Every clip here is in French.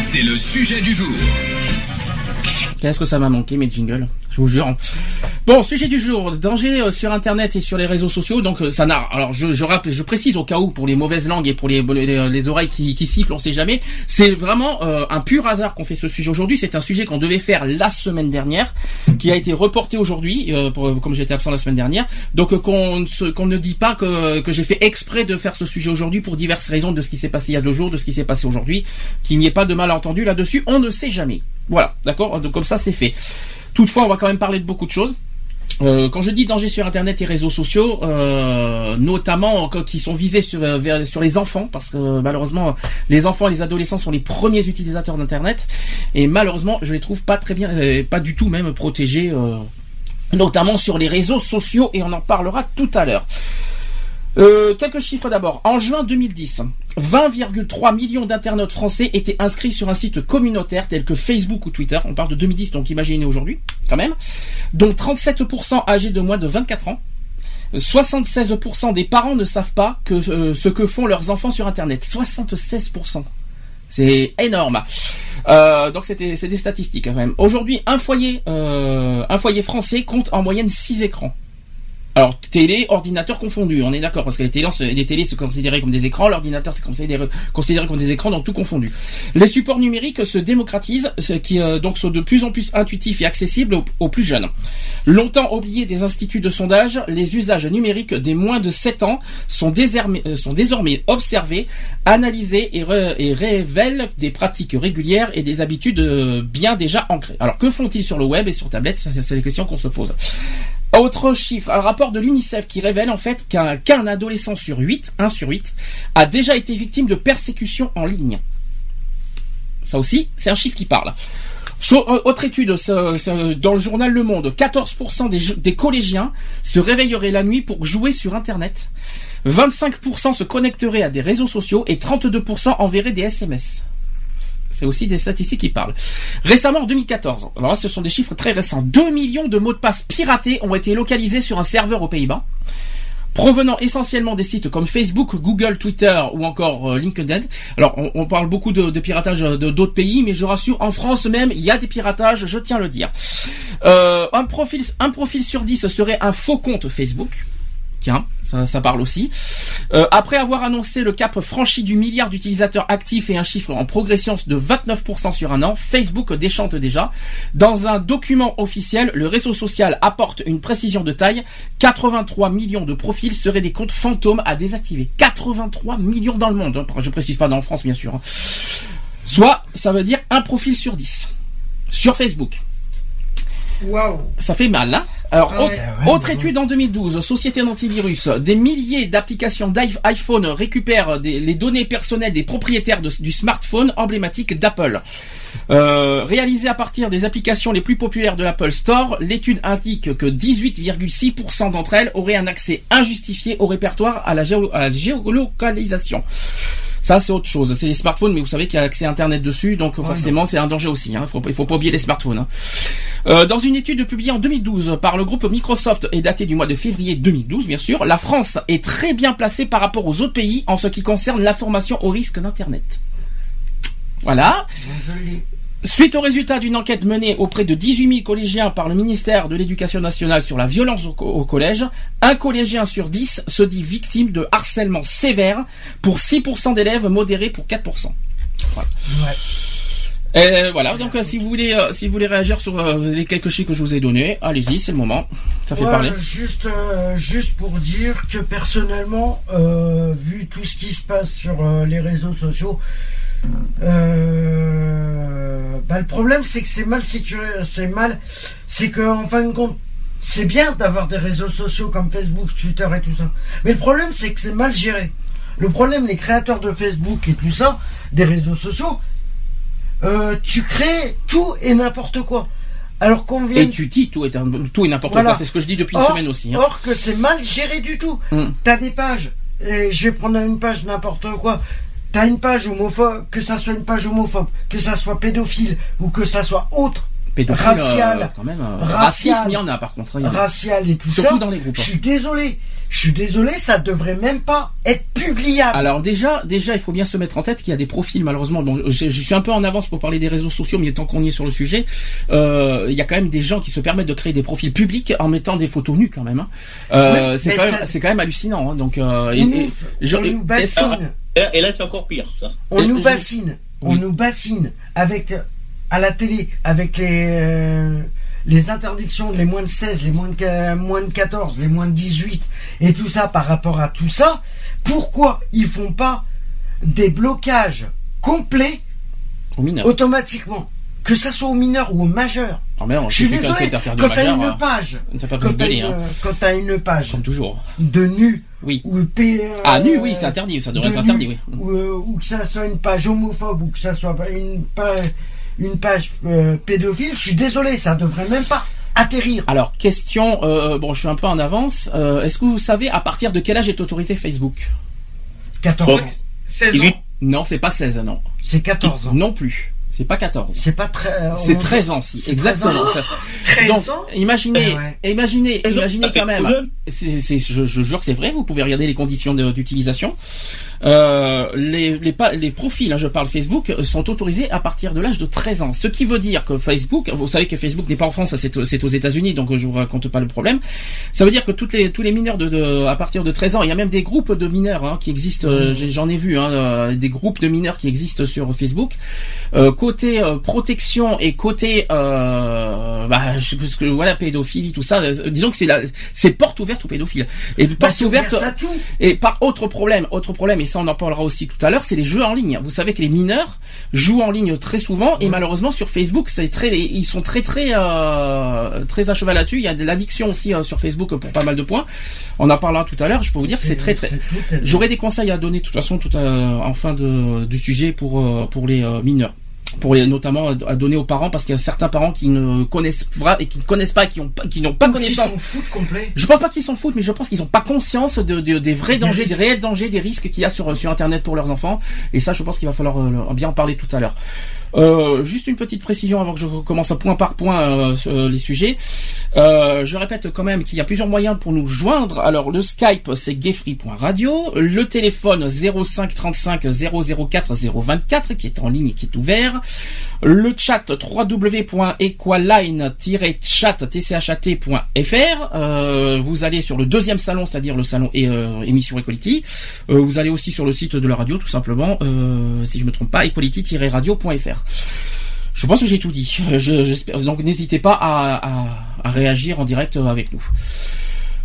C'est le sujet du jour. Qu'est-ce que ça m'a manqué mes jingles? Je vous jure. Bon, sujet du jour, danger euh, sur Internet et sur les réseaux sociaux. Donc euh, ça n'a. Alors je, je rappelle, je précise au cas où pour les mauvaises langues et pour les, les, les oreilles qui, qui sifflent, on sait jamais. C'est vraiment euh, un pur hasard qu'on fait ce sujet aujourd'hui. C'est un sujet qu'on devait faire la semaine dernière, qui a été reporté aujourd'hui, euh, comme j'étais absent la semaine dernière. Donc euh, qu'on ne qu'on ne dit pas que, que j'ai fait exprès de faire ce sujet aujourd'hui pour diverses raisons de ce qui s'est passé il y a deux jours, de ce qui s'est passé aujourd'hui, qu'il n'y ait pas de malentendu là-dessus. On ne sait jamais. Voilà, d'accord? Donc comme ça c'est fait. Toutefois, on va quand même parler de beaucoup de choses. Euh, quand je dis danger sur Internet et réseaux sociaux, euh, notamment qui sont visés sur, euh, sur les enfants, parce que malheureusement les enfants et les adolescents sont les premiers utilisateurs d'Internet, et malheureusement je les trouve pas très bien, pas du tout même protégés, notamment sur les réseaux sociaux, et on en parlera tout à l'heure. Euh, quelques chiffres d'abord. En juin 2010, 20,3 millions d'internautes français étaient inscrits sur un site communautaire tel que Facebook ou Twitter. On parle de 2010, donc imaginez aujourd'hui, quand même. Dont 37% âgés de moins de 24 ans. 76% des parents ne savent pas euh, ce que font leurs enfants sur Internet. 76%. C'est énorme. Euh, donc c'était c'est des statistiques quand même. Aujourd'hui, un foyer un foyer français compte en moyenne 6 écrans. Alors télé, ordinateur confondu, on est d'accord parce que les télés, les télés c'est considéré comme des écrans, l'ordinateur c'est considéré, comme des écrans, donc tout confondu. Les supports numériques se démocratisent, ce qui euh, donc sont de plus en plus intuitifs et accessibles aux, plus jeunes. Longtemps oubliés des instituts de sondage, les usages numériques des moins de 7 ans sont, désormais- euh, sont désormais observés, analysés et, révèlent des pratiques régulières et des habitudes euh, bien déjà ancrées. Alors que font-ils sur le web et sur tablette? C'est les questions qu'on se pose. Autre chiffre, un rapport de l'UNICEF qui révèle en fait qu'un adolescent sur 8, 1 sur 8, a déjà été victime de persécutions en ligne. Ça aussi, c'est un chiffre qui parle. Euh, autre étude, dans le journal Le Monde, 14% des, je- des collégiens se réveilleraient la nuit pour jouer sur Internet. 25% se connecteraient à des réseaux sociaux et 32% enverraient des SMS. C'est aussi des statistiques qui parlent. Récemment, en 2014, alors là, ce sont des chiffres très récents, 2 millions de mots de passe piratés ont été localisés sur un serveur aux Pays-Bas, provenant essentiellement des sites comme Facebook, Google, Twitter ou encore euh, LinkedIn. Alors, on, parle beaucoup de, de piratage de d'autres pays, mais je rassure, en France même, il y a des piratages, je tiens à le dire. Euh, un, profil, un profil sur 10 serait un faux compte Facebook. Tiens, ça, parle aussi. Euh, après avoir annoncé le cap franchi du milliard d'utilisateurs actifs et un chiffre en progression de 29% sur un an, Facebook déchante déjà. Dans un document officiel, le réseau social apporte une précision de taille. 83 millions de profils seraient des comptes fantômes à désactiver. 83 millions dans le monde. hein. Je précise pas dans la France, bien sûr. hein. Soit, ça veut dire un profil sur 10. Sur Facebook. Waouh. Ça fait mal, là. Alors, Ah ouais. autre, autre étude en 2012, société d'antivirus, des milliers d'applications d'iPhone récupèrent des- les données personnelles des propriétaires de- du smartphone emblématique d'Apple. Euh, réalisée à partir des applications les plus populaires de l'Apple Store, l'étude indique que 18,6% d'entre elles auraient un accès injustifié au répertoire à la, géo- à la géolocalisation. Ça, c'est autre chose. C'est les smartphones, mais vous savez qu'il y a accès à Internet dessus, donc forcément, c'est un danger aussi. Hein. Faut, il faut pas oublier les smartphones. hein. Euh, dans une étude publiée en 2012 par le groupe Microsoft et datée du mois de février 2012, bien sûr, la France est très bien placée par rapport aux autres pays en ce qui concerne l'information au risque d'Internet. Voilà. Suite au résultat d'une enquête menée auprès de 18 000 collégiens par le ministère de l'Éducation nationale sur la violence au, co- au collège, un collégien sur 10 se dit victime de harcèlement sévère pour 6% d'élèves modérés pour 4%. Voilà. Euh, voilà, donc euh, si vous voulez euh, si vous voulez réagir sur euh, les quelques chiffres que je vous ai donnés, allez-y, c'est le moment. Ça fait Ouais, parler. Juste, euh, juste pour dire que personnellement, euh, vu tout ce qui se passe sur euh, les réseaux sociaux, euh, bah, le problème c'est que c'est mal sécurisé, c'est mal, c'est que en fin de compte, c'est bien d'avoir des réseaux sociaux comme Facebook, Twitter et tout ça, mais le problème c'est que c'est mal géré. Le problème, les créateurs de Facebook et tout ça, des réseaux sociaux, euh, tu crées tout et n'importe quoi. Alors qu'on vient. Et tu dis tout et, tout et n'importe Voilà. quoi. C'est ce que je dis depuis une Or- semaine aussi. hein. Or que c'est mal géré du tout. Mm. T'as des pages. Et je vais prendre une page n'importe quoi. T'as une page homophobe, que ça soit une page homophobe, que ça soit pédophile ou que ça soit autre, Pédophile, racial, euh, quand même. euh, racial, racisme, il y en a par contre. hein, il y en a. racial et tout Surtout ça. dans les groupes, hein. Je suis désolé. Je suis désolé, ça devrait même pas être publiable. Alors déjà, déjà, il faut bien se mettre en tête qu'il y a des profils malheureusement. Bon, je, je suis un peu en avance pour parler des réseaux sociaux, mais tant qu'on y est sur le sujet, euh, il y a quand même des gens qui se permettent de créer des profils publics en mettant des photos nues quand même. hein. Euh, Oui, c'est quand ça- même, c'est quand même hallucinant. hein. Donc, euh, on et- nous, je- on et- nous bassine. Et, là, c'est encore pire, ça. On Et nous je- bassine, on Oui. nous bassine avec à la télé avec les euh, les interdictions les moins de 16, les moins de qua- moins de 14, les moins de 18 et tout ça par rapport à tout ça. Pourquoi ils font pas des blocages complets aux mineurs. automatiquement que ça soit aux mineurs ou aux majeurs? Je suis désolé, quand t'as une page, pas quand t'as une, hein. page Comme toujours. de nu Oui. ou P- Ah, nu, euh, oui, c'est interdit. Ça devrait de être interdit, nu, oui. Ou, euh, ou que ça soit une page homophobe ou que ça soit une page, une page euh, pédophile, je suis désolé, ça devrait même pas atterrir. Alors, question, euh, bon, je suis un peu en avance. Euh, Est-ce que vous savez à partir de quel âge est autorisé Facebook 14 ans. 16 Il ans. Non, c'est pas 16, non. C'est 14 ans. Non plus. C'est pas 14. C'est pas très. euh, C'est on- 13 ans, si. Exactement. 13 ans. Ça- 13 Donc, ans imaginez, Eh ouais. imaginez, imaginez quand même. je, je jure que c'est vrai. Vous pouvez regarder les conditions d'utilisation. Euh, les, les, les profils, hein, je parle Facebook, euh, sont autorisés à partir de l'âge de 13 ans. Ce qui veut dire que Facebook, vous savez que Facebook n'est pas en France, c'est, aux États-Unis, donc euh, je vous raconte pas le problème. Ça veut dire que toutes les, tous les mineurs de, de- à partir de 13 ans, il y a même des groupes de mineurs hein, qui existent. euh, j'ai- j'en ai vu hein, des groupes de mineurs qui existent sur Facebook. Euh, côté euh, protection et côté euh, bah, je- que, voilà pédophilie tout ça disons que c'est la c'est porte ouverte aux pédophiles et Bah, porte ouverte ouvert à tout. et par autre problème autre problème et ça on en parlera aussi tout à l'heure c'est les jeux en ligne. Vous savez que les mineurs jouent en ligne très souvent et malheureusement sur Facebook c'est très ils sont très très euh, très à cheval là-dessus. Il y a de l'addiction aussi euh, sur Facebook pour pas mal de points. On en parlera tout à l'heure je peux vous dire que c'est très très. J'aurai des conseils à donner de toute façon tout à, en fin de, du sujet pour euh, pour les euh, mineurs. Pour les, notamment à à donner aux parents parce qu'il y a certains parents qui ne connaissent pas et qui ne connaissent pas qui ont qui n'ont pas Ou connaissance s'en foutent complet. je pense pas qu'ils s'en foutent, mais je pense qu'ils n'ont pas conscience de, de- des vrais Des dangers, des réels dangers, des risques qu'il y a sur, sur Internet pour leurs enfants. Et ça, je pense qu'il va falloir euh, bien en parler tout à l'heure. Euh, juste une petite précision avant que je commence point par point euh, sur, euh, les sujets. Euh, je répète quand même qu'il y a plusieurs moyens pour nous joindre. Alors le Skype c'est gayfree.radio, le téléphone 05 35 004 024 qui est en ligne et qui est ouvert, le chat www.equaline-chat.fr. Euh, vous allez sur le deuxième salon, c'est-à-dire le salon émission Equality. Vous allez aussi sur le site de la radio, tout simplement, si je me trompe pas, equality-radio.fr. Je pense que j'ai tout dit. Donc n'hésitez pas à réagir en direct avec nous.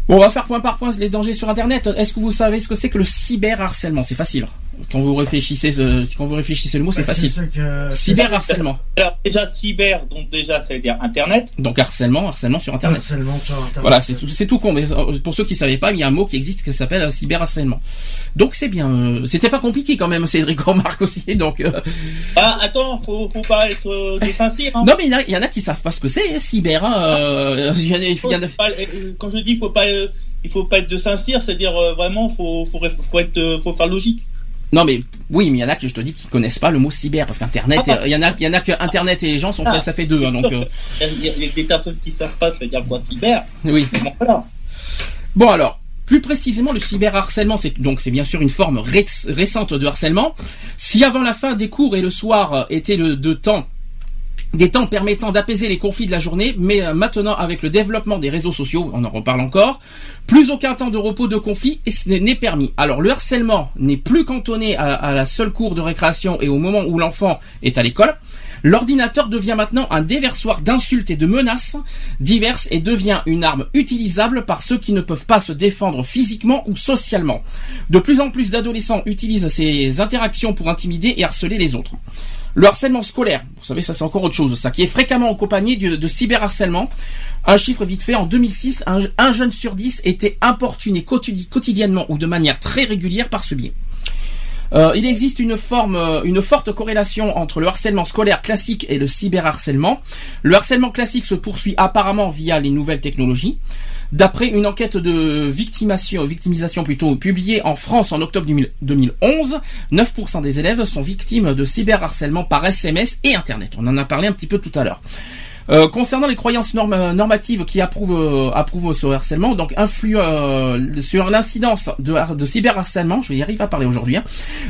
Bon, on va faire point par point les dangers sur Internet. Est-ce que vous savez ce que c'est que le cyberharcèlement? C'est facile. Quand vous réfléchissez, euh, quand vous réfléchissez le mot, c'est Bah, facile. que- Cyberharcèlement. Alors, déjà, cyber, donc déjà, ça veut dire Internet. Donc harcèlement, harcèlement sur Internet. Harcèlement sur Internet. Voilà, c'est tout, c'est tout con. Mais euh, pour ceux qui savaient pas, il y a un mot qui existe qui s'appelle euh, cyberharcèlement. Donc c'est bien. euh, C'était pas compliqué quand même, Cédric remarque aussi. Donc euh, Ah, attends, faut, faut pas être euh, de Saint-Cyr. Hein. non, mais il y, en a- il y en a qui savent pas ce que c'est hein, cyber. Hein, euh, y a- y a- pas- euh, quand je dis faut pas, euh, il faut pas être de Saint-Cyr, c'est-à-dire euh, vraiment, faut, faut, faut être, euh, faut faire logique. Non mais oui, mais il y en a qui je te dis qui connaissent pas le mot cyber parce qu'internet, Ah. euh, il y en a, il y en a que internet et les gens sont Ah. ça fait deux. Hein, donc euh, Il y, a, des personnes qui savent pas, ça veut dire quoi cyber. oui. Bon, voilà. Bon alors, plus précisément, le cyberharcèlement, c'est donc c'est bien sûr une forme ré- récente de harcèlement. Si avant la fin des cours et le soir euh, était le de temps des temps permettant d'apaiser les conflits de la journée, mais euh, maintenant avec le développement des réseaux sociaux, on en reparle encore, plus aucun temps de repos de conflit n'est permis. Alors le harcèlement n'est plus cantonné à, à la seule cour de récréation et au moment où l'enfant est à l'école. L'ordinateur devient maintenant un déversoir d'insultes et de menaces diverses et devient une arme utilisable par ceux qui ne peuvent pas se défendre physiquement ou socialement. De plus en plus d'adolescents utilisent ces interactions pour intimider et harceler les autres. Le harcèlement scolaire, vous savez, ça c'est encore autre chose, ça qui est fréquemment accompagné de, cyberharcèlement. Un chiffre vite fait, en 2006, un, un jeune sur dix était importuné quotidi- quotidiennement ou de manière très régulière par ce biais. Euh, il existe une forme, euh, une forte corrélation entre le harcèlement scolaire classique et le cyberharcèlement. Le harcèlement classique se poursuit apparemment via les nouvelles technologies. D'après une enquête de victimisation, victimisation plutôt publiée en France en octobre 2000 2011, 9% des élèves sont victimes de cyberharcèlement par SMS et Internet. On en a parlé un petit peu tout à l'heure. Euh, concernant les croyances norm- normatives qui approuvent, euh, approuvent ce harcèlement, donc influent euh, sur l'incidence de, har- de cyberharcèlement, je vais y arriver à parler aujourd'hui, hein.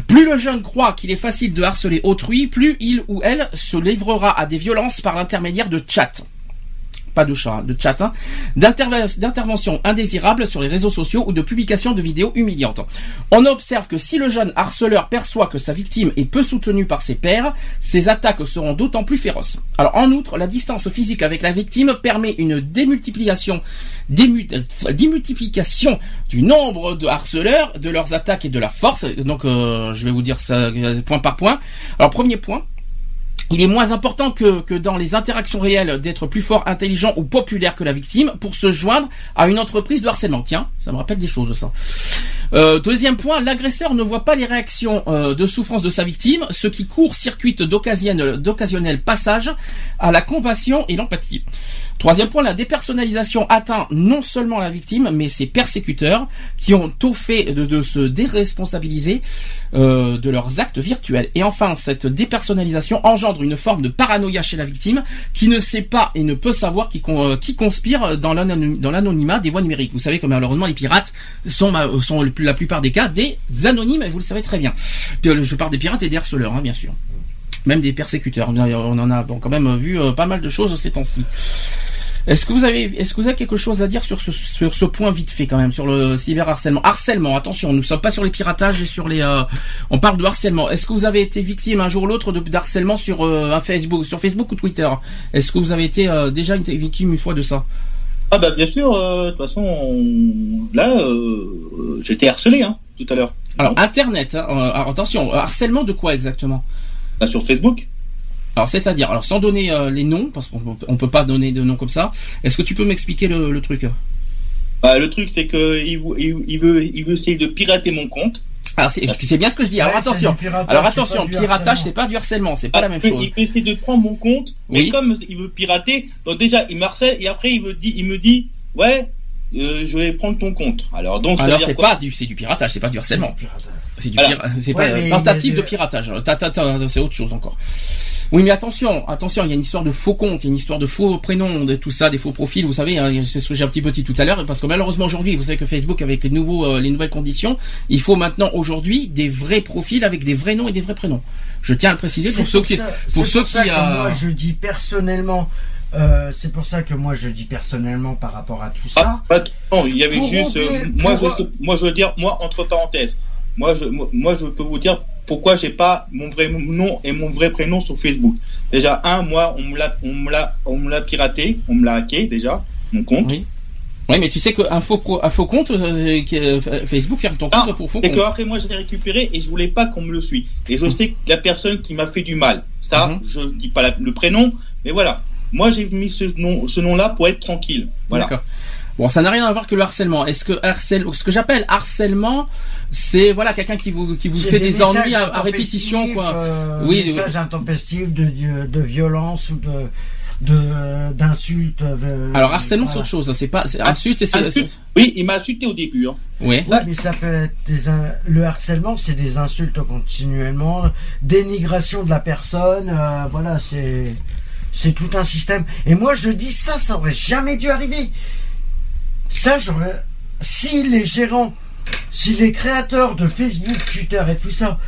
plus le jeune croit qu'il est facile de harceler autrui, plus il ou elle se livrera à des violences par l'intermédiaire de chat pas de chat, de chat, hein, d'interve- d'intervention indésirable sur les réseaux sociaux ou de publication de vidéos humiliantes. On observe que si le jeune harceleur perçoit que sa victime est peu soutenue par ses pairs, ses attaques seront d'autant plus féroces. Alors en outre, la distance physique avec la victime permet une démultiplication, dému- démultiplication du nombre de harceleurs, de leurs attaques et de la force. Donc euh, je vais vous dire ça euh, point par point. Alors premier point. Il est moins important que, dans les interactions réelles d'être plus fort, intelligent ou populaire que la victime pour se joindre à une entreprise de harcèlement. Tiens, ça me rappelle des choses ça. Euh, deuxième point, l'agresseur ne voit pas les réactions euh, de souffrance de sa victime, ce qui court-circuite d'occasionnels passages à la compassion et l'empathie. Troisième point, la dépersonnalisation atteint non seulement la victime, mais ses persécuteurs qui ont tout fait de, se déresponsabiliser euh, de leurs actes virtuels. Et enfin, cette dépersonnalisation engendre une forme de paranoïa chez la victime qui ne sait pas et ne peut savoir qui, con- euh, qui conspire dans l'anony- dans l'anonymat des voies numériques. Vous savez que malheureusement les pirates sont, la plupart des cas des anonymes, et vous le savez très bien. Euh, Je parle des pirates et des harceleurs, hein, bien sûr. Même des persécuteurs. On en a bon, quand même vu euh, pas mal de choses ces temps-ci. Est-ce que vous avez, est-ce que vous avez quelque chose à dire sur ce, sur ce point vite fait quand même, sur le cyberharcèlement? Harcèlement, attention, nous sommes pas sur les piratages et sur les, euh, on parle de harcèlement. Est-ce que vous avez été victime un jour ou l'autre de d'harcèlement sur euh, un Facebook, sur Facebook ou Twitter? Est-ce que vous avez été euh, déjà victime une fois de ça? Ah bah bien sûr, de toute façon, on- là, j'étais harcelé hein, tout à l'heure. Alors Internet, hein, attention, harcèlement de quoi exactement? Là, sur Facebook. Alors c'est-à-dire, alors sans donner euh, les noms, parce qu'on peut- on peut pas donner de noms comme ça. Est-ce que tu peux m'expliquer le, le truc? Bah, le truc, c'est que il, veut, il veut essayer de pirater mon compte. Alors c'est bien ce que je dis. Alors Ouais, attention, alors c'est attention, pas du piratage harcèlement. c'est pas du harcèlement, c'est pas la même il, chose. il essayer de prendre mon compte, mais Oui. comme il veut pirater, donc déjà il me harcèle et après il me dit, il me dit, ouais, euh, je vais prendre ton compte. Alors donc Alors c'est pas du c'est du piratage, c'est pas du harcèlement. C'est du Voilà. c'est Ouais, pas tentative de de- piratage. Ta- ta- ta- c'est autre chose encore. Oui, mais attention, attention, il y a une histoire de faux comptes, il y a une histoire de faux prénoms, de tout ça, des faux profils. Vous savez, hein, c'est ce que j'ai un petit peu dit tout à l'heure, parce que malheureusement aujourd'hui, vous savez que Facebook, avec les nouveaux, euh, les nouvelles conditions, il faut maintenant aujourd'hui des vrais profils avec des vrais noms et des vrais prénoms. Je tiens à le préciser pour ceux qui, ça- pour c'est ceux pour ça qui, que euh, moi je dis personnellement, euh, c'est pour ça que moi je dis personnellement par rapport à tout ça. Ah, non, il y avait juste, euh, moi, je, moi je veux dire, moi entre parenthèses, moi je, moi, je peux vous dire pourquoi j'ai pas mon vrai nom et mon vrai prénom sur Facebook. Déjà un, moi on me l'a, on me l'a, on me l'a piraté, on me l'a hacké déjà mon compte. Oui. Oui, mais tu sais qu'un faux, pro- un faux compte, euh, euh, Facebook ferme ton compte Ah, pour faux et compte. que après moi je l'ai récupéré et je voulais pas qu'on me le suive. Et je sais que la personne qui m'a fait du mal, ça, Mhm. je dis pas la- le prénom, mais voilà. Moi j'ai mis ce nom, ce nom-là pour être tranquille. Voilà. D'accord. Bon, ça n'a rien à voir que le harcèlement. Est-ce que harcèle, ce que j'appelle harcèlement, c'est voilà quelqu'un qui vous qui vous fait des, messages ennuis à, à répétition, quoi. euh, Oui, des messages intempestifs de, de, de violence ou de de d'insultes. euh, Alors harcèlement, c'est autre chose. C'est pas c'est insulte et c'est. Insulte. Oui, il m'a insulté au début. Hein. Oui, mais ça peut être des le harcèlement, c'est des insultes continuellement, dénigration de la personne, euh, voilà, c'est c'est tout un système. Et moi, je dis ça, ça aurait jamais dû arriver. Ça, j'aurais. Si les gérants, si les créateurs de Facebook, Twitter et tout ça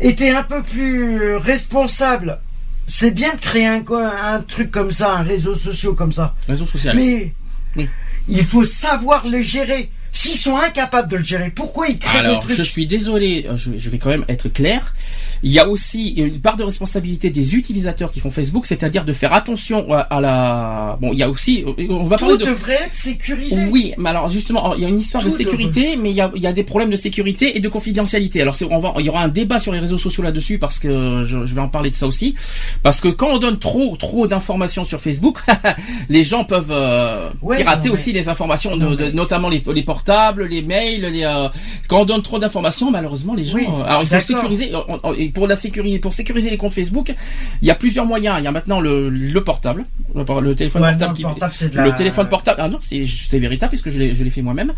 étaient un peu plus responsables, c'est bien de créer un, truc comme ça, un réseau social comme ça. Réseau social. Mais Oui. il faut savoir le gérer. S'ils sont incapables de le gérer, pourquoi ils créent Alors, des trucs je suis désolé, je, je vais quand même être clair. Il y a aussi une part de responsabilité des utilisateurs qui font Facebook, c'est-à-dire de faire attention à, à la. Bon, il y a aussi, on va parler Tout de. devrait être sécurisé. Oui, mais alors justement, il y a une histoire de sécurité, mais il y a, il y a des problèmes de sécurité et de confidentialité. Alors c'est- on va, il y aura un débat sur les réseaux sociaux là-dessus parce que je, je vais en parler de ça aussi, parce que quand on donne trop trop d'informations sur Facebook, les gens peuvent euh, Ouais, pirater non, mais- aussi les informations, de, Non, de- mais- notamment les, les, por- portables, les mails, les euh, quand on donne trop d'informations, malheureusement les gens. Oui, euh, alors il faut sécuriser. on- on- pour la sécurité, pour sécuriser les comptes Facebook, il y a plusieurs moyens. Il y a maintenant le, le portable, le, téléphone Ouais, portable non, qui le portable, la- le téléphone portable. Ah non, c'est c'est véritable puisque je l'ai je l'ai fait moi-même.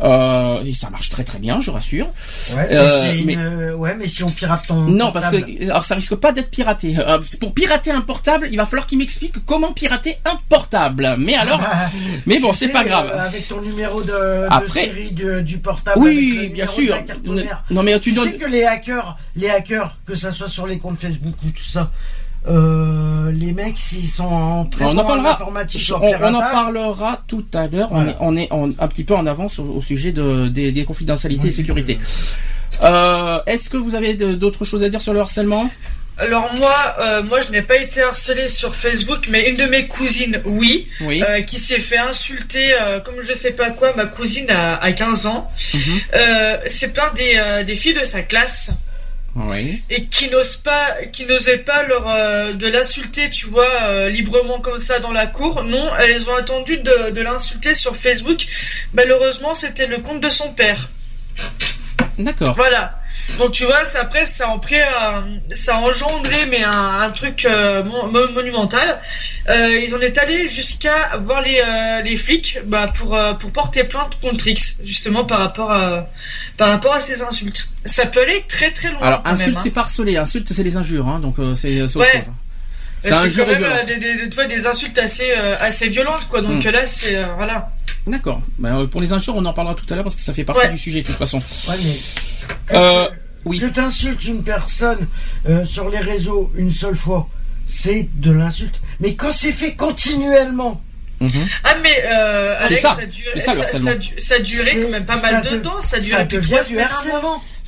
Euh, et ça marche très très bien, je rassure. Ouais, mais Euh, c'est une- mais- euh, ouais, mais si on pirate ton. Non, parce que alors ça risque pas d'être piraté. Euh, pour pirater un portable, il va falloir qu'il m'explique comment pirater un portable. Mais alors, Ah, mais bon, c'est pas grave. avec ton numéro de, de Après- série du portable. avec le oui, bien de sûr. la carte mère. Non mais tu Tu donnes. sais que les hackers, les hackers, que ça soit sur les comptes Facebook ou tout ça, euh, les mecs, s'ils sont en très On en bons en parlera. informatique, On, en on en piratage, parlera tout à l'heure. Voilà. On est, on est en- un petit peu en avance au, au sujet de, des, des confidentialités Oui, et sécurité. Euh, Est-ce que vous avez d'autres choses à dire sur le harcèlement? Alors moi, euh, moi je n'ai pas été harcelé sur Facebook, mais une de mes cousines, oui, Oui. euh, qui s'est fait insulter, euh, comme je sais pas quoi, ma cousine a, a 15 ans. Mhm. Euh, c'est par des, euh, des filles de sa classe Oui. et qui n'osent pas, qui n'osaient pas leur euh, de l'insulter, tu vois, euh, librement comme ça dans la cour. Non, elles ont attendu de, de l'insulter sur Facebook. Malheureusement, c'était le compte de son père. D'accord. Voilà. Donc tu vois, ça, après ça euh, ça a engendré mais un, un truc euh, mon- mo- monumental. Euh, ils en est allés jusqu'à voir les, les flics bah, pour pour porter plainte contre X justement par rapport à par rapport à ces insultes. Ça peut aller très très loin. Alors insulte même, hein. c'est pas harceler, insulte c'est les injures, hein, donc c'est c'est autre Ouais. chose. C'est quand et même euh, des, des, des, des insultes assez euh, assez violentes quoi. Donc Mm. là c'est euh, voilà. D'accord. Ben, euh, pour les injures, on en parlera tout à l'heure parce que ça fait partie Ouais. du sujet de toute façon. Ouais, mais. Euh, oui. Que t'insultes une personne euh, sur les réseaux une seule fois, c'est de l'insulte. Mais quand c'est fait continuellement, Mhm. Ah mais euh, Alex, ça. ça, dure- C'est ça, ça, a duré quand même pas ça mal de temps. Ça a duré ça depuis trois semaines.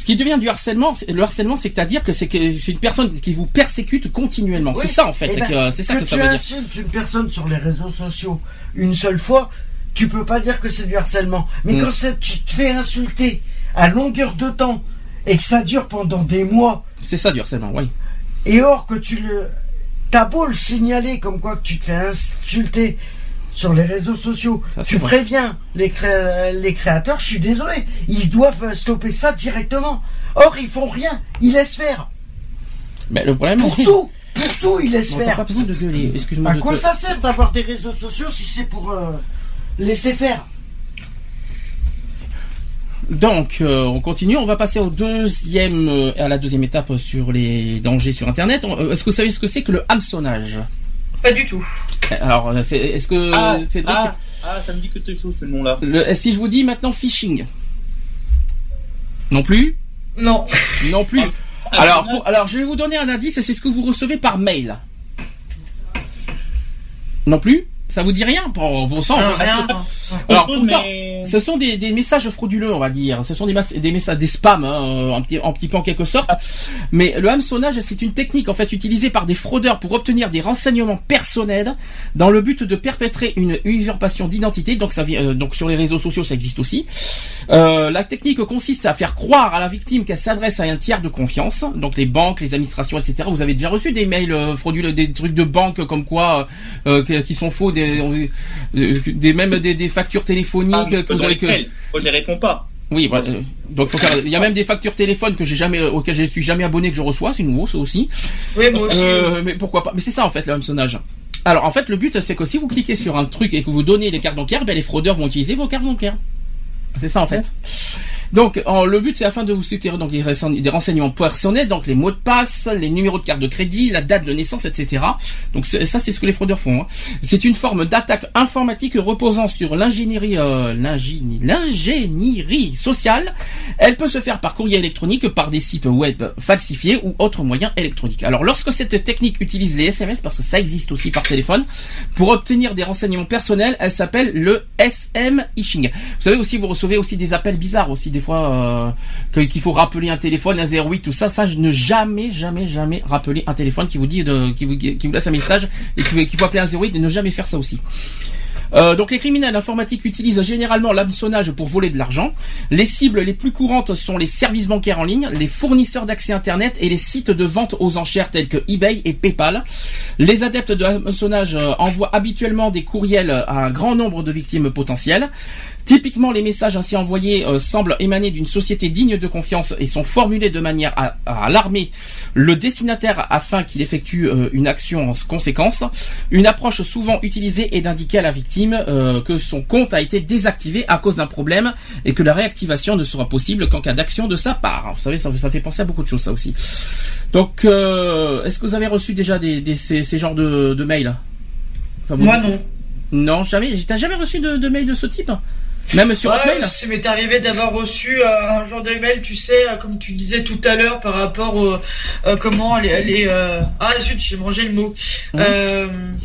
Ce qui devient du harcèlement, c'est- le harcèlement, c'est à dire que c'est que c'est une personne qui vous persécute continuellement. Oui. C'est ça en fait. Eh c'est ben, que c'est ça que, ça tu veut dire. insultes une personne sur les réseaux sociaux une seule fois, tu peux pas dire que c'est du harcèlement. Mais Mm. quand tu te fais insulter à longueur de temps et que ça dure pendant des mois, C'est ça du harcèlement, oui. et or que tu le. T'as beau le signaler comme quoi que tu te fais insulter sur les réseaux sociaux, Ça, tu vrai. préviens les, cré- les créateurs, je suis désolé, ils doivent stopper ça directement. Or, ils font rien, ils laissent faire. Mais le problème, Pour tout, pour tout, ils laissent t'as faire. pas besoin de gueuler. Excuse-moi À quoi te- ça sert d'avoir des réseaux sociaux si c'est pour euh, laisser faire? Donc, euh, on continue. On va passer au deuxième, euh, à la deuxième étape sur les dangers sur Internet. Est-ce que vous savez ce que c'est que le hameçonnage? Pas du tout. Alors, est-ce que Ah, Cédric, ah, ah, ça me dit quelque chose ce nom-là. si je vous dis maintenant phishing, non plus, Non. non plus. Ah, alors, pour- alors, je vais vous donner un indice. C'est ce que vous recevez par mail. Non plus. Ça vous dit rien Bon, bon sang. Non, rien. Alors, Pourtant, mais- Ce sont des, des messages frauduleux, on va dire. Ce sont des, messages, des spams, hein, euh, un petit, un petit peu en quelque sorte. Mais le hameçonnage, c'est une technique en fait utilisée par des fraudeurs pour obtenir des renseignements personnels dans le but de perpétrer une usurpation d'identité. Donc ça, vient- euh, donc sur les réseaux sociaux, ça existe aussi. Euh, la technique consiste à faire croire à la victime qu'elle s'adresse à un tiers de confiance, donc les banques, les administrations, etc. Vous avez déjà reçu des mails euh, frauduleux, des trucs de banque comme quoi euh, que- qui sont faux, des, euh, des même des, des factures téléphoniques Ah, que vous avez que. Moi, je les réponds pas. Oui, voilà. euh, donc faut faire. Il y a même des factures téléphone que j'ai jamais, auxquelles je suis jamais abonné que je reçois, c'est nouveau ça aussi. Oui, moi aussi. Euh, mais pourquoi pas? Mais c'est ça en fait le hameçonnage. Alors en fait le but c'est que si vous cliquez sur un truc et que vous donnez les cartes bancaires, ben les fraudeurs vont utiliser vos cartes bancaires. C'est ça en fait. Donc en- le but c'est afin de vous soutenir donc des, renseign- des renseignements personnels, donc les mots de passe, les numéros de carte de crédit, la date de naissance, etc. Donc ça c'est ce que les fraudeurs font. hein. C'est une forme d'attaque informatique reposant sur l'ingénierie euh, sociale. Elle peut se faire par courrier électronique, par des sites web falsifiés ou autres moyens électroniques. Alors lorsque cette technique utilise les SMS, parce que ça existe aussi par téléphone, pour obtenir des renseignements personnels, elle s'appelle le SM phishing. Vous savez aussi, vous recevez aussi des appels bizarres aussi des fois euh, qu'il faut rappeler un téléphone, un 08, tout ça. Ça, je ne jamais, jamais, jamais rappeler un téléphone qui vous dit de, qui vous, qui vous laisse un message et qui- qu'il faut appeler un 08 et ne jamais faire ça aussi. Euh, donc les criminels informatiques utilisent généralement l'hameçonnage pour voler de l'argent. Les cibles les plus courantes sont les services bancaires en ligne, les fournisseurs d'accès Internet et les sites de vente aux enchères tels que eBay et PayPal. Les adeptes de l'hameçonnage euh, envoient habituellement des courriels à un grand nombre de victimes potentielles. Typiquement, les messages ainsi envoyés euh, semblent émaner d'une société digne de confiance et sont formulés de manière à, à alarmer le destinataire afin qu'il effectue euh, une action en conséquence. Une approche souvent utilisée est d'indiquer à la victime euh, que son compte a été désactivé à cause d'un problème et que la réactivation ne sera possible qu'en cas d'action de sa part. Vous savez, ça, ça fait penser à beaucoup de choses, ça aussi. Donc, est-ce que vous avez reçu déjà des, des- ces, ces genres de, de mails? Moi non. Non, jamais. T'as jamais reçu de, de mails de ce type? Même sur Ouais, Hotmail ça m'est arrivé d'avoir reçu euh, un genre d'email, tu sais, euh, comme tu disais tout à l'heure, par rapport au euh, comment les, les euh... ah zut, j'ai mangé le mot. Mhm.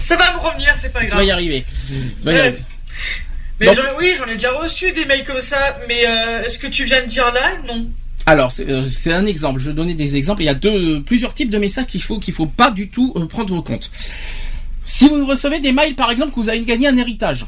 Ça va me revenir, c'est pas grave. y arriver. Tu vas y arriver. Mais Donc- oui, j'en ai déjà reçu des mails comme ça, mais est-ce que tu viens de dire là Non? Alors, c'est un exemple. Je vais donner des exemples. Il y a deux, plusieurs types de messages qu'il faut qu'il faut pas du tout prendre en compte. Si vous recevez des mails, par exemple, que vous avez gagné un héritage,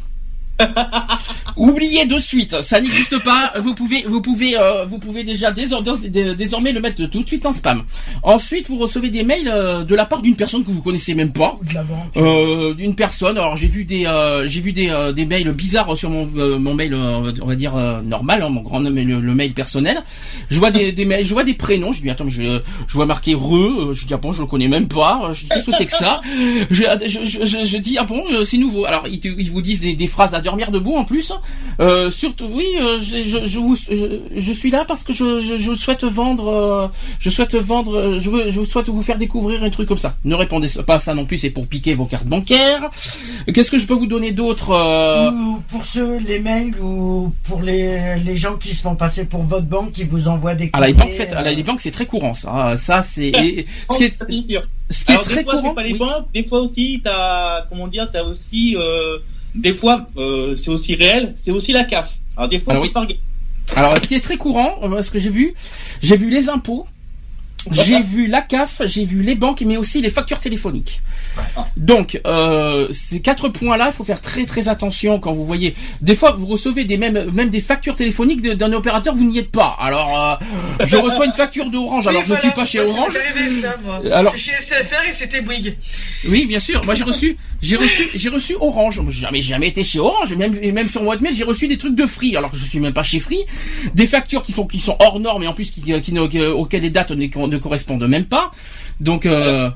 oubliez de suite. Ça n'existe pas. Vous pouvez, vous pouvez, euh, vous pouvez déjà désor- dés- désormais le mettre tout de suite en spam. Ensuite, vous recevez des mails euh, de la part d'une personne que vous connaissez même pas. Ou de la banque. Euh, d'une personne. Alors j'ai vu des j'ai vu des, des mails bizarres sur mon mon mail on va dire normal hein, mon grand nom le, le mail personnel. Je vois des, des mails, je vois des prénoms. Je dis attends je je vois marqué re. Je dis ah bon je le connais même pas. Je dis qu'est-ce que c'est que ça? Je, je, je, je- je dis ah bon c'est nouveau. Alors ils, te- ils vous disent des, des phrases à dormir debout en plus. Euh, surtout oui euh, je, je, je, vous- je, je suis là parce que je, je, je souhaite vendre je souhaite vendre euh, je, je souhaite vous faire découvrir un truc comme ça. Ne répondez pas à ça non plus c'est pour piquer vos cartes bancaires. Qu'est-ce que je peux vous donner d'autre Ou pour ceux, les mails, ou pour les, les gens qui se font passer pour votre banque, qui vous envoient des à la banque, faites, à la banque, c'est très courant, ça. Ça, c'est, et ce qui est, Ça, c'est sûr. ce qui est Alors, très des fois, courant. c'est pas les oui. banques, des fois aussi, t'as, comment dire, t'as aussi, euh, des fois, euh, c'est aussi réel, c'est aussi la CAF. Alors, des fois, Alors, faut oui. pas regarder. Alors, ce qui est très courant, euh, ce que j'ai vu, j'ai vu les impôts, j'ai vu la CAF, j'ai vu les banques, mais aussi les factures téléphoniques. Donc, euh, ces quatre points-là, il faut faire très très attention quand vous voyez. Des fois, vous recevez des mêmes même des factures téléphoniques d'un opérateur, vous n'y êtes pas. Alors, euh, je reçois une facture d'Orange, alors Oui, je ne suis pas chez Orange. ça, moi. Alors- Je suis chez SFR et c'était Bouygues. Oui, bien sûr. Moi, j'ai reçu, j'ai reçu, j'ai reçu Orange. J'ai jamais, jamais été chez Orange. Même, même sur mon mail, j'ai reçu des trucs de Free. Alors que je suis même pas chez Free. Des factures qui sont, qui sont hors normes et en plus qui, qui, qui- auxquelles les dates ne correspondent même pas. Donc, euh,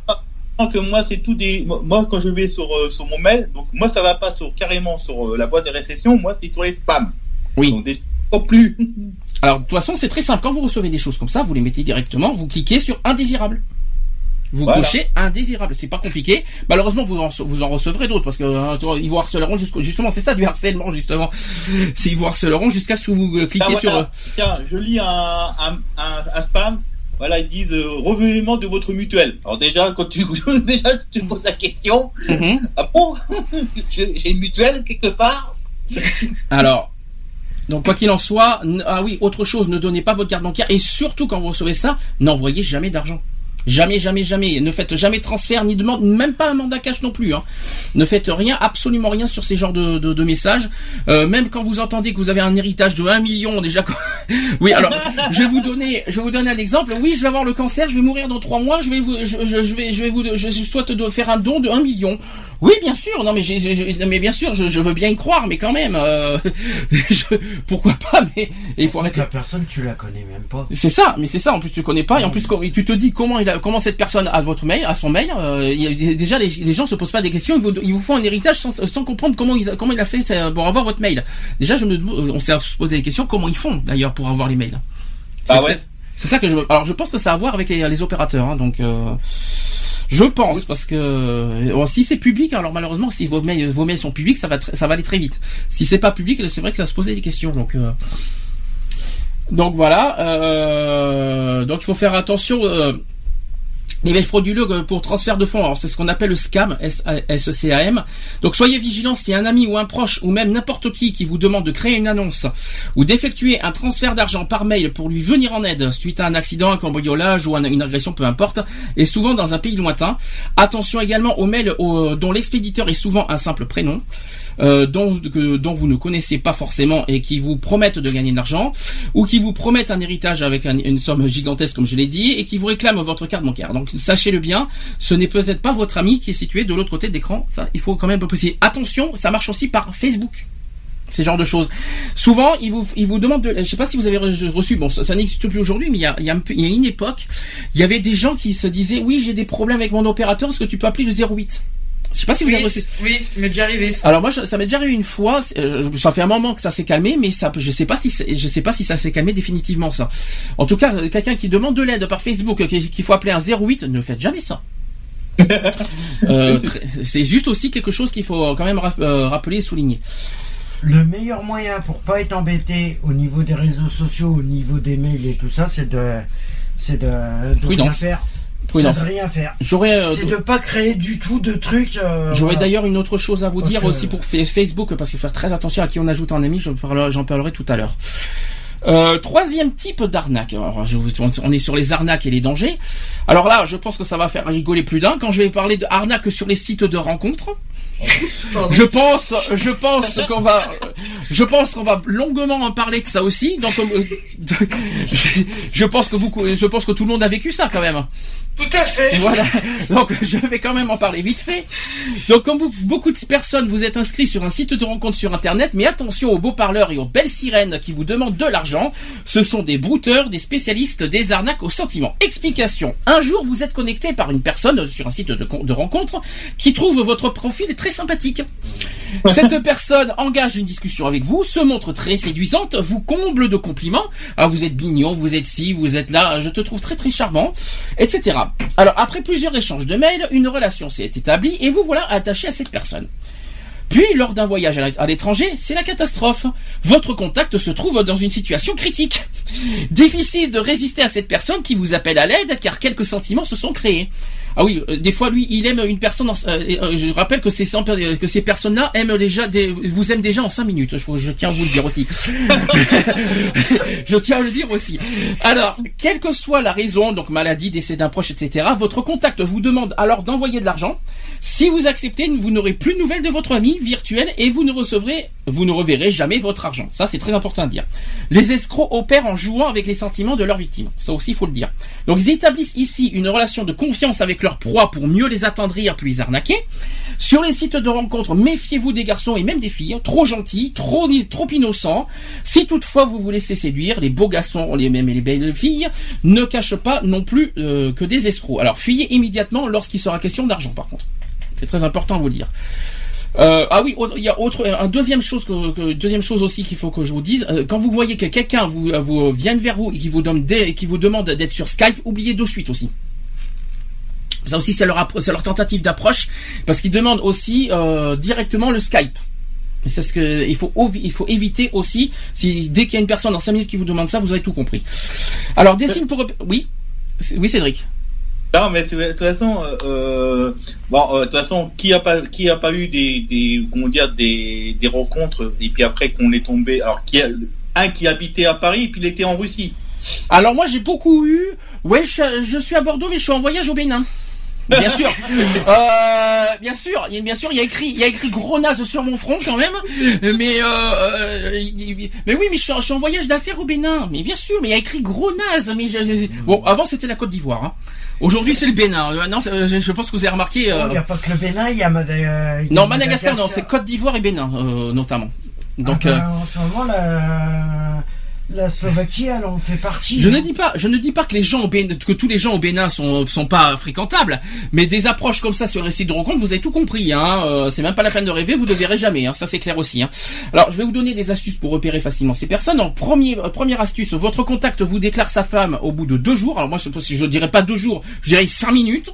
que moi c'est tout des moi quand je vais sur euh, sur mon mail donc moi ça va pas sur carrément sur euh, la boîte de réception moi c'est sur les spams oui. donc des plus Alors, de toute façon, c'est très simple. Quand vous recevez des choses comme ça, vous les mettez directement, vous cliquez sur indésirable. Vous Voilà. cochez indésirable. C'est pas compliqué. Malheureusement, vous en, vous en recevrez d'autres parce que hein, ils vous harceleront jusqu'au, justement, c'est ça du harcèlement, justement. C'est ils vous harceleront jusqu'à ce que vous cliquez Ah, sur, tiens je lis un un, un, un spam voilà ils disent euh, revenez-moi de votre mutuelle alors déjà quand tu déjà tu poses la question Mhm. ah bon? J'ai une mutuelle quelque part? Alors, donc quoi qu'il en soit, ah oui, autre chose, ne donnez pas votre carte bancaire et surtout quand vous recevez ça, n'envoyez jamais d'argent. Jamais, jamais, jamais. Ne faites jamais transfert, ni de man- même pas un mandat cash non plus. Hein. Ne faites rien, absolument rien sur ces genres de, messages. Euh, même quand vous entendez que vous avez un héritage de 1 million déjà. oui, alors je vais vous donner, je vais vous donner un exemple. Oui, je vais avoir le cancer, je vais mourir dans trois mois. Je vais vous, je, vais, je vais vous, je souhaite faire un don de 1 million. Oui, bien sûr. Non, mais j'ai- non, mais bien sûr, je, je veux bien y croire, mais quand même, euh, je- pourquoi pas Mais il faut arrêter. La personne, tu la connais même pas. C'est ça, mais c'est ça. En plus, tu connais pas, et en plus, quand- tu te dis comment il a, comment cette personne a votre mail, a son mail. euh, il déjà, les, les gens se posent pas des questions. Ils vous, ils vous font un héritage sans, sans comprendre comment il, a- comment il a fait ça, pour avoir votre mail. Déjà, je me, on s'est posé des questions. Comment ils font d'ailleurs pour avoir les mails Ah ouais. C'est ça que je. Alors, je pense que ça a à voir avec les, les opérateurs. hein, donc. euh, je pense parce que euh, si c'est public, alors malheureusement si vos mails, vos mails sont publics, ça va ça va aller très vite. Si c'est pas public, c'est vrai que ça se poser des questions. Donc euh, donc voilà. euh, donc il faut faire attention. Les mails frauduleux euh, pour transfert de fonds, c'est ce qu'on appelle le scam. Donc soyez vigilants si un ami ou un proche ou même n'importe qui qui vous demande de créer une annonce ou d'effectuer un transfert d'argent par mail pour lui venir en aide suite à un accident, un cambriolage ou un- une agression, peu importe, et souvent dans un pays lointain. Attention également aux mails dont l'expéditeur est souvent un simple prénom. Euh, dont, que- dont vous ne connaissez pas forcément et qui vous promettent de gagner de l'argent, ou qui vous promettent un héritage avec un- une somme gigantesque, comme je l'ai dit, et qui vous réclament votre carte bancaire. Donc sachez-le bien, ce n'est peut-être pas votre ami qui est situé de l'autre côté de l'écran. Ça, il faut quand même préciser. Attention, ça marche aussi par Facebook ces genres de choses. Souvent, ils vous, vous demandent de, je sais pas si vous avez reçu, bon, ça, n'existe plus aujourd'hui, mais il y a, il y a une époque, il y avait des gens qui se disaient, oui, j'ai des problèmes avec mon opérateur, est-ce que tu peux appeler le 08? Je sais pas si vous Oui, avez reçu. oui, ça m'est déjà arrivé. Ça. Alors moi, je- ça m'est déjà arrivé une fois. euh, Ça fait un moment que ça s'est calmé, mais ça, je sais pas si, je sais pas si ça s'est calmé définitivement ça. En tout cas, euh, quelqu'un qui demande de l'aide par Facebook, qu'il faut appeler un 08, ne faites jamais ça. Euh, c'est juste aussi quelque chose qu'il faut quand même rap- rappeler et souligner. Le meilleur moyen pour pas être embêté au niveau des réseaux sociaux, au niveau des mails et tout ça, c'est de, c'est de, de rien Prudence. Prudence. C'est de rien faire. J'aurais, euh, C'est de pas créer du tout de trucs. euh, J'aurais voilà. d'ailleurs une autre chose à vous Parce dire que- aussi pour fa- Facebook, parce qu'il faut faire très attention à qui on ajoute en ami, j'en parlerai, tout à l'heure. Euh, troisième type d'arnaque. On est sur les arnaques et les dangers. Alors là, je pense que ça va faire rigoler plus d'un quand je vais parler de arnaques sur les sites de rencontres. Je pense, je pense qu'on va, je pense qu'on va longuement en parler de ça aussi. Donc, je, je pense que beaucoup, je pense que tout le monde a vécu ça quand même. Tout à fait. Voilà. Donc je vais quand même en parler vite fait. Donc comme vous- beaucoup de personnes, vous êtes inscrits sur un site de rencontre sur Internet, mais attention aux beaux parleurs et aux belles sirènes qui vous demandent de l'argent. Ce sont des brouteurs, des spécialistes des arnaques au sentiment. Explication. Un jour, vous êtes connecté par une personne sur un site de, con- de rencontre qui trouve votre profil très sympathique. Cette personne engage une discussion avec vous, se montre très séduisante, vous comble de compliments. Ah, vous êtes mignon, vous êtes ci, vous êtes là, je te trouve très très charmant, etc. Alors, après plusieurs échanges de mails, une relation s'est établie et vous voilà attaché à cette personne. Puis, lors d'un voyage à l'étranger, c'est la catastrophe. Votre contact se trouve dans une situation critique. Difficile de résister à cette personne qui vous appelle à l'aide car quelques sentiments se sont créés. Ah oui, euh, des fois lui, il aime une personne. En, euh, euh, je rappelle que ces que ces personnes-là aiment déjà, des, vous aiment déjà en cinq minutes. Je, je tiens à vous le dire aussi. je tiens à le dire aussi. Alors, quelle que soit la raison, donc maladie, décès d'un proche, etc., votre contact vous demande alors d'envoyer de l'argent. Si vous acceptez, vous n'aurez plus de nouvelles de votre ami virtuel et vous ne recevrez, vous ne reverrez jamais votre argent. Ça, c'est très important à dire. Les escrocs opèrent en jouant avec les sentiments de leurs victimes. Ça aussi, il faut le dire. Donc, ils établissent ici une relation de confiance avec leur proie pour mieux les attendrir puis les arnaquer. Sur les sites de rencontres, méfiez-vous des garçons et même des filles, trop gentils, trop, innocents. Si toutefois vous vous laissez séduire, les beaux garçons, les mêmes et les belles filles, ne cachent pas non plus euh, que des escrocs. Alors, fuyez immédiatement lorsqu'il sera question d'argent, par contre. C'est très important à vous dire. Euh, ah oui, il y a autre, un deuxième chose deuxième chose aussi qu'il faut que je vous dise. Euh, quand vous voyez que quelqu'un vous, euh, vous vienne vers vous et qui vous donne qui vous demande d'être sur Skype, oubliez de suite aussi. Ça aussi, c'est leur, leur tentative d'approche parce qu'ils demandent aussi euh, directement le Skype. C'est ce que il faut ovi- il faut éviter aussi. Si dès qu'il y a une personne dans 5 minutes qui vous demande ça, vous avez tout compris. Alors des signes pour oui, oui Cédric. Non, mais de toute façon, euh, euh, bon, euh, de toute façon, qui a pas, qui a pas eu des, des, comment dire, des, des rencontres et puis après qu'on est tombé, alors qui a, un qui habitait à Paris et puis il était en Russie. Alors moi j'ai beaucoup eu. Ouais, je, je suis à Bordeaux, mais je suis en voyage au Bénin. Bien sûr, euh, bien sûr, il y a, bien sûr, il y a écrit, il y a écrit gros naze sur mon front quand même, mais euh, euh, mais oui, mais je suis, en- je suis en voyage d'affaires au Bénin, mais bien sûr, mais il y a écrit gros naze, mais je- je- bon, avant c'était la Côte d'Ivoire, hein. aujourd'hui c'est le Bénin. Euh, Maintenant, c'est- je, je pense que vous avez remarqué. euh, Il n'y a pas que le Bénin, il y a, euh, il y a non, Madagascar, non, c'est Côte d'Ivoire et Bénin euh, notamment. Donc. Ah euh, ben, en ce moment, la, la Slovaquie, elle en fait partie. Je ne dis pas, je ne dis pas que les gens au Bénin, que tous les gens au Bénin sont sont pas fréquentables, mais des approches comme ça sur les sites de rencontres, vous avez tout compris. Hein, euh, c'est même pas la peine de rêver, vous ne le verrez jamais. Hein, ça c'est clair aussi. Hein. Alors je vais vous donner des astuces pour repérer facilement ces personnes. En premier, euh, première astuce, votre contact vous déclare sa femme au bout de deux jours. Alors moi je je dirais pas deux jours, je dirais cinq minutes.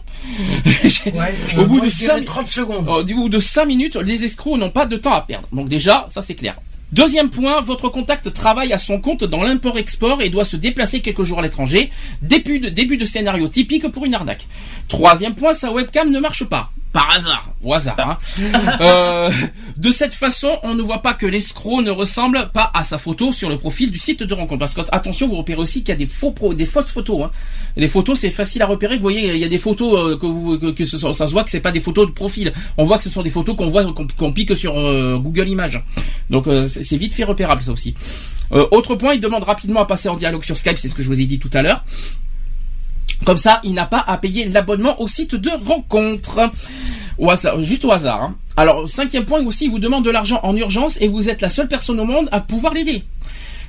Ouais, au bout de cinq 30 secondes. au bout de 5 minutes, les escrocs n'ont pas de temps à perdre. Donc déjà, ça c'est clair. Deuxième point, votre contact travaille à son compte dans l'import-export et doit se déplacer quelques jours à l'étranger. Début de, scénario typique pour une arnaque. Troisième point, sa webcam ne marche pas. Par hasard, au hasard. Hein. Euh, de cette façon, on ne voit pas que l'escroc ne ressemble pas à sa photo sur le profil du site de rencontre. Parce que attention, vous repérez aussi qu'il y a des faux pro, des fausses photos. Hein. Les photos, c'est facile à repérer. Vous voyez, il y a des photos euh, que, vous, que, que ce sont- ça se voit que c'est pas des photos de profil. On voit que ce sont des photos qu'on voit qu'on pique sur euh, Google Images. Donc euh, c'est c'est vite fait repérable ça aussi. Euh, autre point, il demande rapidement à passer en dialogue sur Skype, c'est ce que je vous ai dit tout à l'heure. Comme ça, il n'a pas à payer l'abonnement au site de rencontre. Au juste au hasard. hein. Alors, cinquième point aussi, il vous demande de l'argent en urgence et vous êtes la seule personne au monde à pouvoir l'aider.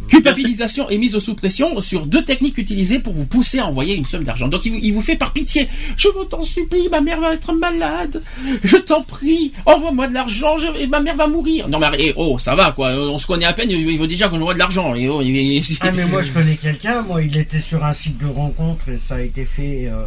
Culpabilisation et mise sous pression sur deux techniques utilisées pour vous pousser à envoyer une somme d'argent. Donc il vous, il vous fait par pitié. Je vous t'en supplie, ma mère va être malade. Je t'en prie, envoie-moi de l'argent, je- et ma mère va mourir. Non mais eh, oh, ça va quoi. On se connaît à peine. Il veut déjà qu'on envoie de l'argent. Et oh, Ah mais moi je connais quelqu'un, moi il était sur un site de rencontre et ça a été fait, euh,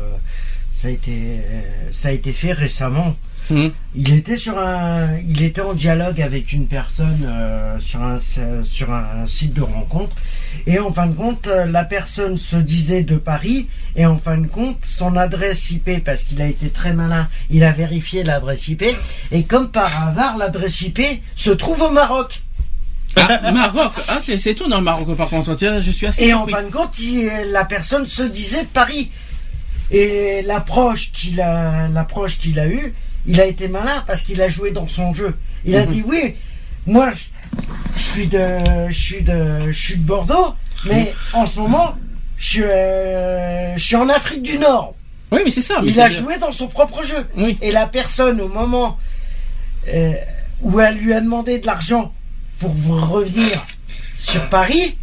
ça a été, euh, ça a été fait récemment. Mhm. Il était sur un, il était en dialogue avec une personne euh, sur un sur un site de rencontre et en fin de compte euh, la personne se disait de Paris et en fin de compte son adresse IP parce qu'il a été très malin, il a vérifié l'adresse IP et comme par hasard l'adresse IP se trouve au Maroc. Ah, Maroc. Ah, c'est c'est étonnant, Maroc, par contre. Tiens, je suis assez Et en fin de compte, il- la personne se disait de Paris. Et l'approche qu'il a, l'approche qu'il a eue, il a été malin parce qu'il a joué dans son jeu. Il a Mhm. dit oui, moi, je, suis de, je suis de, je suis de Bordeaux, mais en ce moment, je, suis, euh, je suis en Afrique du Nord. Oui, mais c'est ça. mais Il a bien. joué dans son propre jeu. Oui. Et la personne, au moment euh, où elle lui a demandé de l'argent pour revenir sur Paris,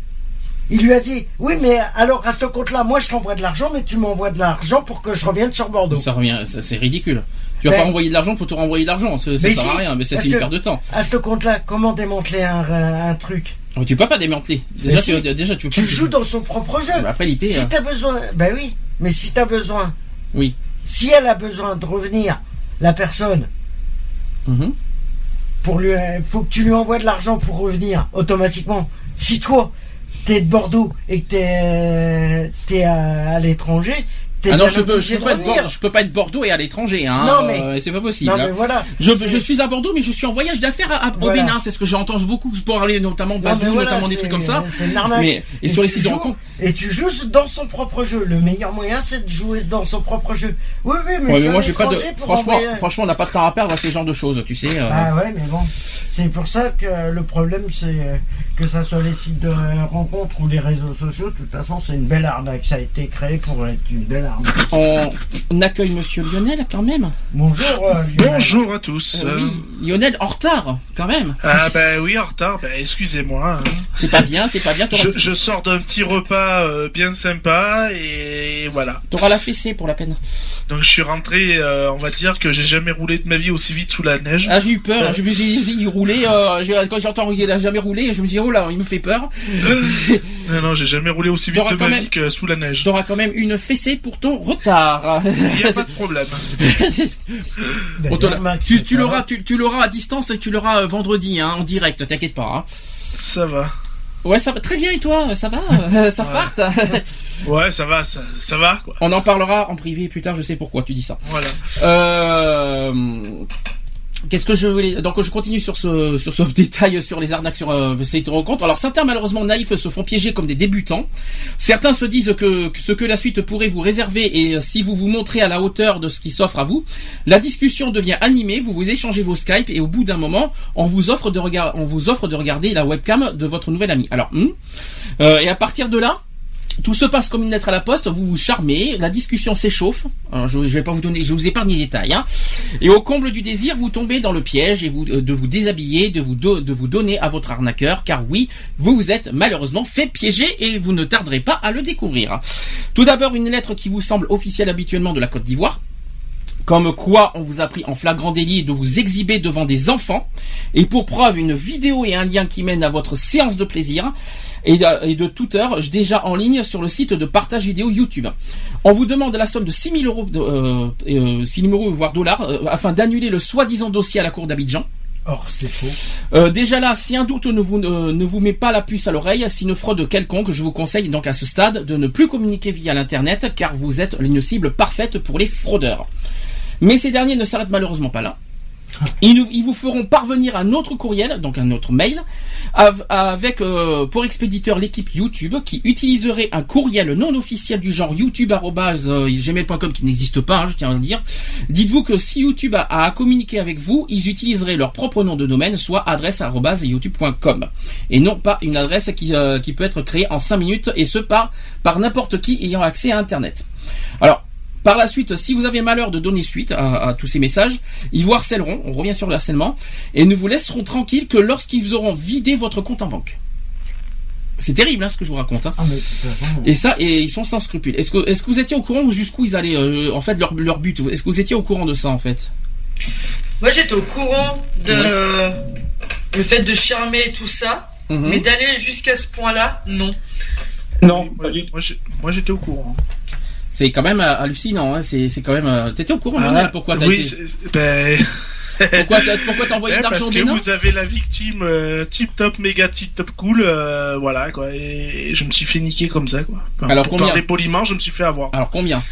il lui a dit Oui, mais alors à ce compte-là, moi je t'envoie de l'argent, mais tu m'envoies de l'argent pour que je revienne sur Bordeaux. Ça revient, c'est ridicule. Tu vas Ben- pas envoyer de l'argent pour te renvoyer de l'argent, ça, sert à rien, mais ça c'est une perte de temps. À ce compte-là, comment démanteler un, un truc? Tu peux pas démanteler. Déjà, Mais tu, si. déjà tu joues dans son propre jeu. Bah, Après l'IP, Si hein. t'as besoin, ben oui, mais si t'as besoin, oui. si elle a besoin de revenir, la personne, Mhm. pour lui, euh, faut que tu lui envoies de l'argent pour revenir automatiquement. Si toi, t'es de Bordeaux et que t'es, euh, t'es à, à l'étranger, Ah non, je peux, je peux de pas être revenir. Bordeaux, je peux pas être Bordeaux et à l'étranger, hein. Non, mais- euh, c'est pas possible. Non hein. mais voilà. Je, suis à Bordeaux, mais je suis en voyage d'affaires au. Bénin. C'est ce que j'entends beaucoup pour aller notamment mais voilà, notamment des trucs comme ça. C'est une arnaque. Mais et, sur les tu sites de joues- rencontre. Et tu joues dans son propre jeu. Le meilleur moyen, c'est de jouer dans son propre jeu. Oui, oui, mais, Ouais, je mais moi suis j'ai pas de. étranger pour Franchement, envoyer- franchement, on n'a pas de temps à perdre à ces genres de choses, tu sais. euh. Ah ouais, mais bon, c'est pour ça que le problème, c'est que ça soit les sites de rencontres ou les réseaux sociaux, de toute façon, c'est une belle arnaque. Ça a été créé pour être une belle arnaque. On, on accueille Monsieur Lionel quand même. Bonjour, euh, Lionel. Bonjour à tous. Euh, oui, Lionel en retard quand même. Ah ben oui, en retard, ben excusez-moi. hein. C'est pas bien, c'est pas bien. Je, je sors d'un petit repas euh, bien sympa et voilà. t'auras la fessée pour la peine. Donc je suis rentré, euh, on va dire que j'ai jamais roulé de ma vie aussi vite sous la neige. Ah j'ai eu peur. Je me suis dit il roulait. Euh, j'ai- quand j'entends qu'il a jamais roulé, je me suis dit oh là, il me fait peur. Non, non, j'ai jamais roulé aussi vite de ma même- vie que sous la neige. T'auras quand même une fessée pour ton retard. Il n'y a pas de problème. On te D'ailleurs, la- Max, tu, ça tu va l'auras, tu, tu l'auras à distance et tu l'auras euh, vendredi, hein, en direct. T'inquiète pas. Hein. Ça va. Ouais, ça va très bien et toi, ça va, Euh, ça Ouais. farte. Ouais, ça va, ça, ça va quoi. On en parlera en privé plus tard. Je sais pourquoi tu dis ça. Voilà. Euh, Qu'est-ce que je voulais donc je continue sur ce sur ce détail sur les arnaques sur euh, sites de rencontre. Alors certains malheureusement naïfs se font piéger comme des débutants. Certains se disent que, que ce que la suite pourrait vous réserver et euh, si vous vous montrez à la hauteur de ce qui s'offre à vous, la discussion devient animée, vous vous échangez vos Skype et au bout d'un moment, on vous offre de regard on vous offre de regarder la webcam de votre nouvel ami. Alors hmm, euh, et à partir de là, tout se passe comme une lettre à la poste, vous vous charmez, la discussion s'échauffe. Je, je vais pas vous donner, je vous épargne les détails. Hein. Et au comble du désir, vous tombez dans le piège et euh, de vous déshabiller, de vous de vous donner à votre arnaqueur, car oui, vous vous êtes malheureusement fait piéger et vous ne tarderez pas à le découvrir. Tout d'abord, une lettre qui vous semble officielle habituellement de la Côte d'Ivoire. Comme quoi on vous a pris en flagrant délit de vous exhiber devant des enfants. Et pour preuve, une vidéo et un lien qui mènent à votre séance de plaisir et de, et de toute heure déjà en ligne sur le site de partage vidéo YouTube. On vous demande la somme de 6 000 euros, de, euh, euh, 6 000 euros voire dollars euh, afin d'annuler le soi-disant dossier à la cour d'Abidjan. Or, c'est faux. Euh, déjà là, si un doute ne vous, euh, ne vous met pas la puce à l'oreille, si une fraude quelconque, je vous conseille donc à ce stade de ne plus communiquer via l'internet car vous êtes une cible parfaite pour les fraudeurs. Mais ces derniers ne s'arrêtent malheureusement pas là. Ils, vous feront parvenir un autre courriel, donc un autre mail, av- avec euh, pour expéditeur l'équipe YouTube qui utiliserait un courriel non officiel du genre youtube@gmail.com qui n'existe pas, hein, je tiens à le dire. Dites-vous que si YouTube a, a à communiquer avec vous, ils utiliseraient leur propre nom de domaine, soit adresse@youtube.com, et non pas une adresse qui, euh, peut être créée en 5 minutes et ce par par n'importe qui ayant accès à Internet. Alors par la suite, si vous avez malheur de donner suite à, à tous ces messages, ils vous harcèleront, on revient sur le harcèlement, et ne vous laisseront tranquille que lorsqu'ils auront vidé votre compte en banque. C'est terrible hein, ce que je vous raconte. Hein. Ah, mais Et ça, et ils sont sans scrupules. Est-ce que, vous étiez au courant jusqu'où ils allaient, euh, en fait, leur, leur but? Est-ce que vous étiez au courant de ça, en fait? Moi, j'étais au courant de le fait de charmer et tout ça, Mhm. mais d'aller jusqu'à ce point-là, non. Non, moi, j'étais au courant. C'est quand même euh, hallucinant. Hein. C'est, quand même. euh, T'étais au courant, Lionel Pourquoi t'as oui, été ben, Pourquoi t'as, envoyé Ouais, de l'argent parce que vous avez la victime euh, tip top méga tip top cool euh, voilà quoi et je me suis fait niquer comme ça quoi Enfin, Alors, pour combien poliment je me suis fait avoir Alors combien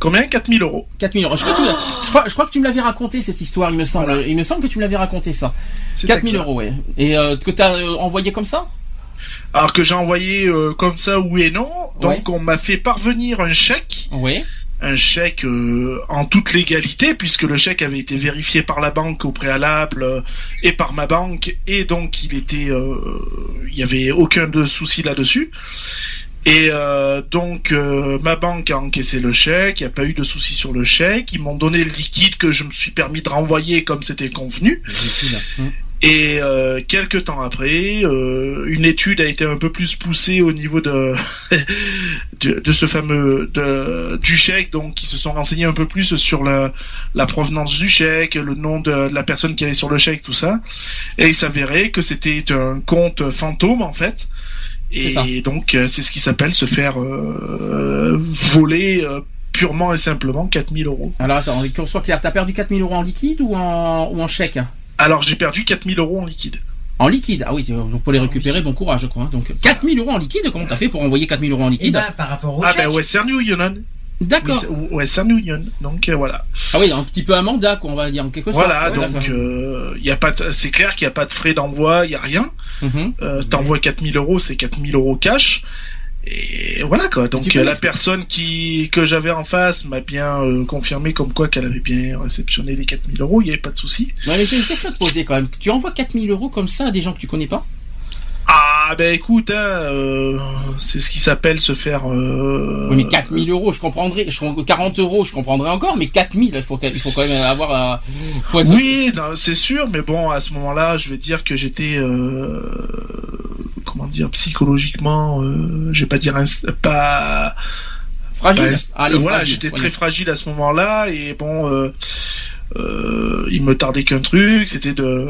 combien? 4000 euros 4000 euros. Je crois, que tu l'as- je, crois, je crois que tu me l'avais raconté cette histoire, il me semble. Voilà. Il me semble que tu me l'avais raconté ça. C'est 4000 exact. euros, ouais. Et euh, que t'as envoyé comme ça? Alors que j'ai envoyé euh, comme ça oui et non. Donc Ouais. on m'a fait parvenir un chèque. Oui. un chèque euh, en toute légalité puisque le chèque avait été vérifié par la banque au préalable euh, et par ma banque. Et donc il était euh, il y avait aucun de souci là-dessus. Et euh, donc euh, ma banque a encaissé le chèque, il n'y a pas eu de souci sur le chèque, ils m'ont donné le liquide que je me suis permis de renvoyer comme c'était convenu. Et euh, quelques temps après, euh, une étude a été un peu plus poussée au niveau de de, de ce fameux de, du chèque, donc ils se sont renseignés un peu plus sur la, la provenance du chèque, le nom de, de la personne qui avait sur le chèque, tout ça. Et il s'avérait que c'était un compte fantôme en fait. Et donc euh, c'est ce qui s'appelle se faire euh, voler euh, purement et simplement 4000 euros. Alors attends, qu'on soit clair, t'as perdu 4000 euros en liquide ou en, ou en chèque? Alors j'ai perdu 4000 euros en liquide. En liquide Ah oui, donc pour les récupérer, bon courage, je crois. Donc 4000 euros en liquide, comment t'as fait pour envoyer 4000 euros en Et liquide ben, par rapport au Ah ben Western Union. D'accord. Western Union. Donc euh, voilà. Ah oui, un petit peu un mandat, quoi, on va dire, en quelque sorte. Voilà, Ouais, donc euh, y a pas, c'est clair qu'il n'y a pas de frais d'envoi, il y a rien. Mhm. Euh, T'envoies 4000 euros, c'est 4000 euros cash. Et voilà quoi. Donc euh, la personne qui que j'avais en face m'a bien euh, confirmé comme quoi qu'elle avait bien réceptionné les 4000 euros. Il n'y avait pas de souci. Ouais, mais j'ai une question à te poser quand même. Tu envoies 4000 euros comme ça à des gens que tu connais pas? Ah ben écoute, hein, euh, c'est ce qui s'appelle se faire. Euh, Oui, mais 4000 euros, je comprendrais. Je, 40 euros, je comprendrais encore, mais 4000, il faut, il faut quand même avoir. faut être- Oui, c'est sûr, mais bon, à ce moment-là, je vais dire que j'étais, dire, psychologiquement, euh, je vais pas dire pas, fragile. pas Allez, voilà, j'étais très fragile à ce moment-là, et bon, euh, euh, il me tardait qu'un truc, c'était de,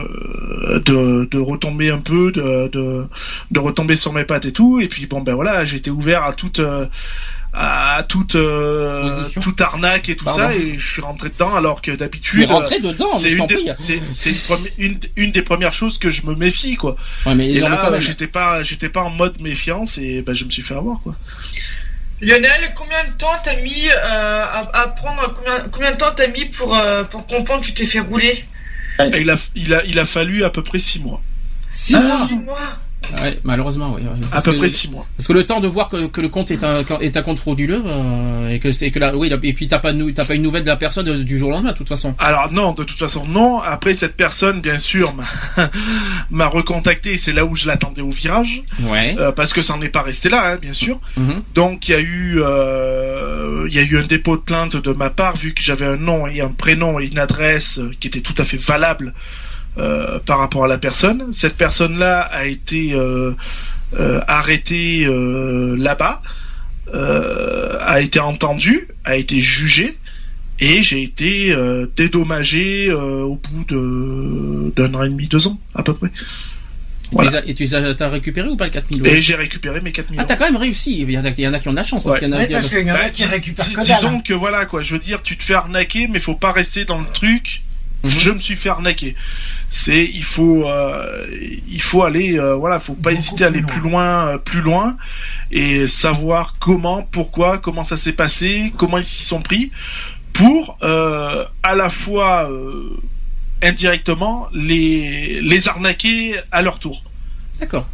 de, de retomber un peu, de, de, de retomber sur mes pattes et tout, et puis bon, ben voilà, j'étais ouvert à toute, euh, à toute, euh, toute arnaque et tout Pardon. ça, et je suis rentré dedans, alors que Tu es d'habitude. rentré dedans, mais c'est je une, t'en des- prie. c'est- c'est une, une, une des premières choses que je me méfie quoi. Ouais, mais Et là j'étais pas j'étais pas en mode méfiance et bah, je me suis fait avoir quoi. Lionel, combien de temps t'as mis euh, à, à prendre combien, combien de temps t'as mis pour euh, pour comprendre que tu t'es fait rouler? Il a il a il a fallu à peu près six mois. Six mois Six mois? Ouais, malheureusement, oui. À peu que- près six mois. Parce que le temps de voir que, que le compte est un, est un compte frauduleux, euh, et que que oui, et puis t'as pas, pas une nouvelle de la personne de- du jour au lendemain, de toute façon. Alors non, de toute façon non. Après cette personne bien sûr m'a recontacté. et C'est là où je l'attendais au virage Ouais. euh, parce que ça n'en est pas resté là hein, bien sûr. Mhm. Donc il y a eu euh, il y a eu un dépôt de plainte de ma part vu que j'avais un nom et un prénom et une adresse euh, qui étaient tout à fait valables euh, par rapport à la personne. Cette personne-là a été euh, euh, arrêtée euh, là-bas, euh, a été entendue, a été jugée. Et j'ai été euh, dédommagé euh, au bout de d'un an et demi, deux ans à peu près. Voilà. Et tu les as récupéré ou pas le 4000 euros Et j'ai récupéré mes 4000 Ah, euros. t'as quand même réussi. Il y, en a, il y en a qui ont de la chance. Parce qu'il y en a Ouais, qui- parce qu'il y en a Bah, qui récupèrent que disons que voilà quoi, je veux dire, tu te fais arnaquer, mais faut pas rester dans le truc. Mhm. Je me suis fait arnaquer. C'est, il faut, euh, il faut aller, euh, voilà, faut pas Beaucoup hésiter à aller plus plus loin, euh, plus loin, et savoir comment, pourquoi, comment ça s'est passé, comment ils s'y sont pris, pour euh, à la fois euh, indirectement les les arnaquer à leur tour. D'accord.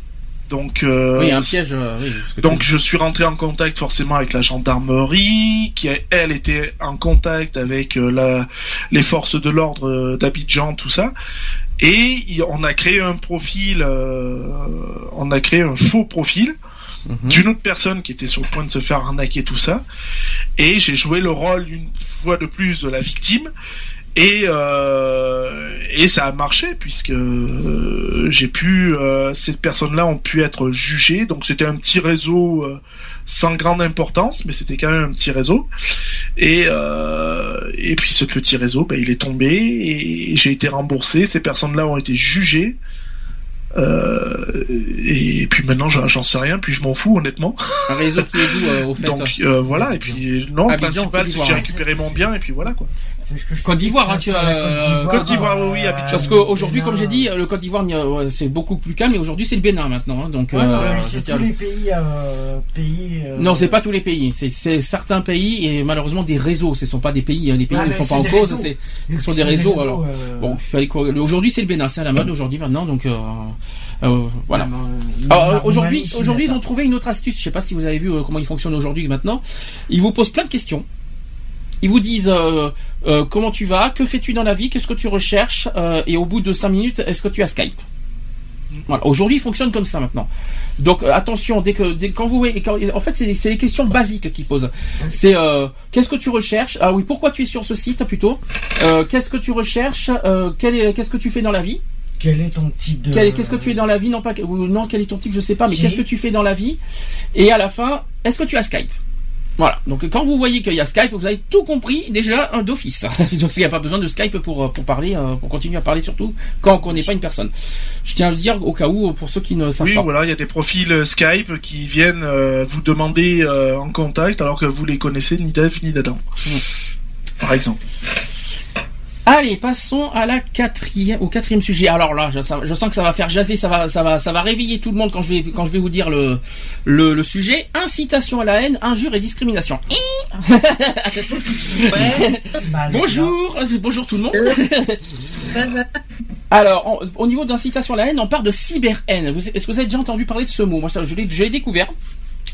Donc euh, Oui, un piège. euh, oui, donc je suis rentré en contact forcément avec la gendarmerie, qui elle était en contact avec euh, la, les forces de l'ordre euh, d'Abidjan, tout ça. Et on a créé un profil, euh, on a créé un faux profil Mhm. d'une autre personne qui était sur le point de se faire arnaquer, tout ça. Et j'ai joué le rôle une fois de plus de la victime. Et, euh, et ça a marché puisque euh, j'ai pu euh, ces personnes-là ont pu être jugées. Donc c'était un petit réseau sans grande importance mais c'était quand même un petit réseau. Et euh, et puis ce petit réseau ben, il est tombé et j'ai été remboursé. Ces personnes-là ont été jugées. Euh, et puis maintenant j'en sais rien puis je m'en fous honnêtement. Un réseau qui est d'où euh, au fait donc euh, voilà et puis non Abidjan, principal c'est que j'ai hein. récupéré mon bien et puis voilà quoi Que je Côte d'Ivoire, hein, tu as- Côte d'Ivoire, oui, oui, euh, Abidjan. Parce euh, qu'aujourd'hui, comme j'ai dit, euh, le Côte d'Ivoire, c'est beaucoup plus calme, mais aujourd'hui, c'est le Bénin maintenant. hein, donc, Ouais, euh, c'est tous les pays, euh, pays. euh, Non, c'est pas tous les pays. C'est- C'est certains pays et malheureusement des réseaux. Ce sont pas des pays. hein, Les pays Ah, ne sont pas en cause. ce sont des réseaux, alors. euh, bon. il fallait quoi- Aujourd'hui, c'est le Bénin. C'est à la mode aujourd'hui maintenant. Donc euh, euh, voilà. euh, Alors, la aujourd'hui, aujourd'hui, ils ont trouvé une autre astuce. Je sais pas si vous avez vu euh, comment ils fonctionnent aujourd'hui maintenant. Ils vous posent plein de questions. Ils vous disent euh, euh, comment tu vas, que fais-tu dans la vie, qu'est-ce que tu recherches, euh, et au bout de cinq minutes, est-ce que tu as Skype Voilà. Aujourd'hui, ils fonctionnent comme ça maintenant. Donc euh, attention, dès que dès, quand vous voyez, quand- en fait, c'est les, questions basiques qu'ils posent. C'est euh, qu'est-ce que tu recherches Ah oui, pourquoi tu es sur ce site plutôt Euh, Qu'est-ce que tu recherches euh, quel est- Qu'est-ce que tu fais dans la vie Quel est ton type de. Qu'est-ce que tu es dans la vie Non pas ou non, quel est ton type Je sais pas, mais qu'est-ce que tu fais dans la vie Et à la fin, est-ce que tu as Skype Voilà. Donc quand vous voyez qu'il y a Skype, vous avez tout compris déjà un d'office. Donc il n'y a pas besoin de Skype pour euh, pour parler, euh, pour continuer à parler surtout quand on connaît pas une personne. Je tiens à le dire au cas où pour ceux qui ne savent Oui, pas. voilà, il y a des profils euh, Skype qui viennent euh, vous demander euh, en contact alors que vous les connaissez ni d'Ève ni d'Adam. Mm. Par exemple. Allez, passons à la quatrième, au quatrième sujet. Alors là, je, sens- je sens que ça va faire jaser, ça va, ça va, ça va réveiller tout le monde quand je vais, quand je vais vous dire le, le, le sujet. Incitation à la haine, injure et discrimination. Mal, Bonjour, euh, bonjour tout le monde. Alors, en- au niveau d'incitation à la haine, on parle de cyber-haine. Vous- Est-ce que vous avez déjà entendu parler de ce mot? Moi, ça, je l'ai découvert.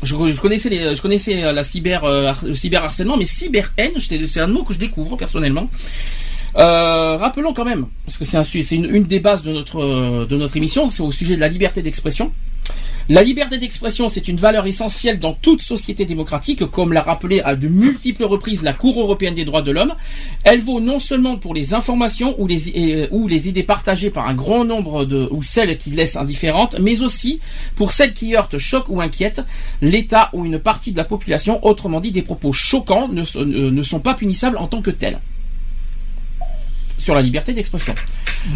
Je, je connaissais les, je connaissais euh, la cyber, euh, le cyberharcèlement, mais cyber-haine, j'étais- c'est un mot que je découvre personnellement. Euh, rappelons quand même, parce que c'est un une, une des bases de notre euh, de notre émission, c'est au sujet de la liberté d'expression. La liberté d'expression, c'est une valeur essentielle dans toute société démocratique, comme l'a rappelé à de multiples reprises la Cour européenne des droits de l'homme. Elle vaut non seulement pour les informations ou les, les idées partagées par un grand nombre de, ou celles qui laissent indifférentes, mais aussi pour celles qui heurtent, choquent ou inquiètent l'État ou une partie de la population. Autrement dit, des propos choquants ne, ne sont pas punissables en tant que tels. Sur la liberté d'expression.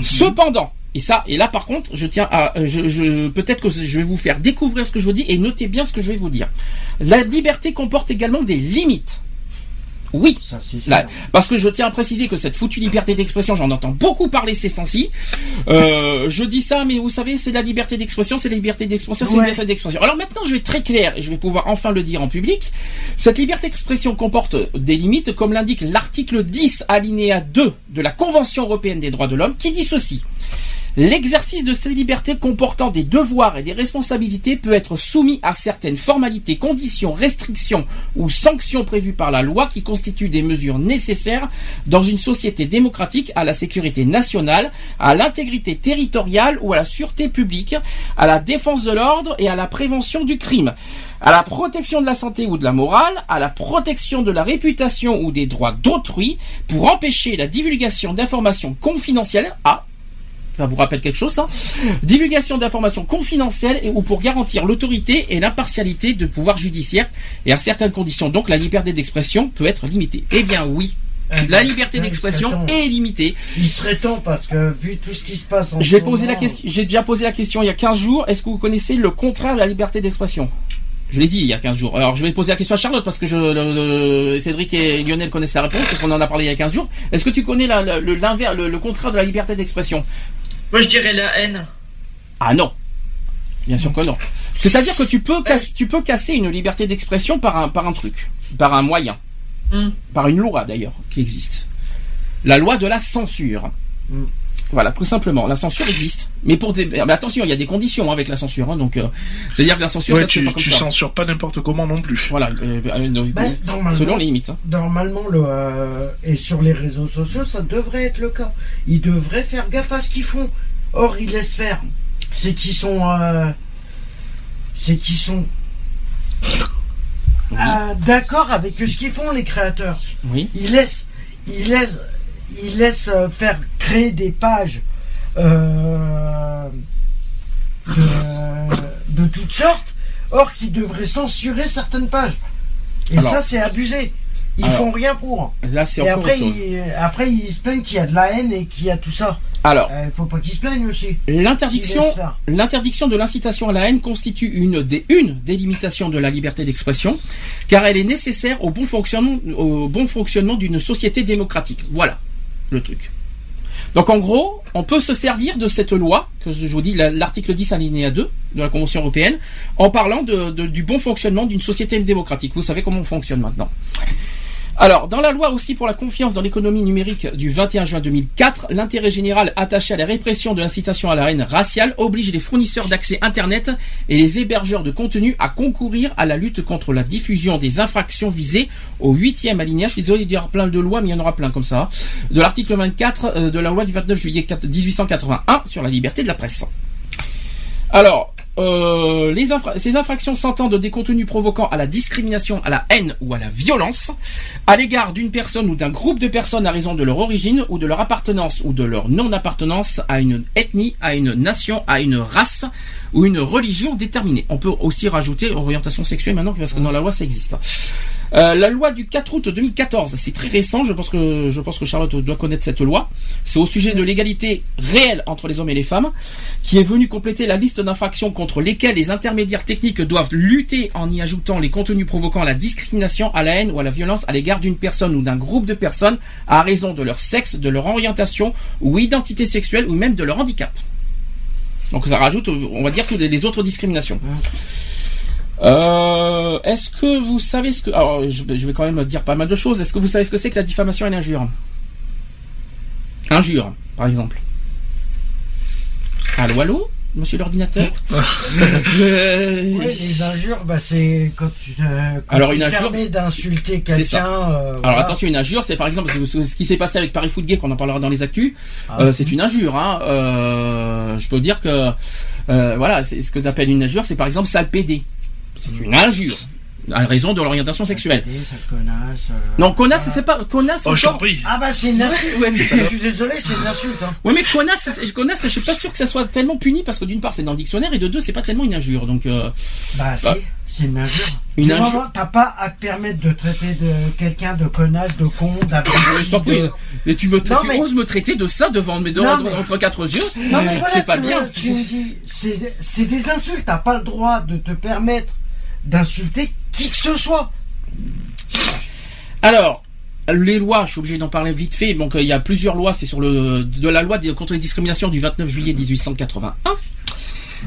Cependant, et ça, et là par contre, je tiens à, je, je- peut-être que je vais vous faire découvrir ce que je vous dis et notez bien ce que je vais vous dire. La liberté comporte également des limites. Oui, Ça. Là, parce que je tiens à préciser que cette foutue liberté d'expression, j'en entends beaucoup parler ces temps-ci. Euh, je dis ça, mais vous savez, c'est la liberté d'expression, c'est la liberté d'expression, c'est la liberté d'expression. Alors maintenant, je vais être très clair et je vais pouvoir enfin le dire en public. Cette liberté d'expression comporte des limites, comme l'indique l'article 10 alinéa 2 de la Convention européenne des droits de l'homme, qui dit ceci. L'exercice de ces libertés comportant des devoirs et des responsabilités peut être soumis à certaines formalités, conditions, restrictions ou sanctions prévues par la loi qui constituent des mesures nécessaires dans une société démocratique à la sécurité nationale, à l'intégrité territoriale ou à la sûreté publique, à la défense de l'ordre et à la prévention du crime, à la protection de la santé ou de la morale, à la protection de la réputation ou des droits d'autrui, pour empêcher la divulgation d'informations confidentielles à ça vous rappelle quelque chose, ça? Divulgation d'informations confidentielles et, ou pour garantir l'autorité et l'impartialité de pouvoir judiciaire et à certaines conditions. Donc la liberté d'expression peut être limitée. Eh bien oui, la liberté Ouais, d'expression est limitée. Il serait temps parce que vu tout ce qui se passe en J'ai la question, j'ai déjà posé la question il y a 15 jours. Est-ce que vous connaissez le contraire de la liberté d'expression? Je l'ai dit il y a 15 jours. Alors je vais poser la question à Charlotte parce que je, le- le- Cédric et Lionel connaissent la réponse parce qu'on en a parlé il y a 15 jours. Est-ce que tu connais la- la- le, l'inverse- le- le contraire de la liberté d'expression? Moi, je dirais la haine. Ah non. Bien sûr que non. C'est-à-dire que tu peux, casser, tu peux casser une liberté d'expression par un, par un truc, par un moyen, Hmm. par une loi d'ailleurs qui existe. La loi de la censure. Mm. Voilà, tout simplement. La censure existe, mais pour des, mais attention, il y a des conditions hein, avec la censure. hein, donc, euh, c'est-à-dire que la censure, Ouais, ça se fait tu, pas comme tu ça. censures pas n'importe comment non plus. Voilà, euh, euh, normalement- selon les limites. hein. Normalement, le, euh, et sur les réseaux sociaux, ça devrait être le cas. Ils devraient faire gaffe à ce qu'ils font. Or, ils laissent faire. C'est qu'ils sont. euh, c'est qu'ils sont. euh, D'accord avec ce qu'ils font, les créateurs. Oui. Ils laissent. Ils laissent. Ils laissent euh, faire créer des pages. euh, de, de toutes sortes. Or, qu'ils devraient censurer certaines pages. Et Alors- ça, c'est abusé. Ils Alors- font rien pour. Là, c'est Et encore après ils, après, ils se plaignent qu'il y a de la haine et qu'il y a tout ça. Alors, Il faut pas qu'ils se plaignent aussi. L'interdiction de l'incitation à la haine constitue une des une des limitations de la liberté d'expression, car elle est nécessaire au bon fonctionnement au bon fonctionnement d'une société démocratique. Voilà le truc. Donc en gros, on peut se servir de cette loi, que je vous dis la- l'article 10 alinéa 2 de la Convention européenne, en parlant du bon fonctionnement d'une société démocratique. Vous savez comment on fonctionne maintenant. Alors, dans la loi aussi pour la confiance dans l'économie numérique du 21 juin 2004, l'intérêt général attaché à la répression de l'incitation à la haine raciale oblige les fournisseurs d'accès Internet et les hébergeurs de contenu à concourir à la lutte contre la diffusion des infractions visées au huitième alinéa. Je suis désolé d'y avoir plein de lois, mais il y en aura plein comme ça. De l'article 24 euh, de la loi du 29 juillet 1881 sur la liberté de la presse. Alors, euh, les infra- ces infractions s'entendent des contenus provoquant à la discrimination, à la haine ou à la violence à l'égard d'une personne ou d'un groupe de personnes à raison de leur origine ou de leur appartenance ou de leur non-appartenance à une ethnie, à une nation, à une race ou une religion déterminée. On peut aussi rajouter orientation sexuelle maintenant parce que dans la loi ça existe. Euh, la loi du 4 août 2014, c'est très récent, je pense que je pense que Charlotte doit connaître cette loi. C'est au sujet de l'égalité réelle entre les hommes et les femmes, qui est venue compléter la liste d'infractions contre lesquelles les intermédiaires techniques doivent lutter en y ajoutant les contenus provoquant la discrimination, à la haine ou à la violence à l'égard d'une personne ou d'un groupe de personnes à raison de leur sexe, de leur orientation ou identité sexuelle ou même de leur handicap. Donc ça rajoute, on va dire, toutes les autres discriminations. Euh, est-ce que vous savez ce que... Alors, je, je vais quand même dire pas mal de choses. Est-ce que vous savez ce que c'est que la diffamation et l'injure? Injure, par exemple. Allô, allô Monsieur l'ordinateur? Euh, Ouais, les injures, bah, c'est quand tu, euh, quand Alors, tu une injure- permets d'insulter quelqu'un. euh, Alors voilà. attention, une injure, c'est par exemple ce qui s'est passé avec Paris Foot Gay, qu'on en parlera dans les actus. Ah. euh, c'est une injure. Hein. Euh, je peux dire que euh, voilà, c'est ce que tu appelles une injure, c'est par exemple sale PD. C'est une injure à raison de l'orientation sexuelle. Connasse, euh, Non, connasse, c'est pas connasse. Oh, je t'en encore- prie. Ah bah c'est une insulte. Ouais, mais- Je suis désolé, c'est une insulte. Hein. Ouais mais connasse, c'est- connasse, je suis pas sûr que ça soit tellement puni parce que d'une part c'est dans le dictionnaire et de deux c'est pas tellement une injure. Donc euh, Bah, si, Bah, c'est une injure. une injure- T'as pas à te permettre de traiter de quelqu'un de connasse, de con, d'abruti. je t'en prie. de- Mais tu me Non, tu mais- oses me traiter de ça devant mes Non, mais- entre quatre yeux? Non mais voilà, C'est pas tu, bien. me- tu me dis, c'est c'est des insultes. T'as pas le droit de te permettre d'insulter qui que ce soit. Alors, les lois, je suis obligé d'en parler vite fait. Donc, euh, il y a plusieurs lois. C'est sur le de la loi contre les discriminations du 29 juillet 1881.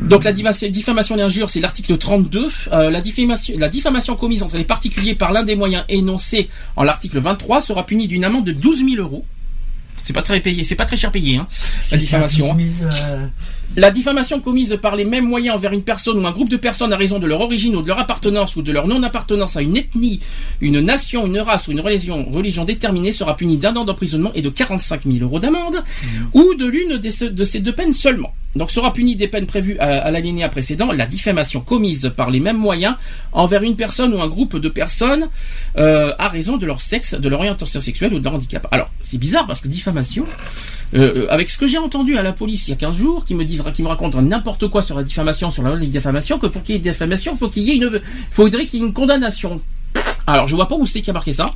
Donc, la diffamation, et l'injure, c'est l'article 32. Euh, la, diffamation, la diffamation commise entre les particuliers par l'un des moyens énoncés en l'article 23 sera punie d'une amende de 12 000 euros. C'est pas très payé, c'est pas très cher payé, hein, la diffamation. hein. 12 000, euh, La diffamation commise par les mêmes moyens envers une personne ou un groupe de personnes à raison de leur origine ou de leur appartenance ou de leur non-appartenance à une ethnie, une nation, une race ou une religion, religion déterminée sera punie d'un an d'emprisonnement et de 45 000 euros d'amende ou de l'une de ces deux peines seulement. Donc sera punie des peines prévues à, à l'alinéa précédent la diffamation commise par les mêmes moyens envers une personne ou un groupe de personnes euh, à raison de leur sexe, de leur orientation sexuelle ou de leur handicap. Alors c'est bizarre parce que diffamation, euh, euh, avec ce que j'ai entendu à la police il y a 15 jours, qui me disent, qui me racontent n'importe quoi sur la diffamation, sur la loi de diffamation, que pour qu'il y ait diffamation, faut qu'il y ait une, faudrait qu'il y ait une condamnation. Alors je vois pas où c'est qui a marqué ça,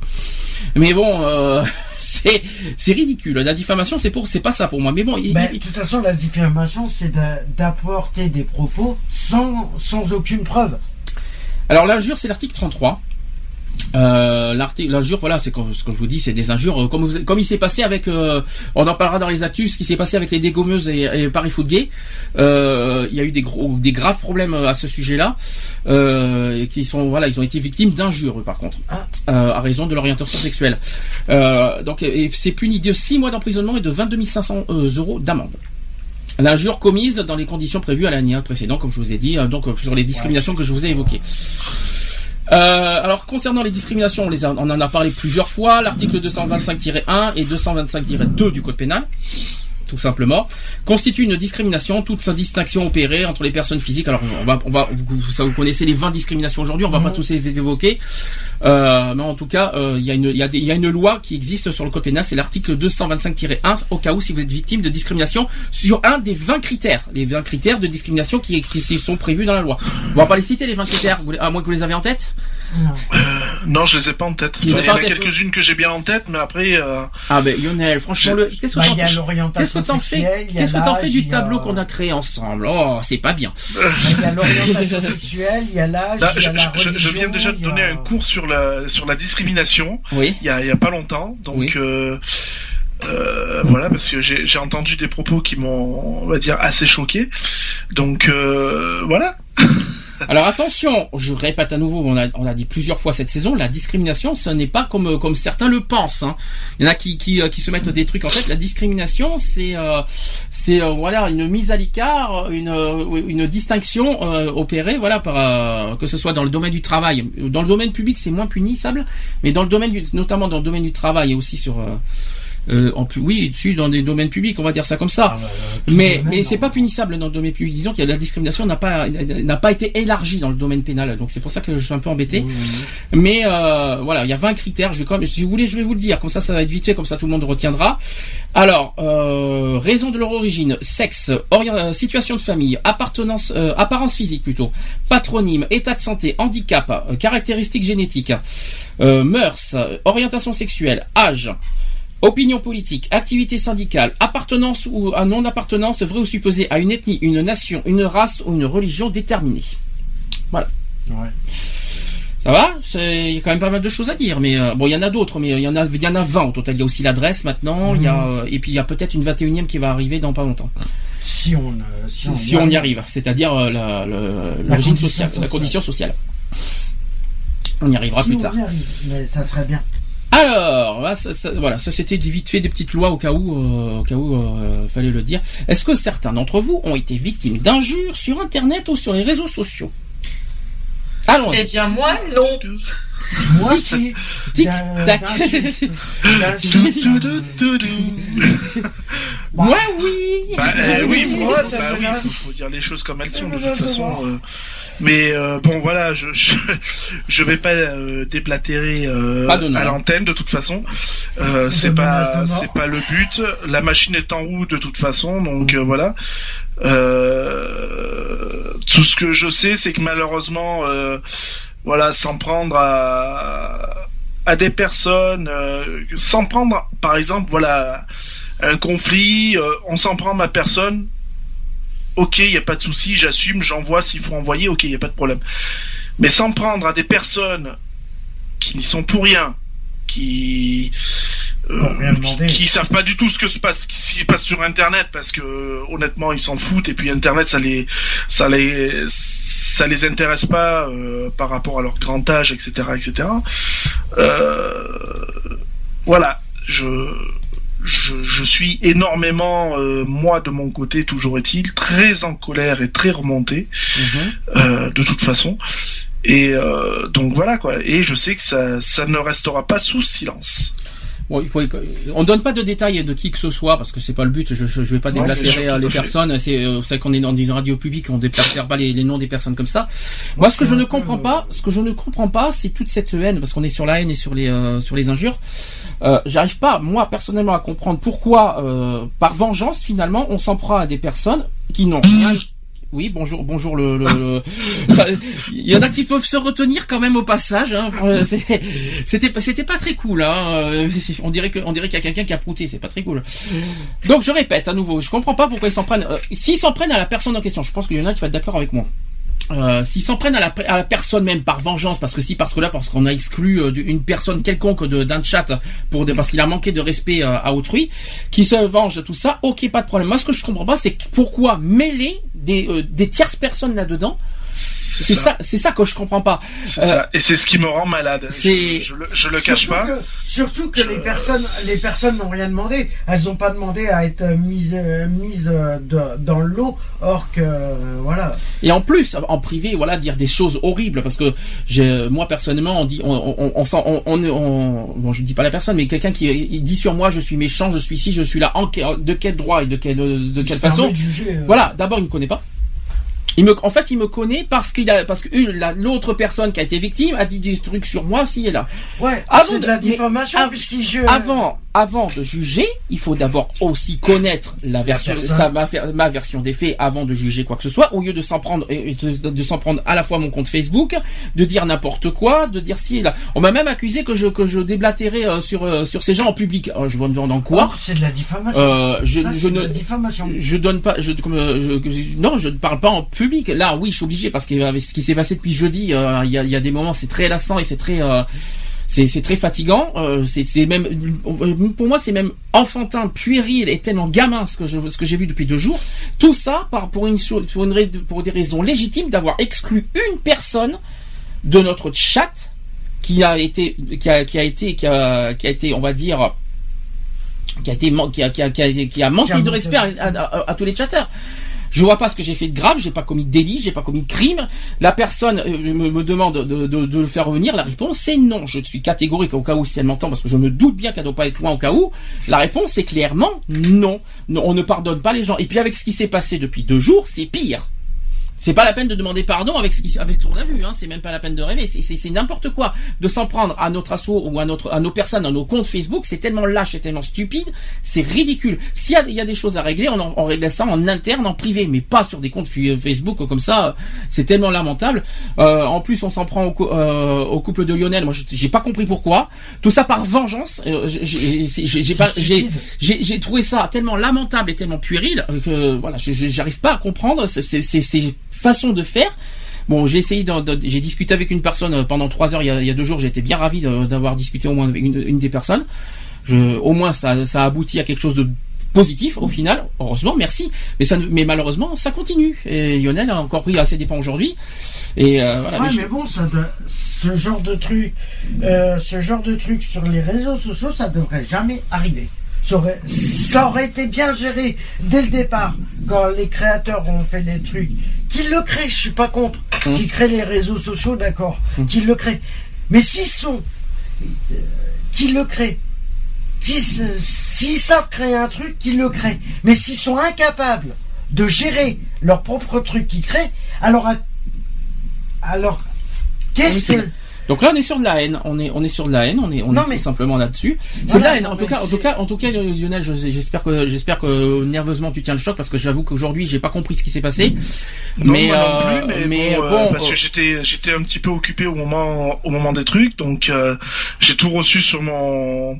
mais bon, euh, c'est c'est ridicule. La diffamation, c'est pour, c'est pas ça pour moi. Mais bon, il- ben, il- de toute façon, la diffamation, c'est d'a- d'apporter des propos sans, sans aucune preuve. Alors l'injure, c'est l'article 33. Euh, l'article, l'injure, voilà, c'est ce que je vous dis, c'est des injures, euh, comme, vous- comme il s'est passé avec, euh, on en parlera dans les actus, ce qui s'est passé avec les dégommeuses et, et Paris Foot Gay. Euh, il y a eu des gros, des graves problèmes à ce sujet-là, euh, et qui sont, voilà, ils ont été victimes d'injures, par contre, Ah. euh, à raison de l'orientation sexuelle. Euh, donc, et c'est puni de 6 mois d'emprisonnement et de 22 500 euh, euros d'amende. L'injure commise dans les conditions prévues à l'année précédente, comme je vous ai dit, euh, donc euh, sur les discriminations que je vous ai évoquées. Euh, alors concernant les discriminations, on, les a- on en a parlé plusieurs fois. L'article 225-1 et 225-2 du code pénal, tout simplement, constitue une discrimination. Toute sa distinction opérée entre les personnes physiques. Alors on va, on va, vous, vous- ça, vous connaissez les 20 discriminations aujourd'hui. On va pas tous les évoquer, euh, mais en tout cas, euh, il y a une, il y a des- il y a une loi qui existe sur le code pénal. C'est l'article 225-1 au cas où si vous êtes victime de discrimination sur un des 20 critères, les 20 critères de discrimination qui, qui sont prévus dans la loi. On va pas les citer les 20 critères, vous à moins que vous les avez en tête. Non, je les ai pas en tête. Il y en a quelques-unes que j'ai bien en tête, mais après, euh, Ah ben Lionel, franchement, le... qu'est-ce que Bah, t'en y fais? Qu'est-ce que t'en fais? y Qu'est-ce que t'en du y tableau qu'on a créé ensemble? Oh, c'est pas bien. Il y a l'orientation sexuelle, il y a l'âge, y je, je- viens déjà de y donner un cours sur la sur la discrimination. Oui. Il y a, il y a pas longtemps, donc. Oui. euh, euh, voilà, parce que j'ai j'ai entendu des propos qui m'ont, on va dire, assez choqué. Donc euh, voilà. Alors attention, je répète à nouveau, on a, on a dit plusieurs fois cette saison, la discrimination, ce n'est pas comme comme certains le pensent. hein. Il y en a qui qui, euh, qui se mettent des trucs en tête. La discrimination, c'est euh, c'est euh, voilà une mise à l'écart, une euh, une distinction euh, opérée, voilà par que ce soit dans le domaine du travail, dans le domaine public, c'est moins punissable, mais dans le domaine du, notamment dans le domaine du travail et aussi sur euh, en oui, dessus dans des domaines publics, on va dire ça comme ça. Ah, bah, euh, Mais, mais c'est pas punissable dans le domaine public. Disons qu'il y a la discrimination n'a pas n'a pas été élargie dans le domaine pénal. Donc c'est pour ça que je suis un peu embêté. Mais euh, voilà, il y a 20 critères. Je vais quand même, si vous voulez, je vais vous le dire. Comme ça, ça va être vite fait. Comme ça, tout le monde retiendra. Alors, euh, raison de leur origine, sexe, situation de famille, appartenance, euh, apparence physique plutôt, patronyme, état de santé, handicap, caractéristiques génétiques, euh, mœurs, orientation sexuelle, âge. Opinion politique, activité syndicale, appartenance ou à non-appartenance vraie ou supposée à une ethnie, une nation, une race ou une religion déterminée. Ouais. Ça va? Il y a quand même pas mal de choses à dire, mais euh, bon, il y en a d'autres, mais il y en a, il y en a 20 au total. Il y a aussi l'adresse maintenant, il y a, euh, et puis il y a peut-être une 21e qui va arriver dans pas longtemps. Si on, euh, si, on y arrive, c'est-à-dire l'origine condition sociale, la condition sociale. On y arrivera Si plus on tard. y arrive, mais ça serait bien. Alors, ça, voilà, ça c'était vite fait des petites lois au cas où, euh, au cas où euh, fallait le dire. Est-ce que certains d'entre vous ont été victimes d'injures sur Internet ou sur les réseaux sociaux? Allons. Eh bien, moi, non. Moi aussi. Tic tac. Moi oui. Bah, euh, oui, ouais, bah oui, faut, faut dire les choses comme elles sont de toute façon. euh. mais euh, bon, voilà, je je, je vais pas euh, déblatérer euh, Pas à l'antenne de toute façon. Euh, c'est pas c'est pas le but. La machine est en route de toute façon, donc euh, voilà. Euh, tout ce que je sais, c'est que malheureusement, euh, voilà, s'en prendre à à des personnes, euh, s'en prendre, par exemple, voilà, un conflit, euh, on s'en prend à ma personne, ok, il n'y a pas de souci, j'assume, j'envoie s'il faut envoyer, ok, il n'y a pas de problème. Mais s'en prendre à des personnes qui n'y sont pour rien, qui euh, qui savent pas du tout ce que se passe, qui se passe sur Internet, parce que euh, honnêtement ils s'en foutent et puis Internet ça les ça les ça les intéresse pas euh, par rapport à leur grand âge, etc., etc. Euh, voilà, je je, je suis énormément, euh, moi de mon côté, toujours est-il, très en colère et très remonté, Mhm. euh, de toute façon. Et euh, donc voilà quoi. Et je sais que ça, ça ne restera pas sous silence. Bon, il faut, on donne pas de détails de qui que ce soit parce que c'est pas le but. Je, je, je vais pas déblatérer euh, les personnes. C'est, euh, c'est qu'on est dans une radio publique, on déblatère pas les, les noms des personnes comme ça. Moi, ce que je ne comprends pas, ce que je ne comprends pas, c'est toute cette haine parce qu'on est sur la haine et sur les euh, sur les injures. Euh, J'arrive pas, moi personnellement, à comprendre pourquoi, euh, par vengeance, finalement, on s'en prend à des personnes qui n'ont rien. Oui, bonjour, bonjour le. le- Il y en a qui peuvent se retenir quand même au passage. Hein. Euh, C'était pas- très cool. Hein. Euh, On dirait qu'il y a quelqu'un qui a prouté. C'est pas très cool. Donc je répète à nouveau, je comprends pas pourquoi ils s'en prennent. euh, S'ils s'en prennent à la personne en question, je pense qu'il y en a qui va être d'accord avec moi. s'ils s'en prennent à la, personne même par vengeance, parce que si, parce que là, parce qu'on a exclu une personne quelconque d'un chat pour parce qu'il a manqué de respect à autrui, qui se venge de tout ça, ok, pas de problème. Moi, ce que je comprends pas, c'est pourquoi mêler des, euh, des tierces personnes là-dedans. C'est ça, c'est ça que je comprends pas. C'est Euh, ça. Et c'est ce qui me rend malade. Je, je, le- je le cache surtout pas. Que, surtout que les personnes, les personnes n'ont rien demandé. Elles n'ont pas demandé à être mises, euh, mises euh, de- dans l'eau. Or que, voilà. Et en plus, en privé, voilà, dire des choses horribles, parce que j'ai, moi personnellement, on dit, on, on, on, sent- on, on, on- bon, je dis pas la personne, mais quelqu'un qui il dit sur moi, je suis méchant, je suis ici, je suis là, en, de quel droit et de quelle, de quelle façon de juger, euh. Voilà, d'abord, il me connaît pas. Il me, en fait, il me connaît parce qu'il a, parce que la- l'autre personne qui a été victime a dit des trucs sur moi, si et là. Ouais, Avant c'est de- de la diffamation puisqu'il je... Avant, avant de juger, il faut d'abord aussi connaître la version, sa- ma, ma version des faits avant de juger quoi que ce soit, au lieu de s'en prendre, et de, de s'en prendre à la fois mon compte Facebook, de dire n'importe quoi, de dire si là. On m'a même accusé que je que je déblatérais euh, sur euh, sur ces gens en public. Euh, je me demande en quoi. Or, c'est de la diffamation. Euh, je, Ça, je de ne la diffamation. je donne pas comme, euh, je- non je ne parle pas en public là oui je suis obligé parce qu'avec ce qui s'est passé depuis jeudi euh, il y, a, il y a des moments c'est très lassant et c'est très euh, c'est très fatigant. Euh, c'est même pour moi c'est même enfantin puéril et tellement gamin ce que je ce que j'ai vu depuis deux jours. Tout ça par pour une cho- pour une rais- pour des raisons légitimes d'avoir exclu une personne de notre chat qui a été qui a, qui a été qui a, qui a été on va dire qui a été qui a, qui a, qui a, qui a manqué de respect à, à- à tous les chatteurs. Je vois pas ce que j'ai fait de grave, j'ai pas commis de délit, j'ai pas commis de crime. La personne euh, me, demande de, le faire revenir. La réponse c'est non. Je suis catégorique au cas où si elle m'entend parce que je me doute bien qu'elle doit pas être loin au cas où. La réponse est clairement non. Non, on ne pardonne pas les gens. Et puis avec ce qui s'est passé depuis deux jours, c'est pire. C'est pas la peine de demander pardon avec ce qui- avec ce qu'on a vu, hein. C'est même pas la peine de rêver. C'est- C'est c'est n'importe quoi de s'en prendre à notre assaut ou à notre à nos personnes, à nos comptes Facebook. C'est tellement lâche, c'est tellement stupide, c'est ridicule. S'il y a, il y a des choses à régler, on, en- on règle ça en interne, en privé, mais pas sur des comptes Facebook comme ça. C'est tellement lamentable. Euh, en plus, on s'en prend au, euh, au couple de Lionel. Moi, j'ai pas compris pourquoi. Tout ça par vengeance. Euh, j'ai- j'ai j'ai- j'ai pas, j'ai j'ai j'ai trouvé ça tellement lamentable et tellement puéril que voilà, j'arrive pas à comprendre ces, ces, façons de faire. Bon, j'ai essayé, j'ai discuté avec une personne euh, pendant trois heures il y a, il y a deux jours. J'étais bien ravi d'avoir discuté au moins avec une, une des personnes. Je, au moins, ça, ça aboutit à quelque chose de positif au final. Heureusement, merci. Mais ça, mais malheureusement, ça continue. Et Lionel a encore pris assez dépens aujourd'hui. Et euh, voilà. Ouais, mais je- bon, ça de- ce genre de truc, euh, ce genre de truc sur les réseaux sociaux, ça devrait jamais arriver. Ça aurait, ça aurait été bien géré dès le départ, quand les créateurs ont fait les trucs. Qu'ils le créent, je suis pas contre. Mmh. Qu'ils créent les réseaux sociaux, d'accord. Qu'ils le créent. Mais s'ils sont, euh, qu'ils le créent, s'ils savent créer un truc, qu'ils le créent. Mais s'ils sont incapables de gérer leur propre truc qu'ils créent, alors, alors, qu'est-ce que, Donc là, on est sur de la haine. On est, on est sur de la haine. On est, on Non, est mais- tout simplement là-dessus. C'est Voilà, de la haine. non, En tout cas, en tout cas, en tout cas, Lionel, je- j'espère que, j'espère que nerveusement tu tiens le choc parce que j'avoue qu'aujourd'hui, j'ai pas compris ce qui s'est passé. Non, mais, moi non euh, plus, mais, bon, euh, bon, parce que j'étais j'étais un petit peu occupé au moment au moment des trucs, donc euh, j'ai tout reçu sur mon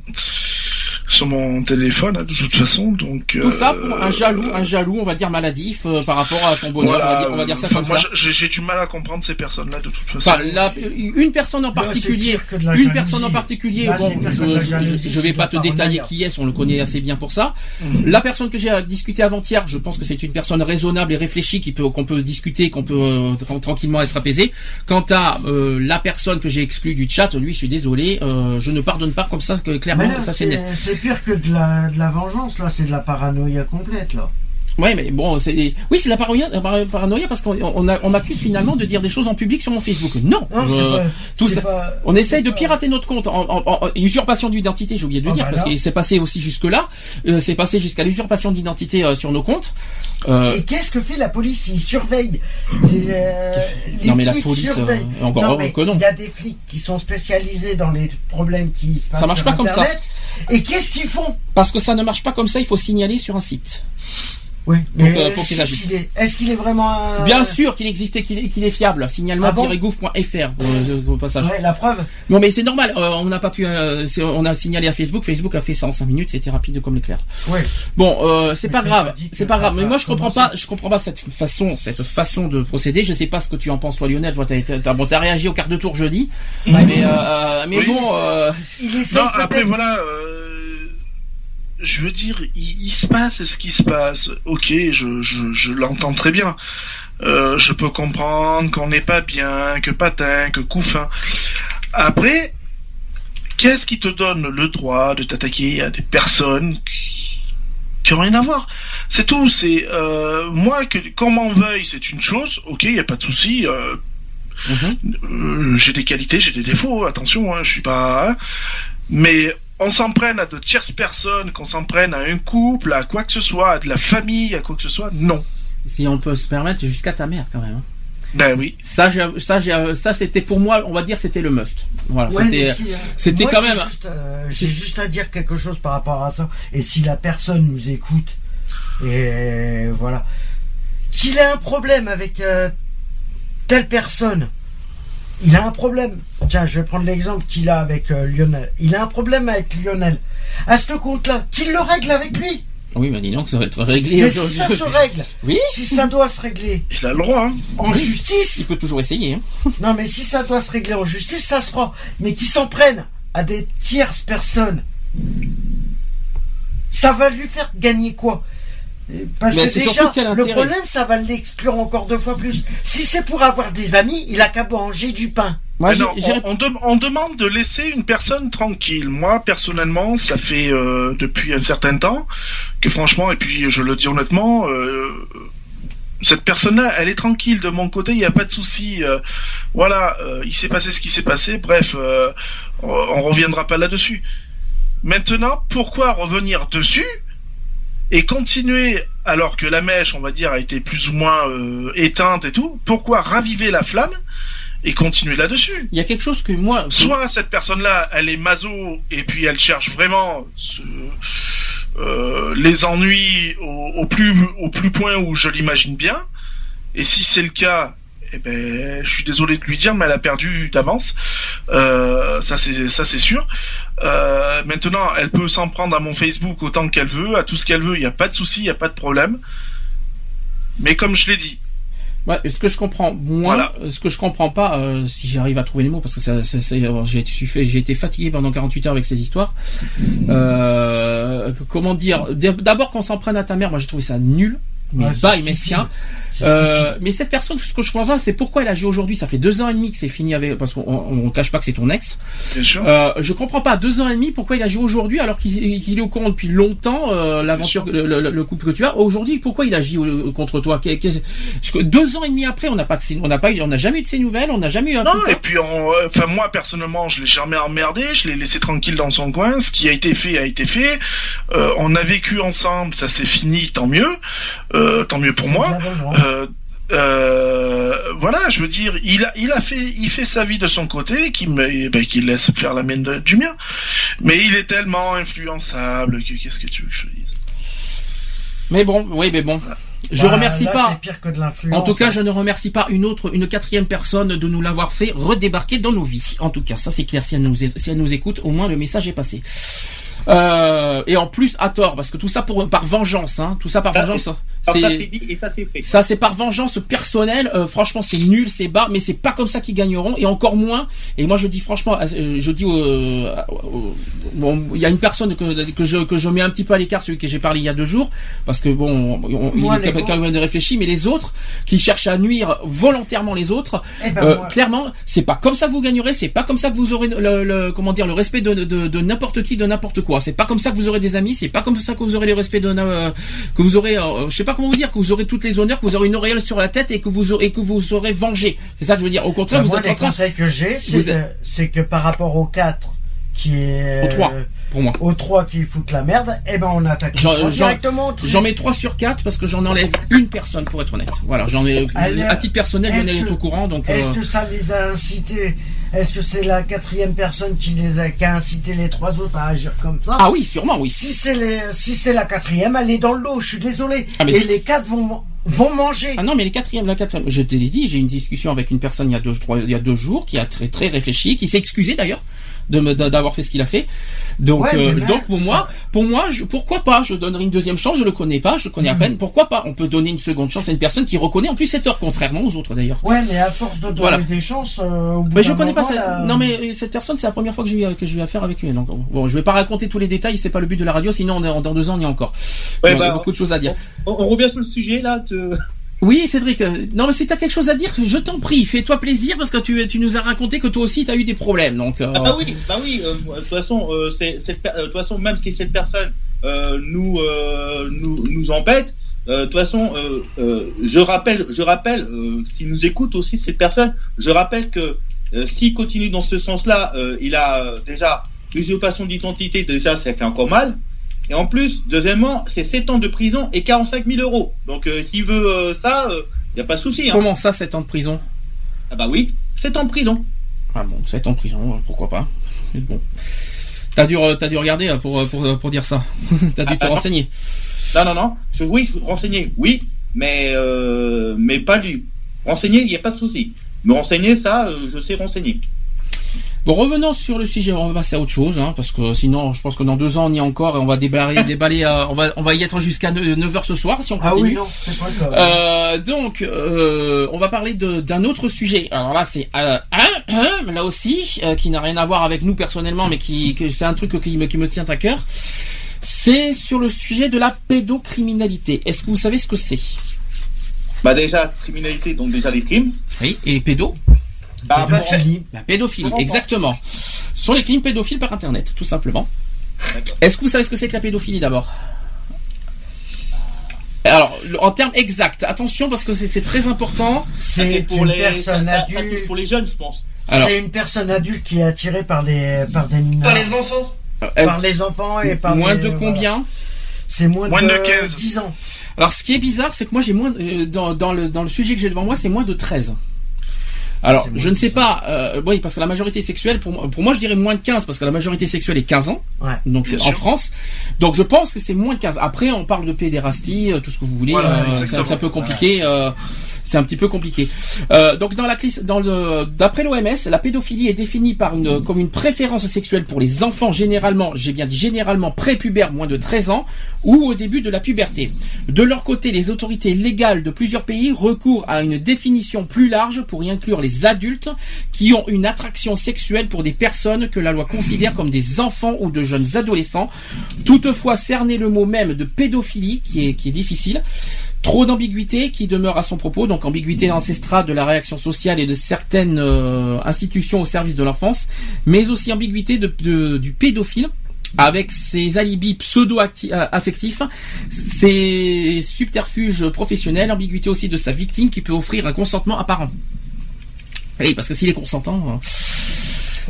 sur mon téléphone hein, de toute façon, donc tout ça euh, pour un jaloux, un jaloux, on va dire maladif euh, par rapport à ton bonheur. voilà, on, va dire, on va dire ça comme moi, ça. j'ai j'ai du mal à comprendre ces personnes-là de toute façon. Enfin, la- une personne en particulier, une personne en particulier, Là, bon, je, je, vais pas te détailler qui est, on le connaît assez bien pour ça. Mhm. La personne que j'ai discuté avant-hier, je pense que c'est une personne raisonnable et réfléchie qui peut, qu'on peut discuter, qu'on peut euh, tra- tranquillement être apaisé. Quant à euh, la personne que j'ai exclue du chat, lui, je suis désolé, euh, je ne pardonne pas comme ça, que clairement, là, ça c'est net. C'est pire que de la, la vengeance, là, c'est de la paranoïa complète, là. Ouais, mais bon, c'est oui, c'est la paranoïa, la para- paranoïa parce qu'on on, m'accuse finalement de dire des choses en public sur mon Facebook. Non, Non, euh, pas- tout c'est ça. pas- On essaye de pirater notre compte en, en- en- en- usurpation d'identité, j'ai oublié de le Ah, dire, bah parce que c'est passé aussi jusque là. Euh, c'est passé jusqu'à l'usurpation d'identité euh, sur nos comptes. Euh, Et qu'est-ce que fait la police? Ils surveillent. Les, euh, Non, mais la police, euh, encore Non, mais que non. Il y a des flics qui sont spécialisés dans les problèmes qui se passent Ça marche sur pas comme ça. Et qu'est-ce qu'ils font? Parce que ça ne marche pas comme ça, il faut signaler sur un site. Ouais, Pour mais que- pour qu'ils agissent. est-ce qu'il est vraiment. euh, Bien sûr qu'il existait, qu'il est, qu'il est fiable. Signalement-gouv.fr au, au passage. Ouais, la preuve. Non mais c'est normal. euh, on n'a pas pu. euh, on a signalé à Facebook. Facebook a fait ça en 5 minutes. C'était rapide comme l'éclair. Ouais. Bon, euh, c'est Mais pas grave. C'est pas grave. Mais moi je comprends pas. Je comprends pas cette façon, cette façon de procéder. Je sais pas ce que tu en penses toi, Lionel. Toi, t'as, bon, t'as réagi au quart de tour jeudi. Mais, euh, mais Oui. bon. euh, Il Non, après voilà, euh, je veux dire, il, il se passe ce qui se passe. Ok, je, je, je l'entends très bien. Euh, je peux comprendre qu'on n'est pas bien, que patin, que couffin. Après, qu'est-ce qui te donne le droit de t'attaquer à des personnes qui, qui ont rien à voir? C'est tout. C'est euh, moi que qu'on m'en veuille, c'est une chose. Ok, il y a pas de souci. Euh, mhm. euh, j'ai des qualités, j'ai des défauts, attention, hein, je suis pas. hein. Mais on s'en prenne à de tierces personnes, qu'on s'en prenne à un couple, à quoi que ce soit, à de la famille, à quoi que ce soit, non. Si on peut se permettre, jusqu'à ta mère quand même. hein. Ben oui. Ça, ça, ça, c'était pour moi. On va dire, c'était le must. Voilà. Ouais, c'était. si, euh, c'était quand j'ai même- juste, euh, J'ai juste à dire quelque chose par rapport à ça. Et si la personne nous écoute, et voilà, qu'il a un problème avec euh, telle personne, il a un problème. Tiens, je vais prendre l'exemple qu'il a avec euh, Lionel. Il a un problème avec Lionel. À ce compte-là, qu'il le règle avec lui. Oui, mais dis donc, ça va être réglé. Mais si ça se règle, Oui. si ça doit se régler Il a le droit, hein. en Oui. justice, Il peut toujours essayer. hein. Non, mais si ça doit se régler en justice, ça se fera. Mais qu'ils s'en prennent à des tierces personnes, ça va lui faire gagner quoi? Parce Mais que déjà, le problème, ça va l'exclure encore deux fois plus. Si c'est pour avoir des amis, il a qu'à manger du pain. Moi, non, on, on dem- on demande de laisser une personne tranquille. Moi, personnellement, ça fait euh, depuis un certain temps que franchement, et puis je le dis honnêtement, euh, cette personne-là, elle est tranquille de mon côté, il n'y a pas de souci. euh, voilà, euh, il s'est passé ce qui s'est passé, bref, euh, on, on reviendra pas là-dessus. Maintenant, pourquoi revenir dessus? Et continuer alors que la mèche, on va dire, a été plus ou moins euh, éteinte et tout Pourquoi raviver la flamme et continuer là-dessus? Il y a quelque chose que moi. Soit cette personne-là, elle est maso et puis elle cherche vraiment ce- euh, les ennuis au, au plus au plus point où je l'imagine bien. Et si c'est le cas, eh ben, je suis désolé de lui dire, mais elle a perdu d'avance. Euh, ça c'est ça c'est sûr. Euh, maintenant, elle peut s'en prendre à mon Facebook autant qu'elle veut, à tout ce qu'elle veut. Il n'y a pas de souci, il n'y a pas de problème. Mais comme je l'ai dit, Ouais, ce que je comprends moi, Voilà. ce que je comprends pas, euh, si j'arrive à trouver les mots, parce que ça, ça- c'est- j'ai été fatigué pendant 48 heures avec ces histoires. Euh, comment dire D'abord qu'on s'en prenne à ta mère, moi j'ai trouvé ça nul, mais et stupide. mesquin. Euh, mais cette personne, ce que je comprends pas, c'est pourquoi elle agit aujourd'hui. Ça fait deux ans et demi que c'est fini avec, parce qu'on on, on cache pas que c'est ton ex. bien sûr. Euh, je comprends pas deux ans et demi pourquoi il agit aujourd'hui alors qu'il qu'il est au courant depuis longtemps euh, l'aventure le, le- le couple que tu as aujourd'hui pourquoi il agit euh, contre toi? Qu'est- parce que deux ans et demi après on n'a pas de on n'a pas eu on n'a jamais eu de ses nouvelles on n'a jamais eu un Non, et ça. puis, on- euh, enfin, moi, personnellement, je l'ai jamais emmerdé, je l'ai laissé tranquille dans son coin, ce qui a été fait a été fait, Euh, on a vécu ensemble, ça s'est fini, tant mieux, Euh, tant mieux pour moi. Euh, euh, voilà, je veux dire, il a, il a fait, il fait sa vie de son côté, qui me, ben, qu'il laisse faire la mienne de- du mien. Mais il est tellement influençable que qu'est-ce que tu veux que je dise? Mais bon oui mais bon je Bah, remercie là, pas C'est pire que de l'influence. en tout cas, hein. je ne remercie pas une autre, une quatrième personne de nous l'avoir fait redébarquer dans nos vies. En tout cas, ça c'est clair. Si elle nous, si elle nous écoute, au moins le message est passé. Euh, et en plus à tort, parce que tout ça pour par vengeance, hein, tout ça par Ça, vengeance. Alors, ça c'est- dit et ça c'est fait. Ça, c'est par vengeance personnelle. Euh, franchement, c'est nul, c'est bas, mais c'est pas comme ça qu'ils gagneront, et encore moins. Et moi, je dis franchement, euh, je dis, euh, euh, bon, il y a une personne que, que je que je mets un petit peu à l'écart, celui que j'ai parlé il y a deux jours, parce que bon, on, il Moi, est les quand même réfléchi, mais les autres qui cherchent à nuire volontairement les autres, Eh ben, euh, clairement, c'est pas comme ça que vous gagnerez, c'est pas comme ça que vous aurez le, le- comment dire le respect de, de, de n'importe qui, de n'importe quoi. C'est pas comme ça que vous aurez des amis, c'est pas comme ça que vous aurez le respect de euh, que vous aurez, euh, je sais pas comment vous dire, que vous aurez toutes les honneurs, que vous aurez une auréole sur la tête et que vous aurez, et que vous serez vengé. C'est ça que je veux dire. Au contraire, Bah, vous moi, êtes les train, conseils que j'ai, c'est que, par rapport aux 4 qui est Aux trois. pour moi. aux 3 qui foutent la merde, eh ben on attaque trois directement. J'en mets 3 sur 4 parce que j'en enlève une personne pour être honnête. Voilà, j'en ai à titre personnel, Lionel est que- au courant donc. Est-ce euh, que ça les a incités est-ce que c'est la quatrième personne qui les a, qui a incité les trois autres à agir comme ça? Ah oui, sûrement, oui. Si c'est les, si c'est la quatrième, elle est dans le lot. Je suis désolé. Ah, mais Et les quatre vont vont manger. Ah non, mais les quatrièmes, la quatrième. Je te l'ai dit, j'ai eu une discussion avec une personne il y a deux, trois, il y a deux jours qui a très très réfléchi, qui s'est excusé d'ailleurs d'avoir fait ce qu'il a fait. Donc Ouais, euh, donc pour moi, pour moi, je, pourquoi pas Je donnerai une deuxième chance. Je le connais pas, je connais à peine. Pourquoi pas On peut donner une seconde chance à une personne qui reconnaît en plus cette heure, contrairement aux autres d'ailleurs. Ouais, mais à force de donner Voilà. des chances, euh, au bout Mais je connais pas moment, là, Non mais euh, cette personne, c'est la première fois que j'ai eu que j'ai eu affaire avec lui. Donc bon, je vais pas raconter tous les détails, c'est pas le but de la radio. Sinon, on est- dans deux ans, on y est encore. Ouais, Donc, il y a bah, beaucoup de choses à dire. On, on revient sur le sujet là. Oui, Cédric. Non, mais si t'as quelque chose à dire, je t'en prie, fais-toi plaisir parce que tu, nous as raconté que toi aussi t'as eu des problèmes. Donc, euh, Ah bah oui, bah oui. euh, De toute façon, euh, c'est euh, de toute façon, même si cette personne euh, nous nous nous embête, de toute façon, je rappelle, je rappelle, s'il nous écoute aussi cette personne, je rappelle que s'il continue dans ce sens-là, il a déjà usurpation d'identité, déjà ça fait encore mal. Et en plus, deuxièmement, c'est 7 ans de prison et 45 000 euros. Donc euh, s'il veut euh, ça, il n'y a pas de souci. Hein. comment ça, 7 ans de prison? Ah bah oui, 7 ans de prison. Ah bon, 7 ans de prison, euh, pourquoi pas Mais Bon. T'as dû, dû regarder euh, pour, euh, pour, euh, pour dire ça. t'as dû Ah, te ah, non. renseigner. Non, non, non. Je, oui, renseigner, oui, mais, euh, mais pas lui. Renseigner, il n'y a pas de souci. Me renseigner, ça, euh, je sais renseigner. Bon, revenons sur le sujet. On va passer à autre chose, hein, parce que sinon, je pense que dans deux ans, on y est encore et on va déballer, déballer. euh, on va, on va y être jusqu'à 9h ce soir si on Ah continue. oui, non, c'est pas le cas. Euh, donc, euh, on va parler d'un autre sujet. Alors là, c'est euh, un, un, là aussi, euh, qui n'a rien à voir avec nous personnellement, mais qui, c'est un truc qui me, qui me tient à cœur. C'est sur le sujet de la pédocriminalité. Est-ce que vous savez ce que c'est? Bah déjà, criminalité, donc déjà les crimes. Oui, et pédo Bah, Pédophilie. La pédophilie, exactement. Ce sont les crimes pédophiles par Internet, tout simplement. Est-ce que vous savez ce que c'est que la pédophilie d'abord? Alors, en termes exacts, attention parce que c'est très important. C'est pour une les, personne ça- ça- ça touche adulte. pour les jeunes, je pense. C'est une personne adulte qui est attirée par les par des mineurs, Par les enfants. Euh, par les enfants et par moins les- de voilà. combien? C'est moins, Moins de, de 15. 10 ans. Alors, ce qui est bizarre, c'est que moi, j'ai moins euh, dans, dans le dans le sujet que j'ai devant moi, c'est moins de 13. Alors, moins je ne sais 10 pas, euh, oui, parce que la majorité sexuelle, pour moi, pour moi, je dirais moins de 15, parce que la majorité sexuelle est 15 ans, Ouais. donc c'est en. France. Donc, je pense que c'est moins de 15. Après, on parle de pédérastie, euh, tout ce que vous voulez, Voilà, euh, c'est un peu compliqué. euh, c'est un petit peu compliqué. Euh, donc dans la dans d'après l'OMS, la pédophilie est définie par une comme une préférence sexuelle pour les enfants généralement, j'ai bien dit généralement prépubères moins de 13 ans ou au début de la puberté. De leur côté, les autorités légales de plusieurs pays recourent à une définition plus large pour y inclure les adultes qui ont une attraction sexuelle pour des personnes que la loi considère comme des enfants ou de jeunes adolescents. Toutefois, cerner le mot même de pédophilie qui est difficile. Trop d'ambiguïté qui demeure à son propos, donc ambiguïté ancestrale de la réaction sociale et de certaines euh, institutions au service de l'enfance, mais aussi ambiguïté de, de- du pédophile avec ses alibis pseudo-affectifs, ses subterfuges professionnels, ambiguïté aussi de sa victime qui peut offrir un consentement apparent. Oui, parce que s'il est consentant,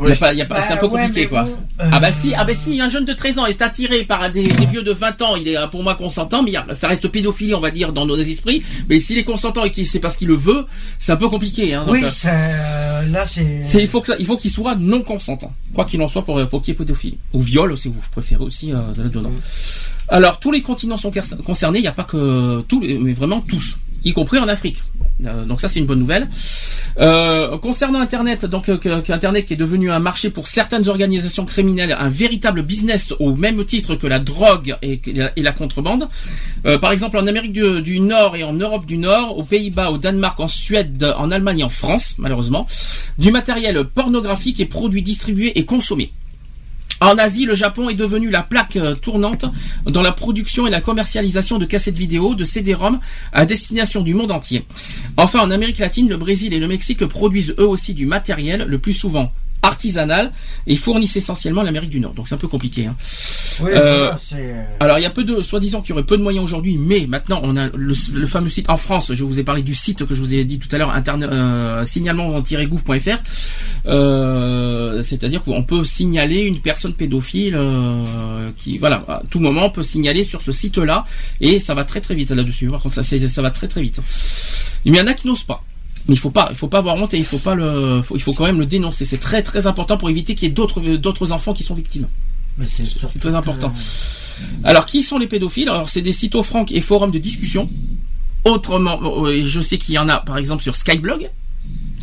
il y a pas, il y a pas, c'est un Bah, peu ouais, compliqué quoi. bon, Ah bah euh, si, ah bah si, un jeune de 13 ans est attiré par des, des vieux de 20 ans, il est euh, pour moi consentant, mais ça reste pédophilie, on va dire, dans nos esprits. Mais s'il est consentant et qu'il c'est parce qu'il le veut, c'est un peu compliqué. Hein, donc, Oui, euh, c'est, euh, là c'est. il faut que ça- il faut qu'il soit non consentant, quoi qu'il en soit pour, pour qu'il y ait pédophilie ou viol, si vous préférez aussi euh, de la donnant. Alors tous les continents sont cer- concernés, il n'y a pas que tous, mais vraiment tous, y compris en Afrique. Euh, donc ça c'est une bonne nouvelle. Euh, concernant Internet, donc euh, Internet qui est devenu un marché pour certaines organisations criminelles, un véritable business au même titre que la drogue et, que la- et la contrebande. Euh, par exemple en Amérique du, du Nord et en Europe du Nord, aux Pays-Bas, au Danemark, en Suède, en Allemagne et en France, malheureusement, du matériel pornographique est produit, distribué et consommé. En Asie, le Japon est devenu la plaque euh, tournante dans la production et la commercialisation de cassettes vidéo, de CD-ROM à destination du monde entier. Enfin, en Amérique latine, le Brésil et le Mexique produisent eux aussi du matériel, le plus souvent artisanal, et fournissent essentiellement l'Amérique du Nord. Donc c'est un peu compliqué. Hein. Oui, Euh, euh, Alors il y a peu de, soi-disant qu'il y aurait peu de moyens aujourd'hui, mais maintenant on a le, le fameux site en France. Je vous ai parlé du site que je vous ai dit tout à l'heure, euh, signalement-gouv.fr. Euh, C'est-à-dire qu'on peut signaler une personne pédophile qui, voilà, à tout moment on peut signaler sur ce site-là et ça va très très vite là-dessus. Par contre ça, va très très vite. Il y en a qui n'osent pas. Mais il faut pas, il faut pas avoir honte et il faut pas le, faut- il faut quand même le dénoncer. C'est très très important pour éviter qu'il y ait d'autres d'autres enfants qui sont victimes. C'est très important. Alors, qui sont les pédophiles? Alors, c'est des sites francs et forums de discussion. Autrement, euh, je sais qu'il y en a, par exemple, sur Skyblog.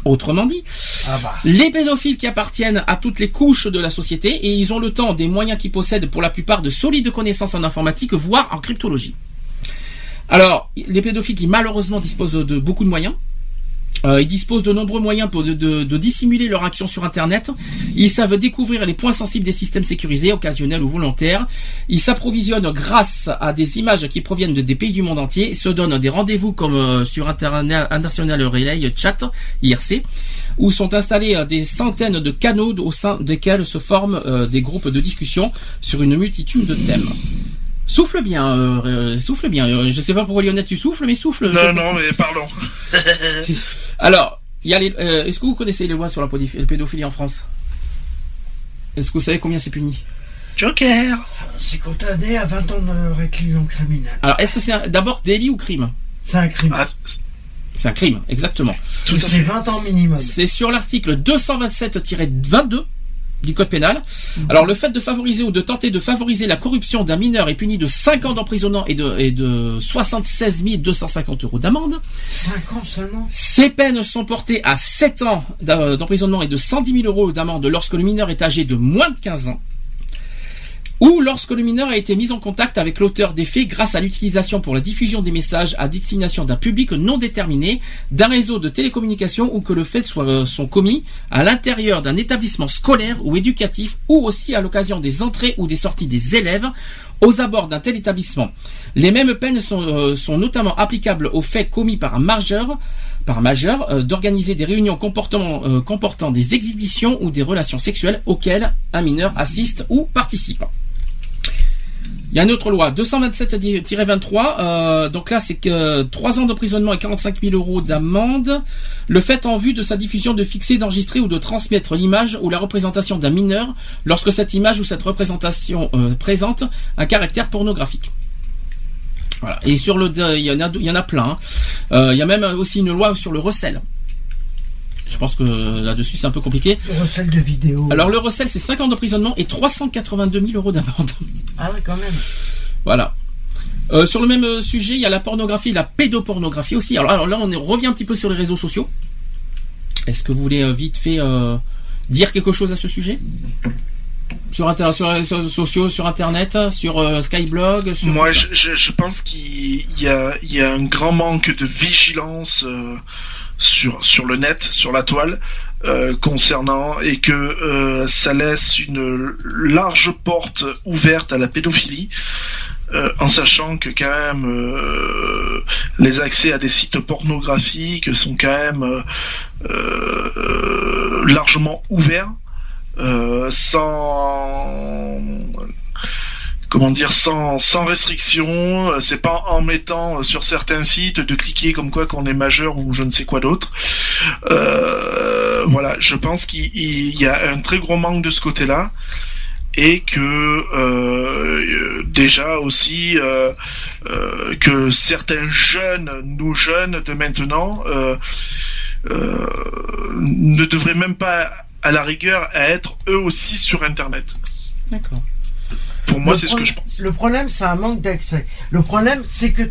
Autrement dit, Ah bah. les pédophiles qui appartiennent à toutes les couches de la société et ils ont le temps des moyens qu'ils possèdent pour la plupart de solides connaissances en informatique, voire en cryptologie. Alors, les pédophiles qui malheureusement disposent de beaucoup de moyens, euh, ils disposent de nombreux moyens pour de, de- de dissimuler leur action sur Internet. Ils savent découvrir les points sensibles des systèmes sécurisés, occasionnels ou volontaires. Ils s'approvisionnent grâce à des images qui proviennent de des pays du monde entier. Ils se donnent des rendez-vous comme euh, sur Internet International Relay Chat, IRC, où sont installés euh, des centaines de canaux au sein desquels se forment euh, des groupes de discussion sur une multitude de thèmes. Souffle bien, euh, euh, souffle bien. Euh, je sais pas pourquoi Lionel tu souffles, mais souffle. Non, non, mais parlons. Alors, il y a les. euh, Est-ce que vous connaissez les lois sur la pédophilie en France? Est-ce que vous savez combien c'est puni? Joker C'est condamné à 20 ans de réclusion criminelle. Alors, est-ce que c'est d'abord délit ou crime? C'est un crime. Ah, C'est un crime, exactement. C'est fait. 20 ans minimum. C'est sur l'article 227-22 du code pénal. Alors le fait de favoriser ou de tenter de favoriser la corruption d'un mineur est puni de 5 ans d'emprisonnement et de, et de 76 250 euros d'amende. 5 ans seulement? Ces peines sont portées à 7 ans d'emprisonnement et de 110 000 euros d'amende lorsque le mineur est âgé de moins de 15 ans. Ou lorsque le mineur a été mis en contact avec l'auteur des faits grâce à l'utilisation pour la diffusion des messages à destination d'un public non déterminé, d'un réseau de télécommunications ou que le fait soit euh, sont commis à l'intérieur d'un établissement scolaire ou éducatif ou aussi à l'occasion des entrées ou des sorties des élèves aux abords d'un tel établissement. Les mêmes peines sont, euh, sont notamment applicables aux faits commis par un majeur, par majeur euh, d'organiser des réunions comportant, euh, comportant des exhibitions ou des relations sexuelles auxquelles un mineur assiste ou participe. Il y a une autre loi, 227-23, euh, donc là c'est que 3 ans d'emprisonnement et 45 000 euros d'amende. Le fait en vue de sa diffusion de fixer, d'enregistrer ou de transmettre l'image ou la représentation d'un mineur lorsque cette image ou cette représentation euh, présente un caractère pornographique. Voilà. Et sur le, il y en a, il y en a plein. hein. Euh, il y a même aussi une loi sur le recel. Je pense que là-dessus c'est un peu compliqué. Le recel de vidéo. Alors le recel c'est 5 ans d'emprisonnement et 382 000 euros d'amende. Ah ouais, quand même. Voilà. Euh, sur le même euh, sujet, il y a la pornographie, la pédopornographie aussi. Alors, alors là, on revient un petit peu sur les réseaux sociaux. Est-ce que vous voulez euh, vite fait euh, dire quelque chose à ce sujet? Sur, inter- sur les réseaux sociaux, sur Internet, sur euh, Skyblog sur Moi, je, je, je pense qu'il y a, il y a un grand manque de vigilance euh, sur, sur le net, sur la toile, euh, concernant, et que euh, ça laisse une large porte ouverte à la pédophilie. euh, en sachant que quand même euh, les accès à des sites pornographiques sont quand même euh, euh, largement ouverts sans comment dire sans sans restriction euh, c'est pas en mettant euh, sur certains sites de cliquer comme quoi qu'on est majeur ou je ne sais quoi d'autre Euh, voilà je pense qu'il il y a un très gros manque de ce côté là et que déjà aussi que certains jeunes, nos jeunes de maintenant, ne devraient même pas à la rigueur être eux aussi sur Internet. D'accord. Pour moi, c'est ce que je pense. Le problème, c'est un manque d'accès. Le problème, c'est que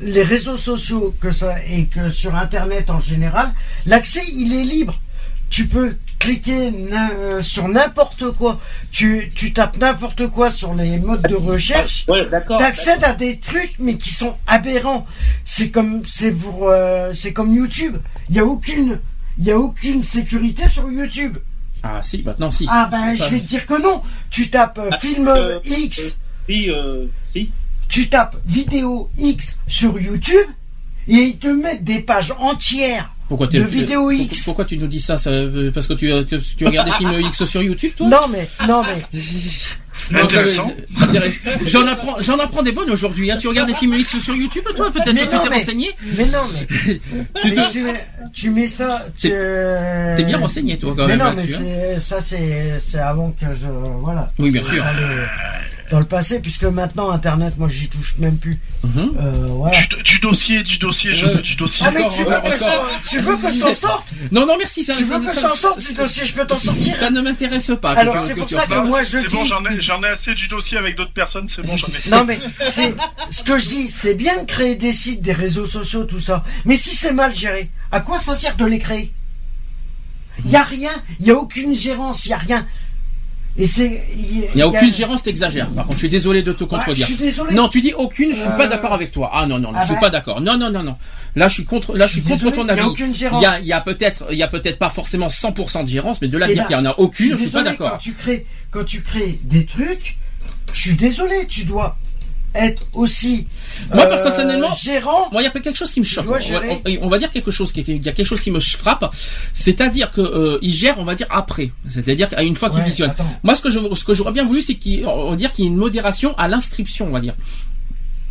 les réseaux sociaux que ça et que sur Internet en général, l'accès il est libre. Tu peux cliquer euh, sur n'importe quoi. Tu, tu tapes n'importe quoi sur les modes de recherche. Ouais, d'accord. T'accèdes à des trucs mais qui sont aberrants. C'est comme c'est pour euh, c'est comme YouTube. Il y a aucune il y a aucune sécurité sur YouTube. Ah si, maintenant si. Ah ben je vais te dire que non. Tu tapes euh, Ah, film euh, X Oui, euh, si. tu tapes vidéo X sur YouTube et ils te mettent des pages entières Pourquoi de vidéo X. Pourquoi tu nous dis ça, ça, euh, Parce que tu, euh, tu, tu regardes des films X sur YouTube, toi? Non mais non mais Non, Intéressant. J'en apprends, j'en apprends des bonnes aujourd'hui. Hein. Tu regardes des films X sur YouTube, toi Peut-être Mais que tu non, t'es mais- renseigné. mais non mais, Tu mais mets, tu mets ça tu T'es bien renseigné, toi, quand mais même. non mais là-dessus, hein. c'est ça c'est c'est avant que je voilà Oui, bien sûr. Allez. Dans le passé, puisque maintenant Internet, moi j'y touche même plus. Mhm. Euh, voilà. Du, du dossier, du dossier, je veux du dossier. Ah mais Encore, tu veux, que je t'en- tu veux que je t'en sorte? Non, non, merci. Ça, Tu ça- veux que je ça- t'en sorte du dossier Je peux t'en sortir? Ça ne m'intéresse pas. Alors, c'est pour ça que moi je C'est dis. bon, j'en ai, j'en ai assez du dossier avec d'autres personnes, c'est bon, j'en ai. Non mais c'est ce que je dis, c'est bien de créer des sites, des réseaux sociaux, tout ça. Mais si c'est mal géré, à quoi ça sert de les créer? Il y a rien, il y a aucune gérance, il y a rien. Et c'est Il n'y a aucune gérance, t'exagères. Par contre, je suis désolé de te Ah, contredire. je suis désolé. Non, tu dis aucune, je suis pas Euh, d'accord avec toi. Ah non, non, non ah je suis bah. pas d'accord. Non, non, non, non. Là, je suis contre, là, je suis suis contre ton il y a avis. aucune gérance. Il y a, peut-être, il y a peut-être pas forcément 100% de gérance, mais de là à Eh dire ben, qu'il y en a aucune, je suis pas désolé, Quand d'accord. tu crées, quand tu crées des trucs, je suis désolé, tu dois être aussi Moi, euh, personnellement, gérant. Moi, il y a pas quelque chose qui me choque. On va, gérer. on- on va dire quelque chose qui, il y a quelque chose qui me frappe, c'est-à-dire que euh, il gère, on va dire après, c'est-à-dire à une fois qu'il Ouais, visionne. attends. Moi, ce que je, ce que j'aurais bien voulu, c'est qu'il, on va dire qu'il y ait une modération à l'inscription, on va dire.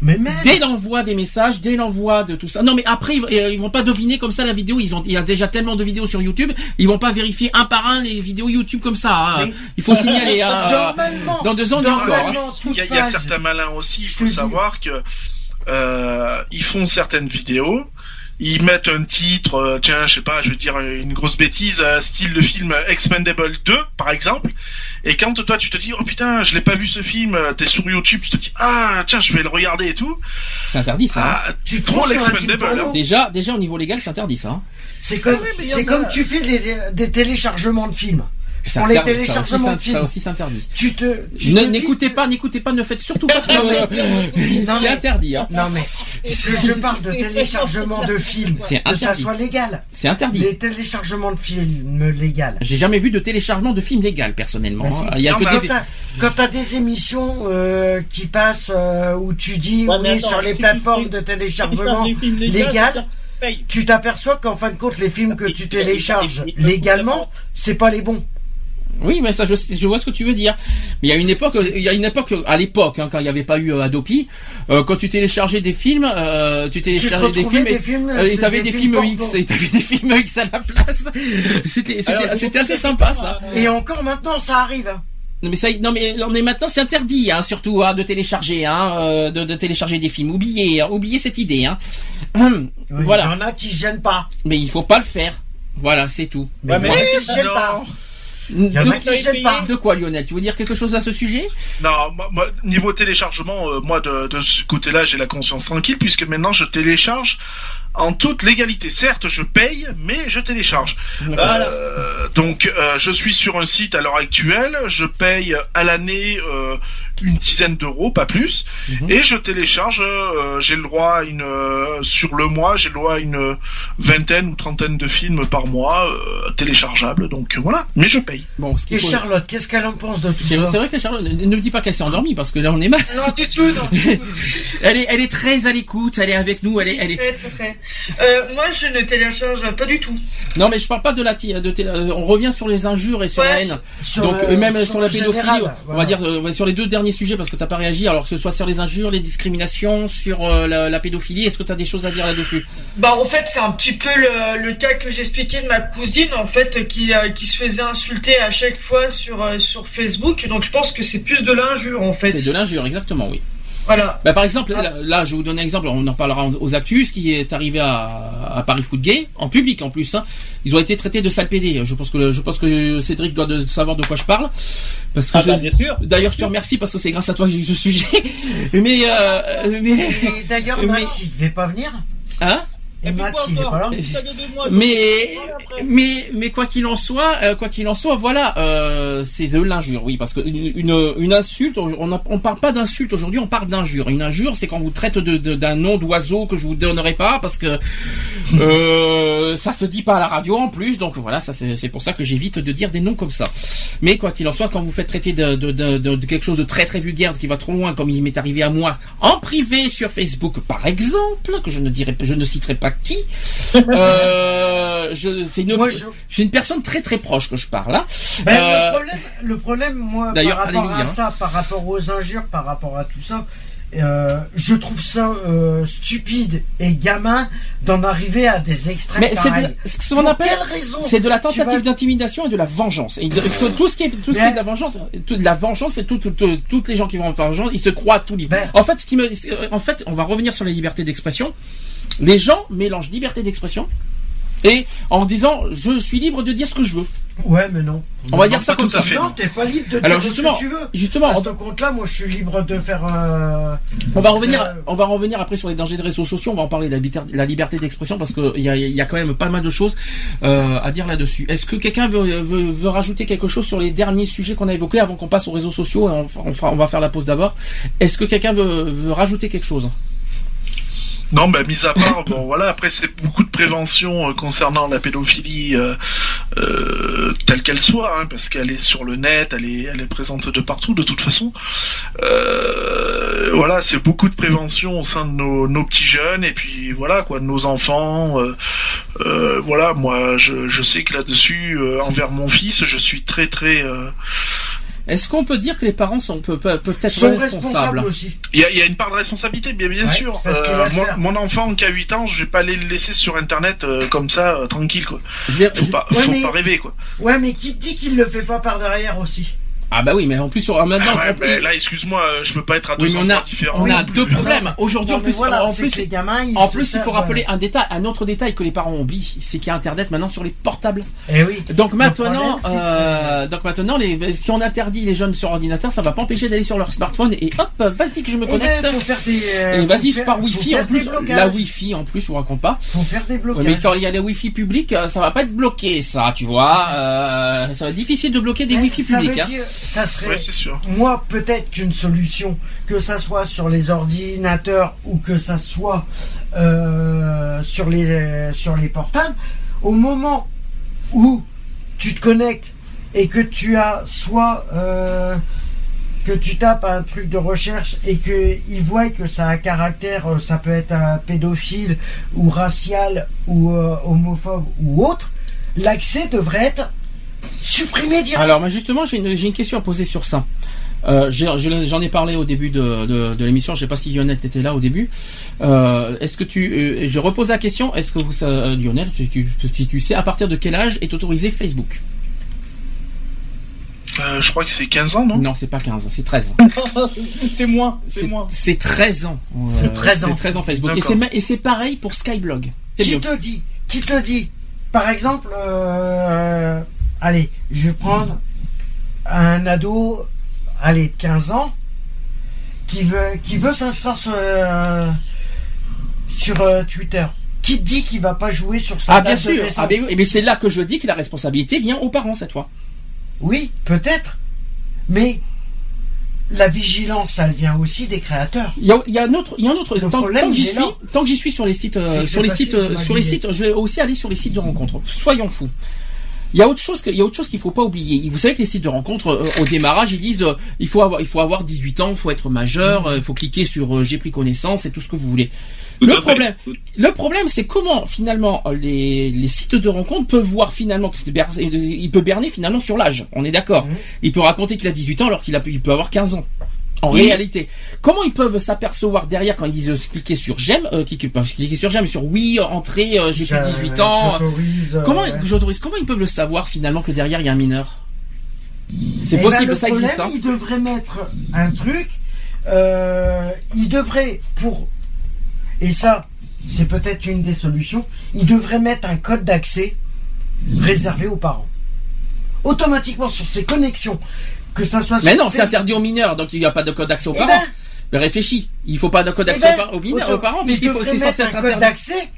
Mais même. Dès l'envoi des messages, dès l'envoi de tout ça. Non, mais après, ils, ils vont pas deviner comme ça la vidéo. Ils ont, il y a déjà tellement de vidéos sur YouTube. Ils vont pas vérifier un par un les vidéos YouTube comme ça. hein. Mais- Il faut signaler. hein. Normalement. Dans deux ans, il y a encore. hein. Il y a, il y a certains malins aussi, il faut savoir que euh, ils font certaines vidéos, ils mettent un titre, euh, tiens, je sais pas, je veux dire une grosse bêtise, euh, style le film Expendable 2, par exemple, et quand toi tu te dis, oh putain, je l'ai pas vu ce film, euh, t'es sur YouTube, tu te dis, ah tiens, je vais le regarder et tout, C'est interdit ça. hein. ah, Tu tu prends l'Expendable, hein. Déjà, déjà au niveau légal, c'est interdit ça. hein. C'est comme, Ah oui, c'est a- comme tu fais des, des téléchargements de films. Pour les interdit, ça aussi, téléchargements ça- de films. Ça aussi, c'est interdit. Tu te, N'écoutez pas, n'écoutez pas, ne faites surtout pas ce Non, mais- que Non, c'est mais- interdit. Hein. Non mais, si je parle de téléchargement de films, C'est que ça interdit. soit légal. C'est interdit. Les téléchargements de films légal. J'ai jamais vu de téléchargement de film légal personnellement. Hein. Il y a Non, que mais des... Quand t'as, quand t'as des émissions euh, qui passent euh, où tu dis oui attends, sur les plateformes de téléchargement films légal, tu t'aperçois qu'en fin de compte les films que tu télécharges légalement, c'est pas les bons. Oui, mais ça, je, je vois ce que tu veux dire. Mais il y a une époque, il y a une époque, à l'époque, hein, quand il n'y avait pas eu euh, Adopi, euh, quand tu téléchargeais des films, euh, tu téléchargeais des films, des et, films, euh, et t'avais des, films. X, et t'avais des films X à la place. C'était, je assez sympa, ça. Et encore maintenant, ça arrive. Non mais ça, non mais, non, mais maintenant c'est interdit, hein, surtout, hein, de télécharger, hein, euh, de, de télécharger des films. Oubliez, hein, oubliez cette idée, hein. Oui, voilà. Il y en a qui se gênent pas. Mais il faut pas le faire. Voilà, c'est tout. Ouais, il y en a qui se gênent non. pas. De, quoi, Lionel Tu veux dire quelque chose à ce sujet? Non, moi, moi, niveau téléchargement, euh, moi de, de ce côté-là, j'ai la conscience tranquille puisque maintenant je télécharge en toute légalité. Certes, je paye, mais je télécharge. Voilà. Euh, donc, euh, je suis sur un site à l'heure actuelle, je paye à l'année euh, une dizaine d'euros, pas plus, Mhm. et je télécharge. euh, j'ai le droit à une euh, sur le mois, j'ai le droit à une vingtaine ou trentaine de films par mois euh, téléchargeables. Donc voilà, mais je paye. Bon, ce Et faut- Charlotte, qu'est-ce qu'elle en pense de tout C'est ça c'est vrai que Charlotte, ne ne me dis pas qu'elle s'est endormie parce que là on est mal. Non, du tout, non. Elle est, elle est très à l'écoute, elle est avec nous, elle est, elle est. Très, très, très. Euh, moi, je ne télécharge pas du tout. Non mais je parle pas de la, de télé- on revient sur les injures et sur Ouais. la haine. Sur Donc le- même sur la pédophilie, général, on voilà. va dire euh, sur les deux derniers sujets parce que t'as pas réagi. Alors que ce soit sur les injures, les discriminations, sur euh, la, la pédophilie, est-ce que t'as des choses à dire là-dessus? Bah, en fait, c'est un petit peu le, le cas que j'expliquais de ma cousine, en fait, qui, euh, qui se faisait insulter à chaque fois sur, euh, sur Facebook. Donc, je pense que c'est plus de l'injure, en fait. C'est de l'injure, exactement, oui. Voilà. Bah, par exemple, là, là, je vais vous donner un exemple, on en parlera aux actus, ce qui est arrivé à, à Paris Foot Gay, en public en plus. Hein. Ils ont été traités de sale PD. Je pense que je pense que Cédric doit de savoir de quoi je parle, parce que Ah je- bah bien sûr. D'ailleurs, je te remercie parce que c'est grâce à toi que j'ai eu ce sujet. Mais, euh, mais, d'ailleurs, Mais- Max, il devait pas venir. hein? Et, puis il est pas là. De mais, mais, mais quoi qu'il en soit, euh, quoi qu'il en soit, voilà, euh, c'est de l'injure, oui, parce que une, une, une insulte, on a- on parle pas d'insulte aujourd'hui, on parle d'injure. Une injure, c'est quand vous traite de, de- d'un nom d'oiseau que je vous donnerai pas parce que euh, ça se dit pas à la radio en plus, donc voilà, ça c'est, c'est pour ça que j'évite de dire des noms comme ça. Mais quoi qu'il en soit, quand vous faites traiter de, de, de, de- de quelque chose de très très vulgaire, qui va trop loin, comme il m'est arrivé à moi en privé sur Facebook, par exemple, que je ne dirai, je ne citerai pas qui. Euh, je, c'est une, j'ai personne très très proche que je parle là. Ben, Euh, le problème, le problème, moi, par rapport à hein. ça, par rapport aux injures, par rapport à tout ça, euh, je trouve ça euh, stupide et gamin d'en arriver à des extrêmes Mais c'est de, ce qu'on appelle, c'est de la tentative vas- d'intimidation et de la vengeance. Et de- tout, tout ce qui est, tout ce qui est de la vengeance, tout, de la vengeance, et tout, tout- toutes les gens qui vont en vengeance, ils se croient tout libres. Ben- En fait, ce qui me, en fait, on va revenir sur la liberté d'expression. Les gens mélangent liberté d'expression et en disant je suis libre de dire ce que je veux. Ouais, mais non. On va Non, dire ça comme ça. fait. Non, t'es pas libre de Alors dire justement, ce que tu veux. justement, À ce compte-là, moi, je suis libre de faire. euh, On va revenir, Euh, on va revenir après sur les dangers des réseaux sociaux. On va en parler de la, liberté- la liberté d'expression parce qu'il y a, il y a quand même pas mal de choses euh, à dire là-dessus. Est-ce que quelqu'un veut, veut, veut rajouter quelque chose sur les derniers sujets qu'on a évoqués avant qu'on passe aux réseaux sociaux et on, on, fera, on va faire la pause d'abord? Est-ce que quelqu'un veut, veut rajouter quelque chose? Non, bah, mis à part, bon, voilà, après, c'est beaucoup de prévention euh, concernant la pédophilie euh, euh, telle qu'elle soit, hein, parce qu'elle est sur le net, elle est, elle est présente de partout, de toute façon. Voilà, c'est beaucoup de prévention au sein de nos, nos petits jeunes, et puis voilà, quoi, de nos enfants. voilà, moi, je, je sais que là-dessus, envers mon fils, je suis très, très... Est-ce qu'on peut dire que les parents sont, peuvent, peuvent être sont responsables responsables aussi. Il y a, il y a une part de responsabilité, bien, bien Ouais, sûr. Euh, mon, enfant qui a 8 ans, je vais pas aller le laisser sur Internet euh, comme ça, euh, tranquille, quoi. Je vais- Faut je- pas, Ouais, faut mais- pas rêver, quoi. Ouais, mais qui dit qu'il le fait pas par derrière aussi? Ah bah oui, mais en plus sur maintenant, Ah ouais, mais là, excuse-moi, euh, je peux pas être à deux oui, mais on endroits a, différents. on a deux problèmes. Aujourd'hui, en plus, voilà, en plus, que les gamins, ils en se plus, il faut rappeler euh, un détail, un autre détail que les parents oublient, c'est qu'il y a Internet maintenant sur les portables. Eh oui. Donc maintenant, problème, euh, donc maintenant, les, si on interdit les jeunes sur ordinateur, ça va pas empêcher d'aller sur leur smartphone et hop, vas-y que je me Eh ben, connecte. faut faire des. euh, Et faut vas-y par Wi-Fi en plus, des la Wi-Fi en plus, je vous raconte pas. Faut faire des Ouais, blocages. mais quand il y a les Wi-Fi publics, euh, ça va pas être bloqué, ça, tu vois. Euh, ça va être difficile de bloquer des Eh, Wi-Fi publics. Ça serait. Ouais, c'est sûr. Moi, peut-être qu'une solution, que ça soit sur les ordinateurs ou que ça soit euh, sur les euh, sur les portables, au moment où tu te connectes et que tu as soit euh, que tu tapes un truc de recherche et que ils voient que ça a un caractère, ça peut être un pédophile ou racial ou homophobe ou autre, l'accès devrait être supprimé direct. Alors, moi, justement, j'ai une, question à poser sur ça. Euh, J'en ai parlé au début de, de, de l'émission. Je sais pas si Lionel était là au début. Euh, est-ce que tu, euh, je repose la question. Est-ce que vous, euh, Lionel, tu, tu, tu, tu sais à partir de quel âge est autorisé Facebook? Euh, je crois que c'est 15 ans, non? Non, c'est pas 15, c'est 13. c'est moi, c'est C'est moi. c'est 13 ans. Euh, C'est 13 ans. C'est 13 ans Facebook. Et c'est pareil pour Skyblog. Qui te dit Qui te dit Par exemple, euh, allez, je vais prendre un ado, allez, de 15 ans, qui veut, qui veut s'inscrire sur, euh, sur euh, Twitter. Qui dit qu'il va pas jouer sur sa Ah bien de sûr. naissance Ah, mais, oui, mais c'est là que je dis que la responsabilité vient aux parents cette fois. Oui, peut-être. Mais la vigilance, elle vient aussi des créateurs. Il y a, il y a un autre, il y a un autre. Le Tant, que j'y suis, tant que j'y suis sur les sites, euh, sur les sites, euh, sur les sites, je vais aussi aller sur les sites de rencontres. Soyons fous. Il y a autre chose que, il y a autre chose qu'il faut pas oublier. Vous savez que les sites de rencontres, euh, au démarrage, ils disent, euh, il faut avoir, il faut avoir 18 ans, il faut être majeur, euh, il faut cliquer sur euh, j'ai pris connaissance et tout ce que vous voulez. Tout Le fait. problème, le problème, c'est comment finalement les, les sites de rencontres peuvent voir finalement que c'est ber- il peut berner finalement sur l'âge. On est d'accord. Mhm. Il peut raconter qu'il a 18 ans alors qu'il a, il peut avoir 15 ans. En Oui. réalité, comment ils peuvent s'apercevoir derrière quand ils disent euh, cliquer sur j'aime, euh, cliquer, pas cliquer sur j'aime, sur oui, entrer, euh, j'ai plus de 18 ans. Euh, Comment j'autorise Comment ils peuvent le savoir finalement que derrière il y a un mineur? C'est Eh possible, ben, le ça problème, existe. Hein. Il devrait mettre un truc. Euh, il devrait pour et ça, c'est peut-être une des solutions. Il devrait mettre un code d'accès réservé aux parents. Automatiquement sur ses connexions, que ça soit. Mais non, c'est interdit aux mineurs, donc il n'y a pas de code d'accès aux Eh parents. ben, Mais réfléchis, il faut pas de code eh d'accès ben, aux aux, mineurs- aux parents, il puisqu'il faut c'est censé être un code interdit. d'accès.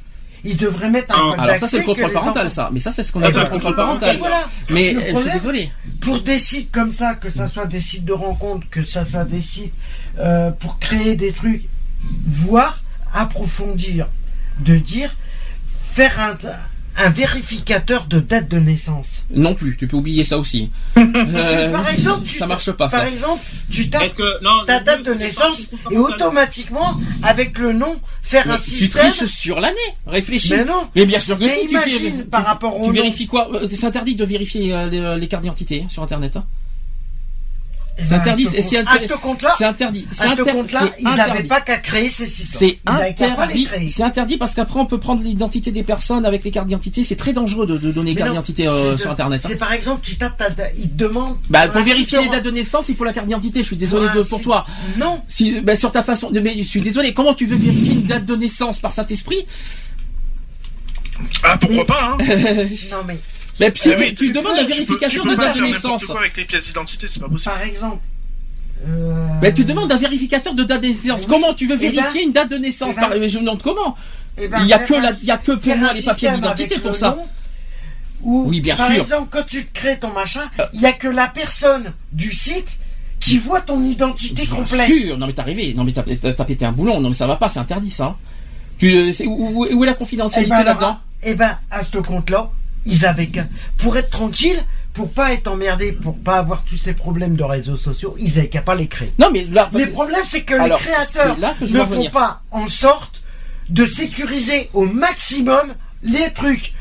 Il devrait mettre un Ah, code Alors ça c'est le contrôle parental, enfants- ça. Mais ça c'est ce qu'on Ah, appelle le bah, contrôle Et parental. voilà. Mais Le euh, je suis désolé. pour des sites comme ça, que ça soit des sites de rencontres, que ça soit des sites euh, pour créer des trucs, voire approfondir, de dire, faire un, un vérificateur de date de naissance. Non plus, tu peux oublier ça aussi. Euh, par exemple, tu ça marche pas Par ça. exemple, tu tapes Est-ce que non ta date de naissance pas- et automatiquement, avec le nom, faire Mais un tu système. triches sur l'année. Réfléchis. Mais non. Mais bien sûr que Mais si. tu imagine, fais- par tu- rapport au Tu nom. vérifies quoi Euh, C'est interdit de vérifier euh, les, les cartes d'identité hein, sur Internet. hein. C'est interdit. c'est interdit. C'est à ce inter- compte-là, c'est ils n'avaient interdit. pas qu'à créer ces sites. C'est interdit. C'est interdit parce qu'après on peut prendre l'identité des personnes avec les cartes d'identité. C'est très dangereux de, de donner carte d'identité euh, sur Internet. hein. C'est par exemple, tu tapes ta, ta- ils te demandent. Bah pour vérifier les dates de naissance, il faut la carte d'identité. Je suis désolé de, pour toi. Non. Si, bah, sur ta façon, de, mais je suis désolé. Comment tu veux vérifier une date de naissance par Saint-Esprit? Ah, pourquoi pas, hein Non mais Mais si Eh tu, tu demandes peux- la tu peux- vérification tu peux de date de naissance. quoi avec les pièces d'identité, c'est pas possible. par exemple. euh, Mais tu demandes un vérificateur de date de naissance. Oui. Comment tu veux Eh ben- vérifier une date de naissance? eh ben- par- mais Je me demande comment. ben, Il y a que un- la, il y a que pour moi les papiers d'identité pour ça. Où, Oui, bien par sûr. Euh. exemple, quand tu te crées ton machin, il y a que la personne du site qui voit ton identité Bien complète. sûr. Non mais t'as rêvé. Non mais t'as pété un boulon. Non mais ça va pas. C'est interdit ça. Tu, euh, où, est la confidentialité là-dedans? eh ben, à ce compte-là, ils avaient qu'à, pour être tranquille, pour pas être emmerdé, pour pas avoir tous ces problèmes de réseaux sociaux, ils avaient qu'à pas les créer. Non mais là. Les problèmes, c'est que Alors, les créateurs là que ne font pas en sorte de sécuriser au maximum les trucs.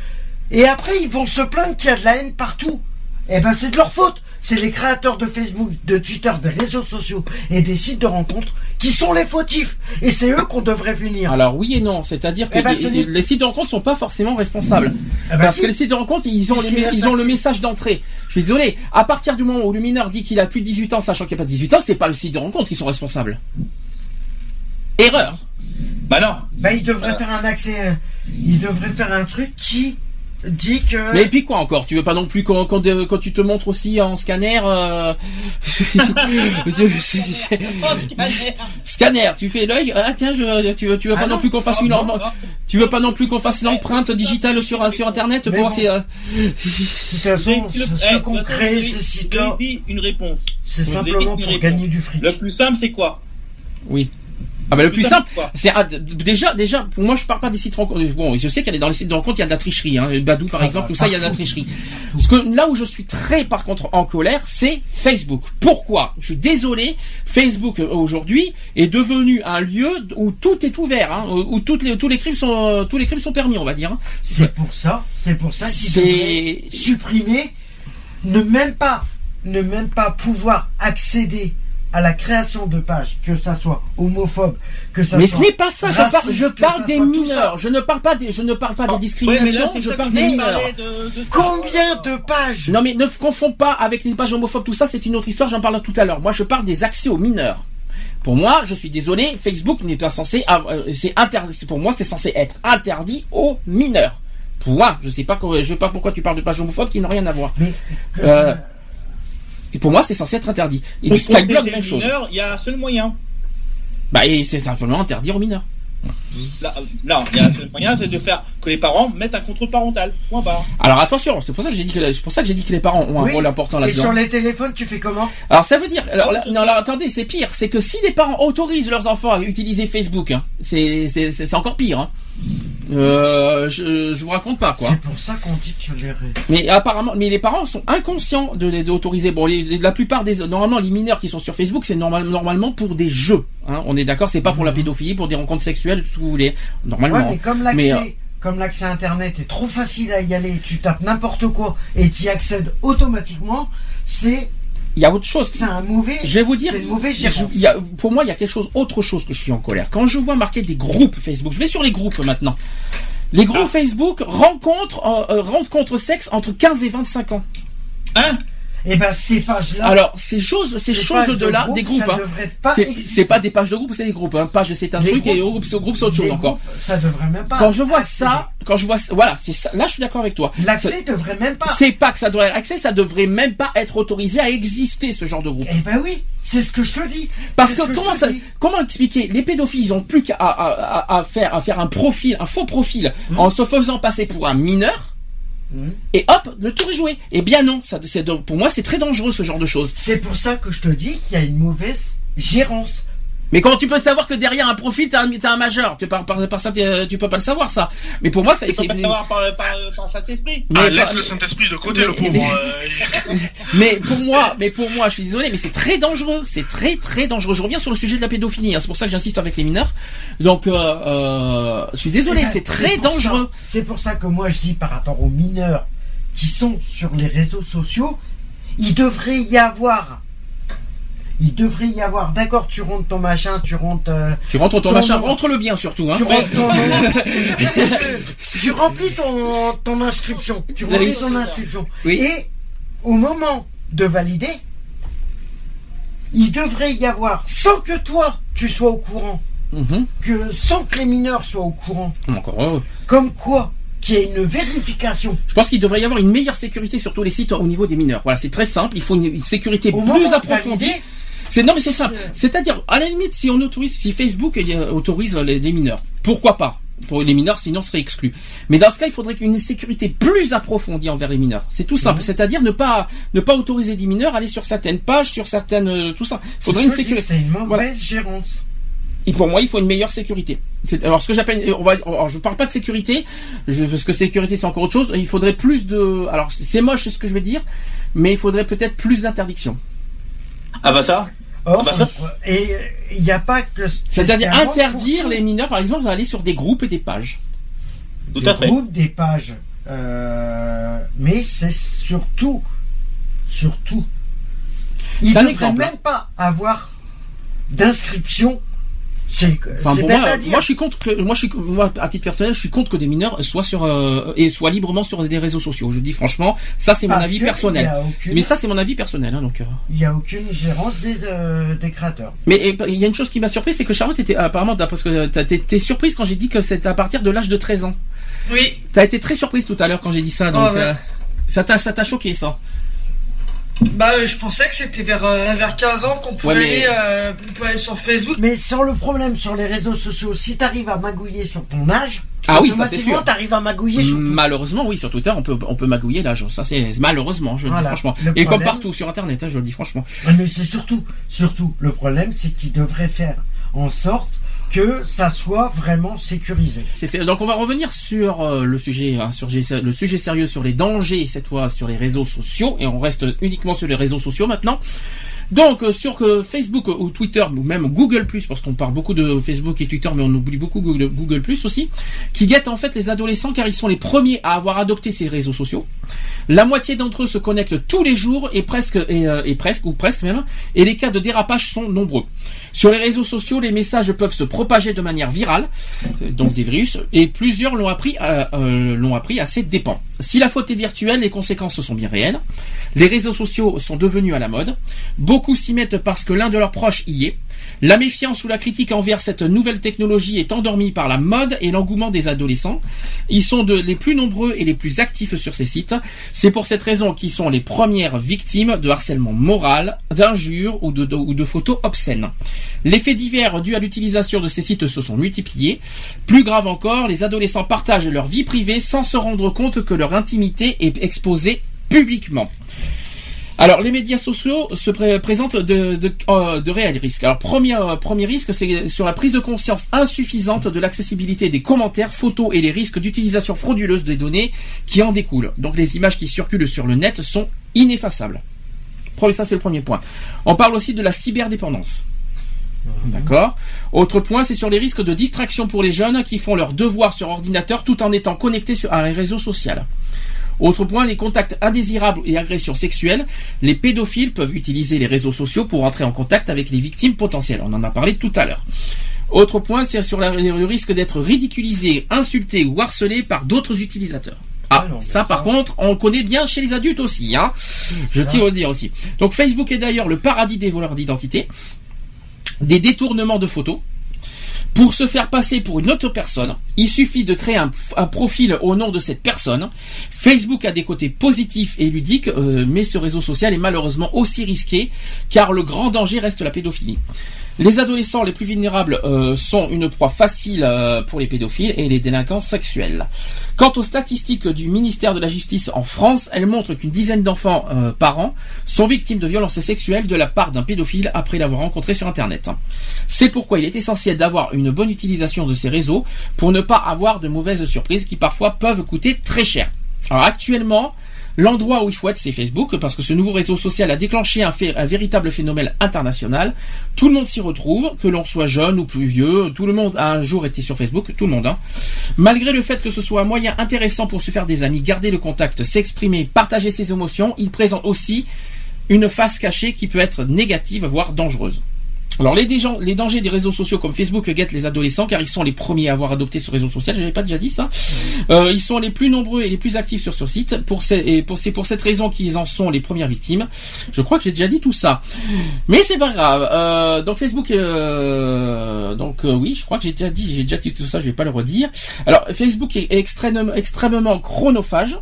Et après, ils vont se plaindre qu'il y a de la haine partout. Eh ben, c'est de leur faute. C'est les créateurs de Facebook, de Twitter, des réseaux sociaux et des sites de rencontres qui sont les fautifs. Et c'est eux qu'on devrait punir. Alors oui et non, c'est-à-dire que Eh ben, les, sites de rencontre sont pas forcément responsables. Eh ben, Parce si. que les sites de rencontre, ils ont, les, Puisqu'il a ils ont le message d'entrée. Je suis désolé. À partir du moment où le mineur dit qu'il a plus de 18 ans, sachant qu'il n'y a pas de 18 ans, c'est pas le site de rencontre qui sont responsables. Erreur. Bah non. Bah, il devrait faire un accès. euh, Il devrait faire un truc qui dit que. Mais et puis quoi encore? Tu veux pas non plus quand, quand, euh, quand tu te montres aussi en scanner euh... Scanner, tu fais l'œil. Ah tiens, je, tu veux, tu veux Ah pas non, non. plus qu'on fasse une Ah, non, non. tu veux pas non plus qu'on fasse l'empreinte digitale sur sur internet pour voir si, euh, De toute façon, Le- ceux eh, de toute façon, ces je sites-là, vais dire une réponse. c'est simplement pour une réponse. gagner du fric. Le plus simple, c'est quoi? Oui. Ah bah le plus simple, c'est ah, déjà déjà pour moi je parle pas des sites de rencontres. Bon, je sais qu'il y a dans les sites de rencontres il y a de la tricherie hein, Badou par Ah exemple, bah, tout ça il y a de la tricherie. Parce que là où je suis très par contre en colère, c'est Facebook. Pourquoi? Je suis désolé, Facebook euh, aujourd'hui est devenu un lieu où tout est ouvert hein, où toutes les tous les crimes sont euh, tous les crimes sont permis, on va dire. hein. C'est pour ça, c'est pour ça qu'ils supprimer, ne même pas, ne même pas pouvoir accéder à la création de pages, que ça soit homophobe, que ça Mais soit ce n'est pas ça, je parle, je des mineurs. Je ne parle pas des je ne parle pas des mais discriminations, là, je parle des mineurs. de- de-. Combien de pages Non mais ne confonds pas avec les pages homophobes, tout ça c'est une autre histoire, j'en parle tout à l'heure. Moi je parle des accès aux mineurs. Pour moi, je suis désolé, Facebook n'est pas censé, avoir- euh, c'est interdit. Pour moi, c'est censé être interdit aux mineurs. Moi, je sais pas, je sais pas pourquoi tu parles de pages homophobes qui n'ont rien à voir. Mais Euh, Et pour moi, c'est censé être interdit. Et Pour du protéger même les chose. mineurs, il y a un seul moyen. Bah, et c'est simplement interdit aux mineurs. Là, euh, non, il y a un seul moyen, c'est de faire que les parents mettent un contrôle parental. Point barre. Alors attention, c'est pour ça que j'ai dit que c'est pour ça que j'ai dit que les parents ont un Oui. rôle important Et là-dedans. sur les téléphones, tu fais comment? Alors ça veut dire, alors, là- non, alors attendez, c'est pire, c'est que si les parents autorisent leurs enfants à utiliser Facebook, hein, c'est c'est c'est c'est encore pire. Hein. Euh, je je vous raconte pas quoi. C'est pour ça qu'on dit que les... Mais apparemment, mais les parents sont inconscients de d'autoriser. Bon, les- la plupart des normalement les mineurs qui sont sur Facebook, c'est normal, normalement pour des jeux. Hein, on est d'accord, c'est pas pour la pédophilie, pour des rencontres sexuelles, tout ce que vous voulez. Normalement. Ouais, mais comme l'accès, Mais, euh, comme l'accès Internet est trop facile à y aller, tu tapes n'importe quoi et tu y accèdes automatiquement, c'est Il y a autre chose. c'est un mauvais. Je vais vous dire, je- y a- pour moi, il y a quelque chose, autre chose que je suis en colère. Quand je vois marquer des groupes Facebook, je vais sur les groupes maintenant. Les groupes Ah. Facebook rencontrent, euh, euh, rencontres sexe entre 15 et 25 ans. Hein? Et ben ces pages-là. Alors, ces choses, ces ces choses de là, groupe, des groupes, hein. devrait pas C'est pas des pages de groupe, c'est des groupes. Hein. Page, c'est un Les truc et groupes- groupe, c'est groupe, c'est autre chose encore. ça devrait même pas. Quand je vois accéder. ça, quand je vois, voilà, c'est ça. Là, je suis d'accord avec toi. l'accès devrait même pas. C'est pas que ça doit être accès, ça devrait même pas être autorisé à exister ce genre de groupe. Eh ben oui, c'est ce que je te dis. Parce que, comment ça, dis. comment expliquer? Les pédophiles, ils ont plus qu'à à, à- à faire à faire un profil, un faux profil, Hmm. en se faisant passer pour un mineur. Mhm. Et hop, le tour est joué. Eh bien non, ça, pour moi c'est très dangereux ce genre de choses. C'est pour ça que je te dis qu'il y a une mauvaise gérance. Mais comment tu peux savoir que derrière un profil t'as un, majeur? Tu par, par, par ça, t'es- tu peux pas le savoir ça. Mais pour moi, ça, faut c'est. pas savoir par, par, par Saint-Esprit. Mais Ah, laisse le Saint-Esprit de côté, Mais- le pauvre. mais- euh, Mais pour moi, mais pour moi, je suis désolé, mais c'est très dangereux. C'est très très dangereux. Je reviens sur le sujet de la pédophilie. hein. C'est pour ça que j'insiste avec les mineurs. Donc, euh, euh, je suis désolé, Eh ben, c'est très dangereux. C'est pour ça que moi je dis par rapport aux mineurs qui sont sur les réseaux sociaux, il devrait y avoir il devrait y avoir, d'accord, tu rentres ton machin, tu rentres... euh, Tu rentres ton Ton machin, nom. rentre-le bien surtout. Hein. tu rentres ton tu remplis ton, ton inscription. Tu remplis ton inscription. Oui. Et au moment de valider, il devrait y avoir, sans que toi tu sois au courant, Mhm. que sans que les mineurs soient au courant, Encore heureux. comme quoi qu'il y ait une vérification Je pense qu'il devrait y avoir une meilleure sécurité sur tous les sites au niveau des mineurs. Voilà, c'est très simple. Il faut une, sécurité au plus approfondie. valider, C'est non mais c'est ça. C'est- C'est-à-dire à la limite si on autorise, si Facebook euh, autorise les, les mineurs, pourquoi pas? Pour les mineurs, sinon ce serait exclu. Mais dans ce cas, il faudrait qu'il y ait une sécurité plus approfondie envers les mineurs. C'est tout simple. Mhm. C'est-à-dire ne pas ne pas autoriser des mineurs à aller sur certaines pages, sur certaines euh, tout ça. Il c'est faudrait une sécurité. c'est une mauvaise Voilà. gérance. Et pour moi, il faut une meilleure sécurité. Alors, ce que j'appelle, on va, alors, je parle pas de sécurité, je, parce que sécurité c'est encore autre chose. Il faudrait plus de, alors c'est moche ce que je vais dire, mais il faudrait peut-être plus d'interdictions. Ah bah ça Or, bah ça- et il n'y a pas que. C'est-à-dire interdire les mineurs, par exemple, d'aller sur des groupes et des pages. Tout des à fait. groupes, des pages. Euh, mais c'est surtout, surtout, il ne exemple, hein. même pas avoir d'inscription. C'est Enfin, c'est pour bête moi, je suis contre que, moi, je suis, moi, à titre personnel, je suis contre que des mineurs soient sur euh, et soient librement sur des réseaux sociaux. Je dis franchement, ça c'est mon avis personnel. N'y aucune- Mais ça c'est mon avis personnel, hein, donc. euh. il y a aucune gérance des, euh, des créateurs. Mais il y a une chose qui m'a surpris, c'est que Charlotte était apparemment, parce que t'as- t'es surprise quand j'ai dit que c'était à partir de l'âge de 13 ans. Oui. T'as été très surprise tout à l'heure quand j'ai dit ça, donc Oh, ouais. euh, ça t'a ça t'a choqué ça. Bah, euh, je pensais que c'était vers, euh, vers 15 ans qu'on pouvait, Ouais, mais- aller, euh, on pouvait aller sur Facebook. Mais sans le problème sur les réseaux sociaux, si tu arrives à magouiller sur ton âge, Ah oui, ça c'est automatiquement sûr. t'arrives à magouiller sur tout. Malheureusement, oui, sur Twitter, on peut on peut magouiller l'âge. Ça c'est malheureusement, je le dis franchement. Le Et comme partout sur Internet, hein, je le dis franchement. Mais c'est surtout, surtout, le problème, c'est qu'ils devraient faire en sorte que ça soit vraiment sécurisé. C'est fait. Donc on va revenir sur euh, le sujet, hein, sur le sujet sérieux sur les dangers cette fois sur les réseaux sociaux et on reste uniquement sur les réseaux sociaux maintenant. Donc euh, sur euh, Facebook ou Twitter ou même Google parce qu'on parle beaucoup de Facebook et Twitter mais on oublie beaucoup Google, Google aussi qui guettent en fait les adolescents car ils sont les premiers à avoir adopté ces réseaux sociaux. La moitié d'entre eux se connectent tous les jours et presque et presque ou presque même et les cas de dérapage sont nombreux. Sur les réseaux sociaux, les messages peuvent se propager de manière virale, euh, donc des virus, et plusieurs l'ont appris, euh, l'ont appris à ses dépens. Si la faute est virtuelle, les conséquences sont bien réelles. Les réseaux sociaux sont devenus à la mode. Beaucoup s'y mettent parce que l'un de leurs proches y est. La méfiance ou la critique envers cette nouvelle technologie est endormie par la mode et l'engouement des adolescents. Ils sont de, les plus nombreux et les plus actifs sur ces sites. C'est pour cette raison qu'ils sont les premières victimes de harcèlement moral, d'injures ou de, photos obscènes. Les faits divers dus à l'utilisation de ces sites se sont multipliés. Plus grave encore, les adolescents partagent leur vie privée sans se rendre compte que leur intimité est exposée publiquement. Alors, les médias sociaux se pré- présentent de, de, euh, de réels risques. Alors, premier, euh, premier risque, c'est sur la prise de conscience insuffisante de l'accessibilité des commentaires, photos et les risques d'utilisation frauduleuse des données qui en découlent. Donc, les images qui circulent sur le net sont ineffaçables. Ça, c'est le premier point. On parle aussi de la cyberdépendance. D'accord. Autre point, c'est sur les risques de distraction pour les jeunes qui font leurs devoirs sur ordinateur tout en étant connectés sur un réseau social. Autre point, les contacts indésirables et agressions sexuelles. Les pédophiles peuvent utiliser les réseaux sociaux pour entrer en contact avec les victimes potentielles. On en a parlé tout à l'heure. Autre point, c'est sur la- le risque d'être ridiculisé, insulté ou harcelé par d'autres utilisateurs. Ah, non, ça, par ça- contre, on le connaît bien chez les adultes aussi, hein. Je tiens à le dire aussi. Donc Facebook est d'ailleurs le paradis des voleurs d'identité, des détournements de photos. Pour se faire passer pour une autre personne, il suffit de créer un, profil au nom de cette personne. Facebook a des côtés positifs et ludiques, euh, mais ce réseau social est malheureusement aussi risqué, car le grand danger reste la pédophilie. Les adolescents les plus vulnérables euh, sont une proie facile euh, pour les pédophiles et les délinquants sexuels. Quant aux statistiques du ministère de la Justice en France, elles montrent qu'une dizaine d'enfants euh, par an sont victimes de violences sexuelles de la part d'un pédophile après l'avoir rencontré sur Internet. C'est pourquoi il est essentiel d'avoir une bonne utilisation de ces réseaux pour ne pas avoir de mauvaises surprises qui parfois peuvent coûter très cher. Alors actuellement, L'endroit où il faut être, c'est Facebook, parce que ce nouveau réseau social a déclenché un, véritable phénomène international. Tout le monde s'y retrouve, que l'on soit jeune ou plus vieux, tout le monde a un jour été sur Facebook, tout le monde. Hein. Malgré le fait que ce soit un moyen intéressant pour se faire des amis, garder le contact, s'exprimer, partager ses émotions, il présente aussi une face cachée qui peut être négative, voire dangereuse. Alors les, les dangers des réseaux sociaux comme Facebook guettent les adolescents car ils sont les premiers à avoir adopté ce réseau social. Je n'avais pas déjà dit ça. Euh, ils sont les plus nombreux et les plus actifs sur ce site. Pour et c'est pour cette raison qu'ils en sont les premières victimes. Je crois que j'ai déjà dit tout ça, mais c'est pas grave. Euh, donc Facebook, euh, donc oui, je crois que j'ai déjà dit, j'ai déjà dit tout ça. Je vais pas le redire. Alors Facebook est extrêmement, extrêmement chronophage.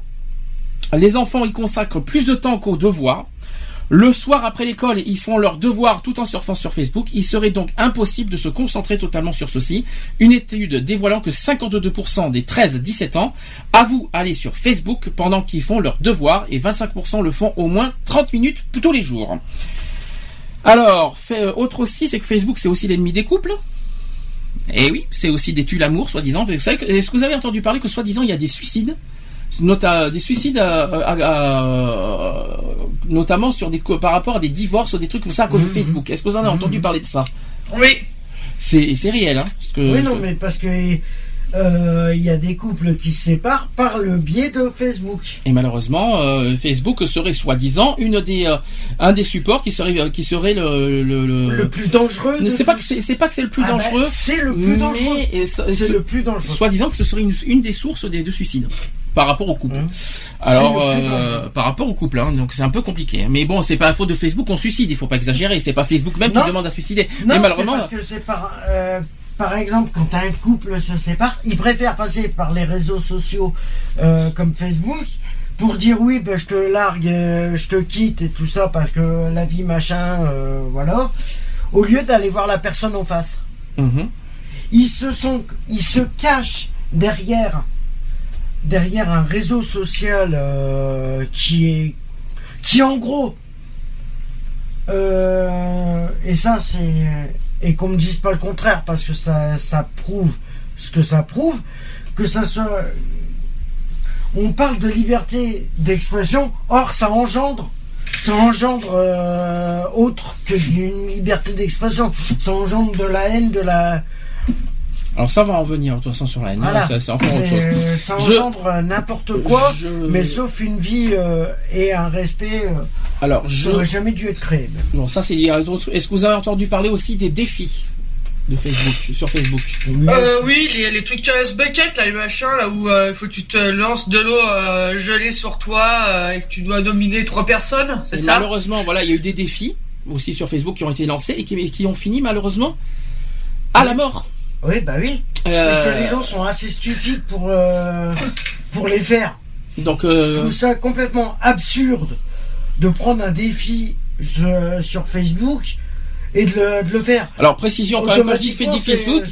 Les enfants y consacrent plus de temps qu'aux devoirs. Le soir après l'école, ils font leurs devoirs tout en surfant sur Facebook. Il serait donc impossible de se concentrer totalement sur ceci. Une étude dévoilant que 52% des 13-17 ans avouent aller sur Facebook pendant qu'ils font leurs devoirs et 25% le font au moins 30 minutes tous les jours. Alors, euh, autre aussi, c'est que Facebook c'est aussi l'ennemi des couples. Et oui, c'est aussi des tue l'amour, soi-disant. Est-ce que vous avez entendu parler que soi-disant il y a des suicides? Nota, des suicides euh, à- à- à- notamment sur des co- par rapport à des divorces ou des trucs comme ça à cause de Facebook. Est-ce que vous en avez entendu parler de ça? Oui. C'est c'est réel, hein parce que- Oui, non, que- mais parce que euh, il y a des couples qui se séparent par le biais de Facebook. Et malheureusement, euh, Facebook serait soi-disant une des euh, un des supports qui serait euh, qui serait le le, le- Le plus dangereux. de C'est pas que c'est pas que c'est le plus Ah ben, dangereux. c'est le plus dangereux. C'est le plus dangereux. Soi-disant que ce serait une, une des sources des, de suicides par rapport au couple. Mmh. Alors, euh, par rapport au couple, hein, donc c'est un peu compliqué. hein. Mais bon, c'est pas la faute de Facebook qu'on suicide. Il faut pas exagérer. C'est pas Facebook même Non. qui demande à suicider. Non, mais c'est malheureusement, parce que c'est par, euh, par exemple, quand un couple se sépare, ils préfèrent passer par les réseaux sociaux euh, comme Facebook pour dire oui, ben, je te largue, je te quitte et tout ça parce que la vie machin, voilà, au lieu d'aller voir la personne en face. Mhm. Ils se sont, ils se cachent derrière, derrière un réseau social euh, qui est, qui en gros, euh, et ça c'est, et qu'on me dise pas le contraire parce que ça, ça prouve ce que ça prouve, que ça soit, on parle de liberté d'expression, or ça engendre ça engendre euh, autre que d'une liberté d'expression. Ça engendre de la haine, de la. Alors ça va en venir de toute façon sur la haine. Voilà. Ça, c'est encore autre chose. Ça engendre n'importe quoi, Je- mais sauf une vie euh, et un respect euh, Alors, je, n'aurait jamais dû être créé. même. bon, ça c'est. Est-ce que vous avez entendu parler aussi des défis de Facebook sur Facebook? Euh, oui, les, les trucs Chaos Bucket, là, les machins, là où euh, il faut que tu te lances de l'eau euh, gelée sur toi euh, et que tu dois dominer trois personnes, c'est ça? malheureusement, voilà, il y a eu des défis aussi sur Facebook qui ont été lancés et qui, et qui ont fini malheureusement à la mort. Oui, bah oui. Parce Euh, que les gens sont assez stupides pour, euh, pour les faire. Donc, Je euh, trouve ça complètement absurde de prendre un défi euh, sur Facebook et de le, de le faire. alors précision quand même quand je dis Facebook,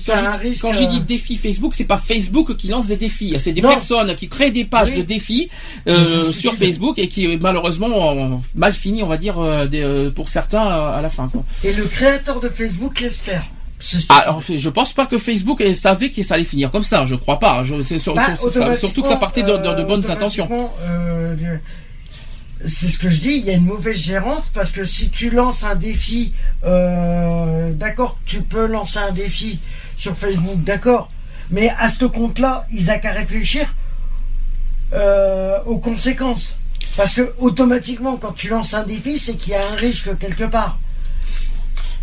quand je, j'ai euh, dit défi Facebook, c'est pas Facebook qui lance des défis, c'est des Non. personnes qui créent des pages Oui. de défis euh, sur. Facebook et qui malheureusement ont mal fini, on va dire euh, des- euh, pour certains euh, à la fin. Quoi. Et le créateur de Facebook laisse faire. Stupide. Ah, alors, je pense pas que Facebook savait que ça allait finir comme ça. Je crois pas. Je, c'est sur- Bah, sur- ça- surtout que ça partait de, de- bonnes euh, intentions. euh, c'est ce que je dis, il y a une mauvaise gérance parce que si tu lances un défi, euh, d'accord, tu peux lancer un défi sur Facebook, d'accord, mais à ce compte-là, ils n'ont qu'à réfléchir euh, aux conséquences. Parce que automatiquement, quand tu lances un défi, c'est qu'il y a un risque quelque part.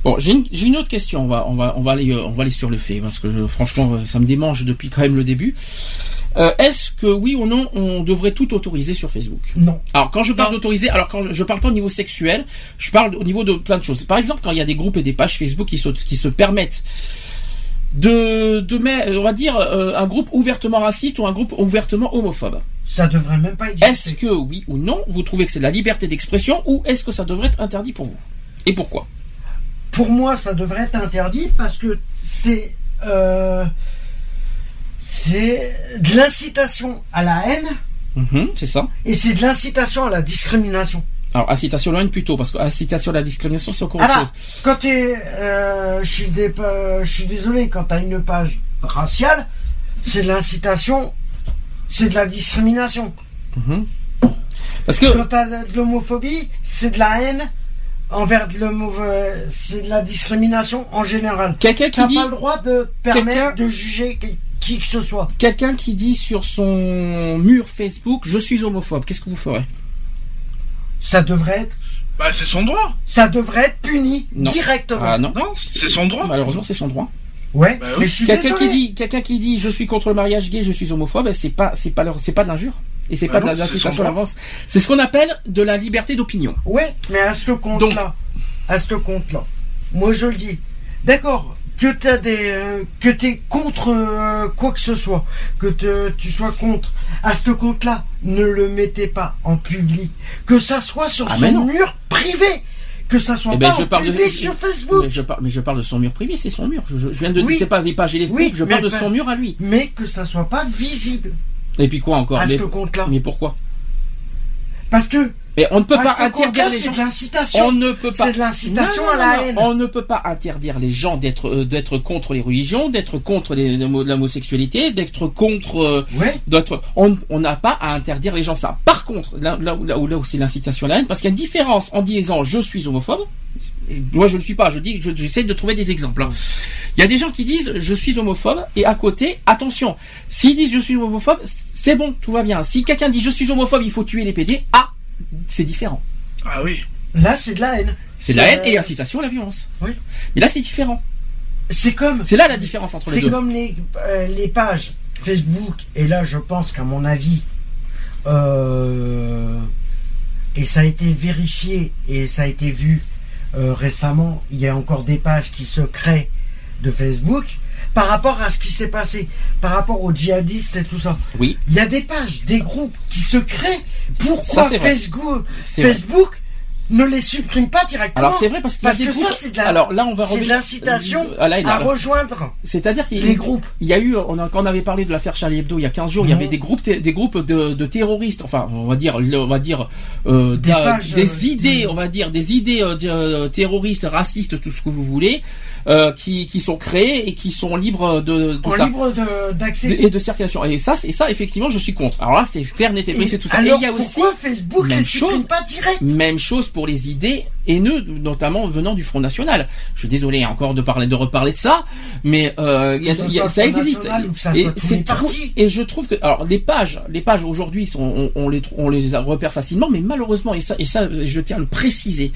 Bon, j'ai une, une autre question. On va, on va, on va aller, euh, on va aller sur le fait parce que je- franchement, euh, ça me démange depuis quand même le début. Euh, Est-ce que oui ou non, on devrait tout autoriser sur Facebook? Non. Alors, quand je parle d'autoriser, alors quand je, je parle pas au niveau sexuel, je parle au niveau de plein de choses. Par exemple, quand il y a des groupes et des pages Facebook qui se, qui se permettent de, de mettre, on va dire, euh, un groupe ouvertement raciste ou un groupe ouvertement homophobe. Ça devrait même pas Est-ce exister. que oui ou non, vous trouvez que c'est de la liberté d'expression ou est-ce que ça devrait être interdit pour vous? Et pourquoi? Pour moi, ça devrait être interdit parce que c'est euh, c'est de l'incitation à la haine Mhm, C'est ça. et c'est de l'incitation à la discrimination. Alors, incitation à la haine plutôt, parce que incitation à la discrimination, c'est encore autre Ah chose. là, quand t'es, euh, je suis dé- euh, désolé, quand t'as une page raciale, c'est de l'incitation, c'est de la discrimination. Mhm. Parce que, Quand t'as de l'homophobie, c'est de la haine envers l'homo, euh, c'est de la discrimination en général. quelqu'un qui dit, pas le droit de Quelqu'un- permettre de juger qui, que ce soit. quelqu'un qui dit sur son mur Facebook, je suis homophobe, qu'est-ce que vous ferez? Ça devrait être Bah, c'est son droit. Ça devrait être puni Non. directement. Ah non. Non, c'est son droit. Malheureusement, c'est son droit. Ouais, Bah mais oui. je suis Quelqu'un qui dit, quelqu'un qui dit, je suis contre le mariage gay, je suis homophobe, c'est pas, c'est pas, leur- c'est pas de l'injure. Et c'est Bah pas non, de l'incitation à l'avance. C'est ce qu'on appelle de la liberté d'opinion. Ouais, mais à ce compte-là, à ce compte-là, moi je le dis, d'accord, que t'as des, euh, que t'es contre euh, quoi que ce soit, que te- tu sois contre, à ce compte-là, ne le mettez pas en public, que ça soit sur Ah, son mur privé, que ça soit Eh ben, pas je en parle de- public sur Facebook, Mais je parle, mais je parle de son mur privé, c'est son mur. Je, je- je viens de Oui. dire, c'est pas pages et les Oui, groupes, je parle de pas- son mur à lui. mais que ça soit pas visible Et puis quoi encore? À mais, ce compte-là, mais pourquoi? Parce que Mais on ne peut pas interdire les gens. de l'incitation, On ne peut pas. c'est de l'incitation à la haine. On ne peut pas interdire les gens d'être euh, d'être contre les religions, d'être contre l'homosexualité, d'être contre euh, Ouais. On n'a pas à interdire les gens ça. Par contre, là, là, où- là là c'est l'incitation à la haine, parce qu'il y a une différence en disant je suis homophobe. je- Moi, je ne suis pas. Je dis, je- j'essaie de trouver des exemples. hein. Il y a des gens qui disent je suis homophobe et à côté, attention, s'ils disent je suis homophobe, c'est bon, tout va bien. Si quelqu'un dit je suis homophobe, il faut tuer les PD. Ah, c'est différent. Ah oui. là c'est de la haine. C'est de la haine euh, et incitation à la violence. Oui. Mais là, c'est différent. C'est comme C'est là la différence entre les C'est deux. comme les, euh, les pages Facebook, et là je pense qu'à mon avis, euh, et ça a été vérifié et ça a été vu euh, récemment, il y a encore des pages qui se créent de Facebook par rapport à ce qui s'est passé, par rapport aux djihadistes et tout ça. Oui. Il y a des pages, des groupes qui se créent. Pourquoi Ça, vrai. Facebook, ne les supprime pas directement Alors c'est vrai parce que groupes. ça, c'est de la- Alors là, on va de revenir- l'incitation Euh, à rejoindre C'est-à-dire qu'il y a les eu- groupes. Il y a eu, on a, quand on avait parlé de l'affaire Charlie Hebdo il y a 15 jours, il y Mhm. avait des groupes, des groupes de, de terroristes, enfin, on va dire, le- on va dire, euh, Des d'un- pages, des euh, idées, on va dire, des idées euh, de- euh, terroristes, racistes, tout ce que vous voulez, euh, qui, qui sont créées et qui sont libres de en ça. libre de- d'accès. Et de circulation. Et ça, c'est ça, effectivement, je suis contre. Alors là, c'est clair, net et précis, tout ça. Et il y a aussi, Facebook même chose. pas direct Même chose pour les idées haineux, notamment venant du Front National. Je suis désolé encore de parler, de reparler de ça, mais euh, y a- y a- ça existe. Ça Et c'est trop- et je trouve que alors les pages, les pages aujourd'hui sont, on, on les, on les repère facilement, mais malheureusement et ça, et ça, je tiens à le préciser.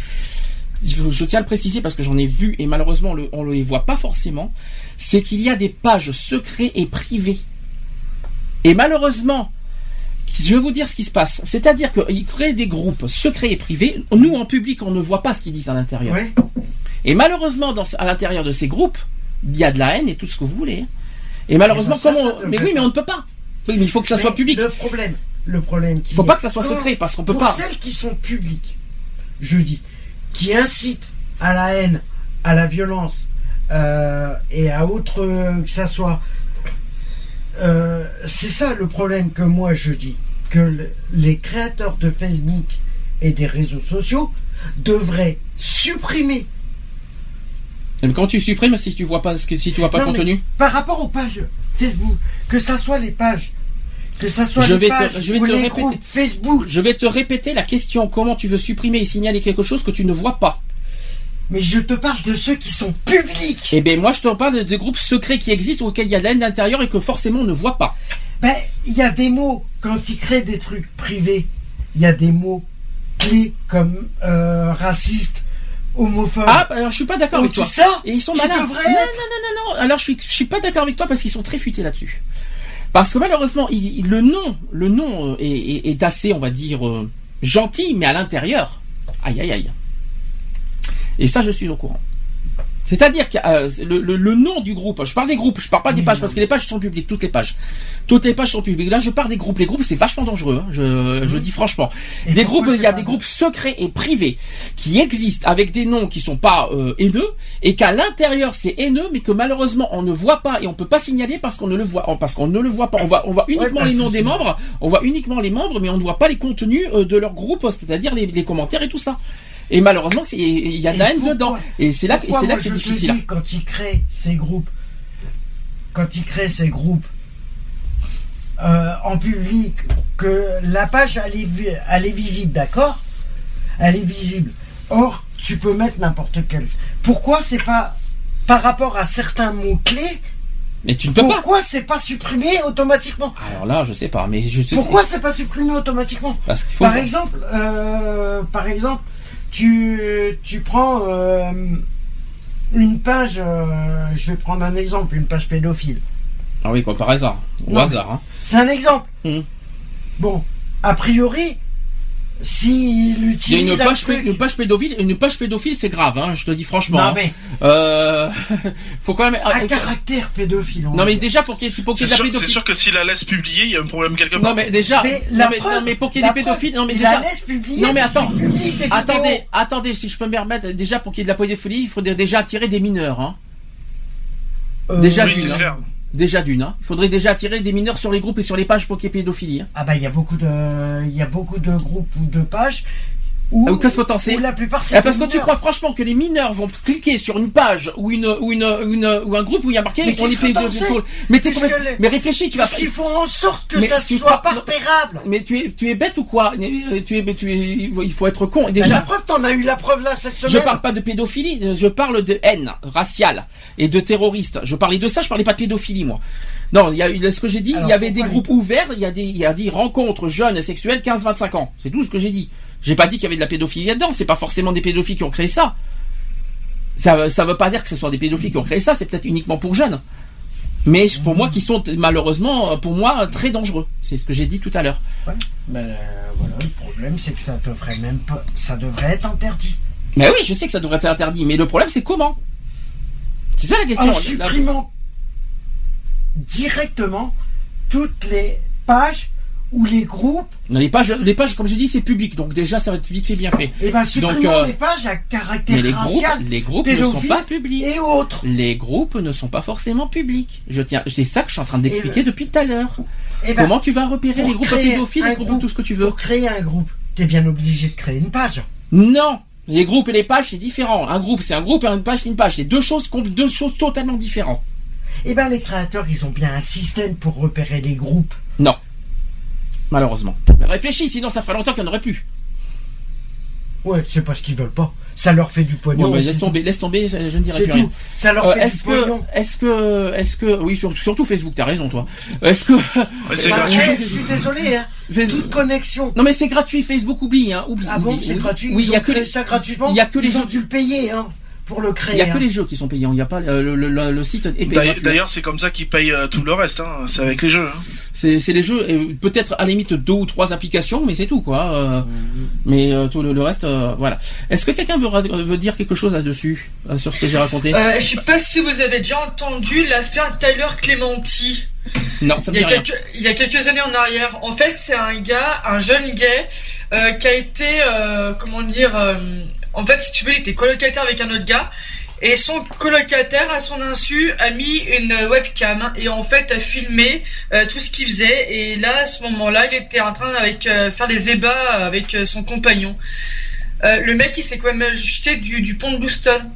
Je tiens à le préciser parce que j'en ai vu et malheureusement on le- ne les voit pas forcément. C'est qu'il y a des pages secrets et privées. Et malheureusement, je vais vous dire ce qui se passe. C'est-à-dire qu'ils créent des groupes secrets et privés. Nous, en public, on ne voit pas ce qu'ils disent à l'intérieur. Ouais. Et malheureusement, dans, à l'intérieur de ces groupes, il y a de la haine et tout ce que vous voulez. Et malheureusement, Eh ben, comment on- ne Mais oui, mais on ne peut pas. Oui, mais il faut que ça Mais soit public. Le problème, le problème Il faut est- pas que ça soit secret parce qu'on peut pour pas. celles qui sont publiques, je dis, qui incitent à la haine, à la violence euh, et à autre euh, que ça soit. euh, c'est ça le problème que moi je dis que le- les créateurs de Facebook et des réseaux sociaux devraient supprimer Mais quand tu supprimes, si tu vois pas, si tu vois pas le Non, contenu, par rapport aux pages Facebook, que ça soit les pages, que ça soit Je les vais te- pages je vais ou te les répéter. groupes Facebook, je vais te répéter la question. Comment tu veux supprimer et signaler quelque chose que tu ne vois pas? Mais je te parle de ceux qui sont publics. Eh bien, moi, je te parle de- des groupes secrets qui existent auxquels il y a de la haine l'intérieur et que forcément on ne voit pas. Ben, il y a des mots, quand ils créent des trucs privés, il y a des mots clés comme euh, raciste, homophobe. Ah, bah, alors je suis pas d'accord ou avec toi. ça, Et ils sont malins. Non, non, non, non, non. Alors je suis, je suis pas d'accord avec toi parce qu'ils sont très futés là-dessus. Parce que malheureusement, le nom, euh, est assez, on va dire, euh, gentil, mais à l'intérieur, aïe, aïe, aïe. Et ça, je suis au courant. C'est-à-dire que euh, le, le- le nom du groupe, je parle des groupes, je parle pas des pages parce que les pages sont publiques, toutes les pages. Toutes les pages sont publiques. Là, je parle des groupes. Les groupes, c'est vachement dangereux. hein, je, je dis franchement. Et des groupes, il y a des groupes secrets et privés qui existent avec des noms qui sont pas euh, haineux et qu'à l'intérieur c'est haineux, mais que malheureusement on ne voit pas et on peut pas signaler parce qu'on ne le voit, parce qu'on ne le voit pas. On voit, on voit uniquement les noms des membres, on voit uniquement les membres, mais on ne voit pas les contenus euh, de leur groupe, c'est-à-dire les, les commentaires et tout ça. Et malheureusement, il y a de la haine pourquoi- dedans. Et c'est là, que- et c'est là que difficile. dis, quand ils créent ces groupes, quand ces groupes euh, en public, que la page elle est, vi- elle est visible, d'accord? Elle est visible. Or, tu peux mettre n'importe quel. Pourquoi c'est pas par rapport à certains mots clés Mais tu ne peux pas. Pourquoi c'est pas supprimé automatiquement? Alors là, je sais pas, mais je. Pourquoi c'est pas supprimé automatiquement? Parce faut. Par exemple, euh, par exemple, tu, tu prends euh, une page, euh, je vais prendre un exemple, une page pédophile. Ah oui, quoi, par hasard. Au Non, hasard, hein. C'est un exemple. Mhm. Bon, a priori, s'il Il y a utilise une un page, truc- pé- une page pédophile, une page pédophile, c'est grave, hein, je te dis franchement. Non hein. mais Euh, faut quand même. un caractère pédophile. on Non mais déjà pour qu'il y ait pour qu'il y C'est ait de la sûr, c'est sûr que s'il la laisse publier, il y a un problème quelque part. Non mais déjà. Mais non, la mais, preuve- non, mais pour qu'il y ait des pédophiles, non mais il déjà. la laisse publier. Non mais attends, attendez, vidéos. attendez, si je peux me permettre, déjà pour qu'il y ait de la pédophilie, il faudrait déjà attirer des mineurs, hein. Euh, déjà oui, hein. clair. Déjà d'une, hein. Il faudrait déjà attirer des mineurs sur les groupes et sur les pages pour qu'il y ait pédophilie. Hein. Ah bah y a beaucoup de, il y a beaucoup de groupes ou de pages où, Ah, ou qu'est-ce que sais où la plupart c'est Eh, parce que tu crois franchement que les mineurs vont cliquer sur une page ou une ou une, une- ou un groupe où il y a marqué Mais on pédophile. sais Mais t'es les- mais réfléchis, tu vas Parce qu'ils font en sorte que Mais ça soit pas repérable. Mais tu es tu es bête ou quoi? Euh, Tu es tu es il faut être con déjà. la preuve, t'en as eu la preuve là cette semaine. Je parle pas de pédophilie, je parle de haine raciale et de terroristes. Je parlais de ça, je parlais pas de pédophilie moi. Non, il y a ce que j'ai dit, Alors, il y avait des groupes ouverts, il y a des il y a des rencontres jeunes sexuelles 15-25 ans. C'est tout ce que j'ai dit. J'ai pas dit qu'il y avait de la pédophilie là-dedans, c'est pas forcément des pédophiles qui ont créé ça. Ça ça veut pas dire que ce soit des pédophiles qui ont créé ça, c'est peut-être uniquement pour jeunes. Mais pour moi qui sont malheureusement pour moi très dangereux. C'est ce que j'ai dit tout à l'heure. Ouais. Ben, euh, voilà, le problème c'est que ça devrait même pas, ça devrait être interdit. Mais oui, je sais que ça devrait être interdit, mais le problème c'est comment? C'est ça la question. En supprimant directement toutes les pages ou les groupes, Non, Les pages, les pages, comme j'ai dit, c'est public, donc déjà ça va être vite fait, bien fait. et ben supprimons Donc, euh, les pages à caractère Mais les groupes, les groupes ne sont pas publics. et autres. Les groupes ne sont pas forcément publics. Je tiens, c'est ça que je suis en train d'expliquer depuis tout à l'heure. Et ben, Comment tu vas repérer les groupes pédophiles, les groupes, groupe- tout ce que tu veux pour créer un groupe, t'es bien obligé de créer une page. Non. Les groupes et les pages, c'est différent. Un groupe, c'est un groupe, et une page, c'est une page. C'est deux choses, deux choses totalement différentes. Et ben les créateurs, ils ont bien un système pour repérer les groupes. Non. Malheureusement. Mais réfléchis, sinon ça fait longtemps qu'il n'y en aurait plus. Ouais, c'est pas ce qu'ils veulent pas. Ça leur fait du pognon. Bon, bah, laisse tout. tomber, laisse tomber, je ne dirai C'est plus rien. tout. Ça leur Euh, fait est-ce du que, pognon. est-ce que, est-ce que, oui, sur- surtout Facebook, t'as raison, toi. Est-ce que, Ouais, c'est Bah, gratuit. ouais, je suis désolé, hein. Facebook- Toute connexion. non mais c'est gratuit, Facebook, oublie, hein, oublie. Ah bon, oublie, c'est gratuit. Oui, Ils il y a ont que les, ça gratuitement. il y a que les Ils ont dû le payer, hein, pour le créer. il y a que hein. les jeux qui sont payants, il n'y a pas le, le, le- le site est payant. D'ailleurs- c'est comme ça qu'ils payent euh, tout le reste. Hein. C'est avec les jeux. Hein. C'est, c'est les jeux, peut-être à la limite deux ou trois applications, mais c'est tout quoi. euh, Mais euh, tout le, le reste, euh, voilà. Est-ce que quelqu'un veut, dire quelque chose là-dessus euh, sur ce que j'ai raconté? Euh, je sais pas si vous avez déjà entendu l'affaire Tyler Clementi. Non, ça me Il y, dit a rien. quelques, il y a quelques années en arrière. En fait, c'est un gars, un jeune gay, euh, qui a été, euh, comment dire, euh, en fait, si tu veux, il était colocataire avec un autre gars. Et son colocataire, à son insu, a mis une webcam et en fait a filmé euh, tout ce qu'il faisait. Et là, à ce moment-là, il était en train avec euh, faire des ébats avec euh, son compagnon. Le mec, il s'est quand même jeté du, du pont de Boston.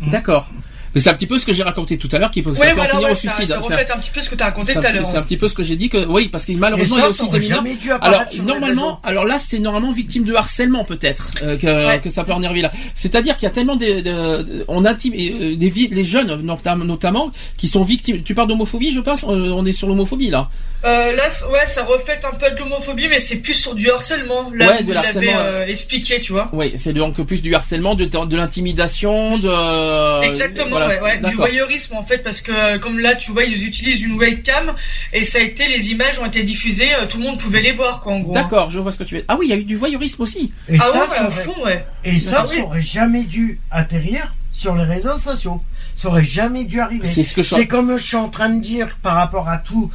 D'accord. Mais c'est un petit peu ce que j'ai raconté tout à l'heure qui peut, ça Ouais, peut en finir ouais, au ça, suicide. ça C'est un- reflète un petit peu ce que tu as raconté tout à l'heure. c'est un petit peu ce que j'ai dit que oui parce que malheureusement il y ça, a ça aussi des mineurs. Alors normalement, alors là c'est normalement victime de harcèlement peut-être euh, que, Ouais. que ça peut en arriver là. C'est-à-dire qu'il y a tellement de, de- on intime euh, des vi- les jeunes notam- notamment qui sont victimes. Tu parles d'homophobie, je pense. Euh, on est sur l'homophobie là. Euh, là, ouais, ça reflète un peu de l'homophobie, mais c'est plus sur du harcèlement. Là, Ouais, de harcèlement, euh, expliqué, tu vois. Oui, c'est donc plus du harcèlement, de, de l'intimidation, de. Exactement, voilà. ouais, ouais, du voyeurisme en fait, parce que euh, comme là, tu vois, ils utilisent une webcam et ça a été, les images ont été diffusées, euh, tout le monde pouvait les voir, quoi, en gros. D'accord, je vois ce que tu veux. Ah oui, il y a eu du voyeurisme aussi. Et Ah ça, ouais, à fond, ouais. et ça, Ah oui. ça aurait jamais dû atterrir sur les réseaux sociaux. Ça aurait jamais dû arriver. C'est ce que je C'est comme je suis en train de dire par rapport à tous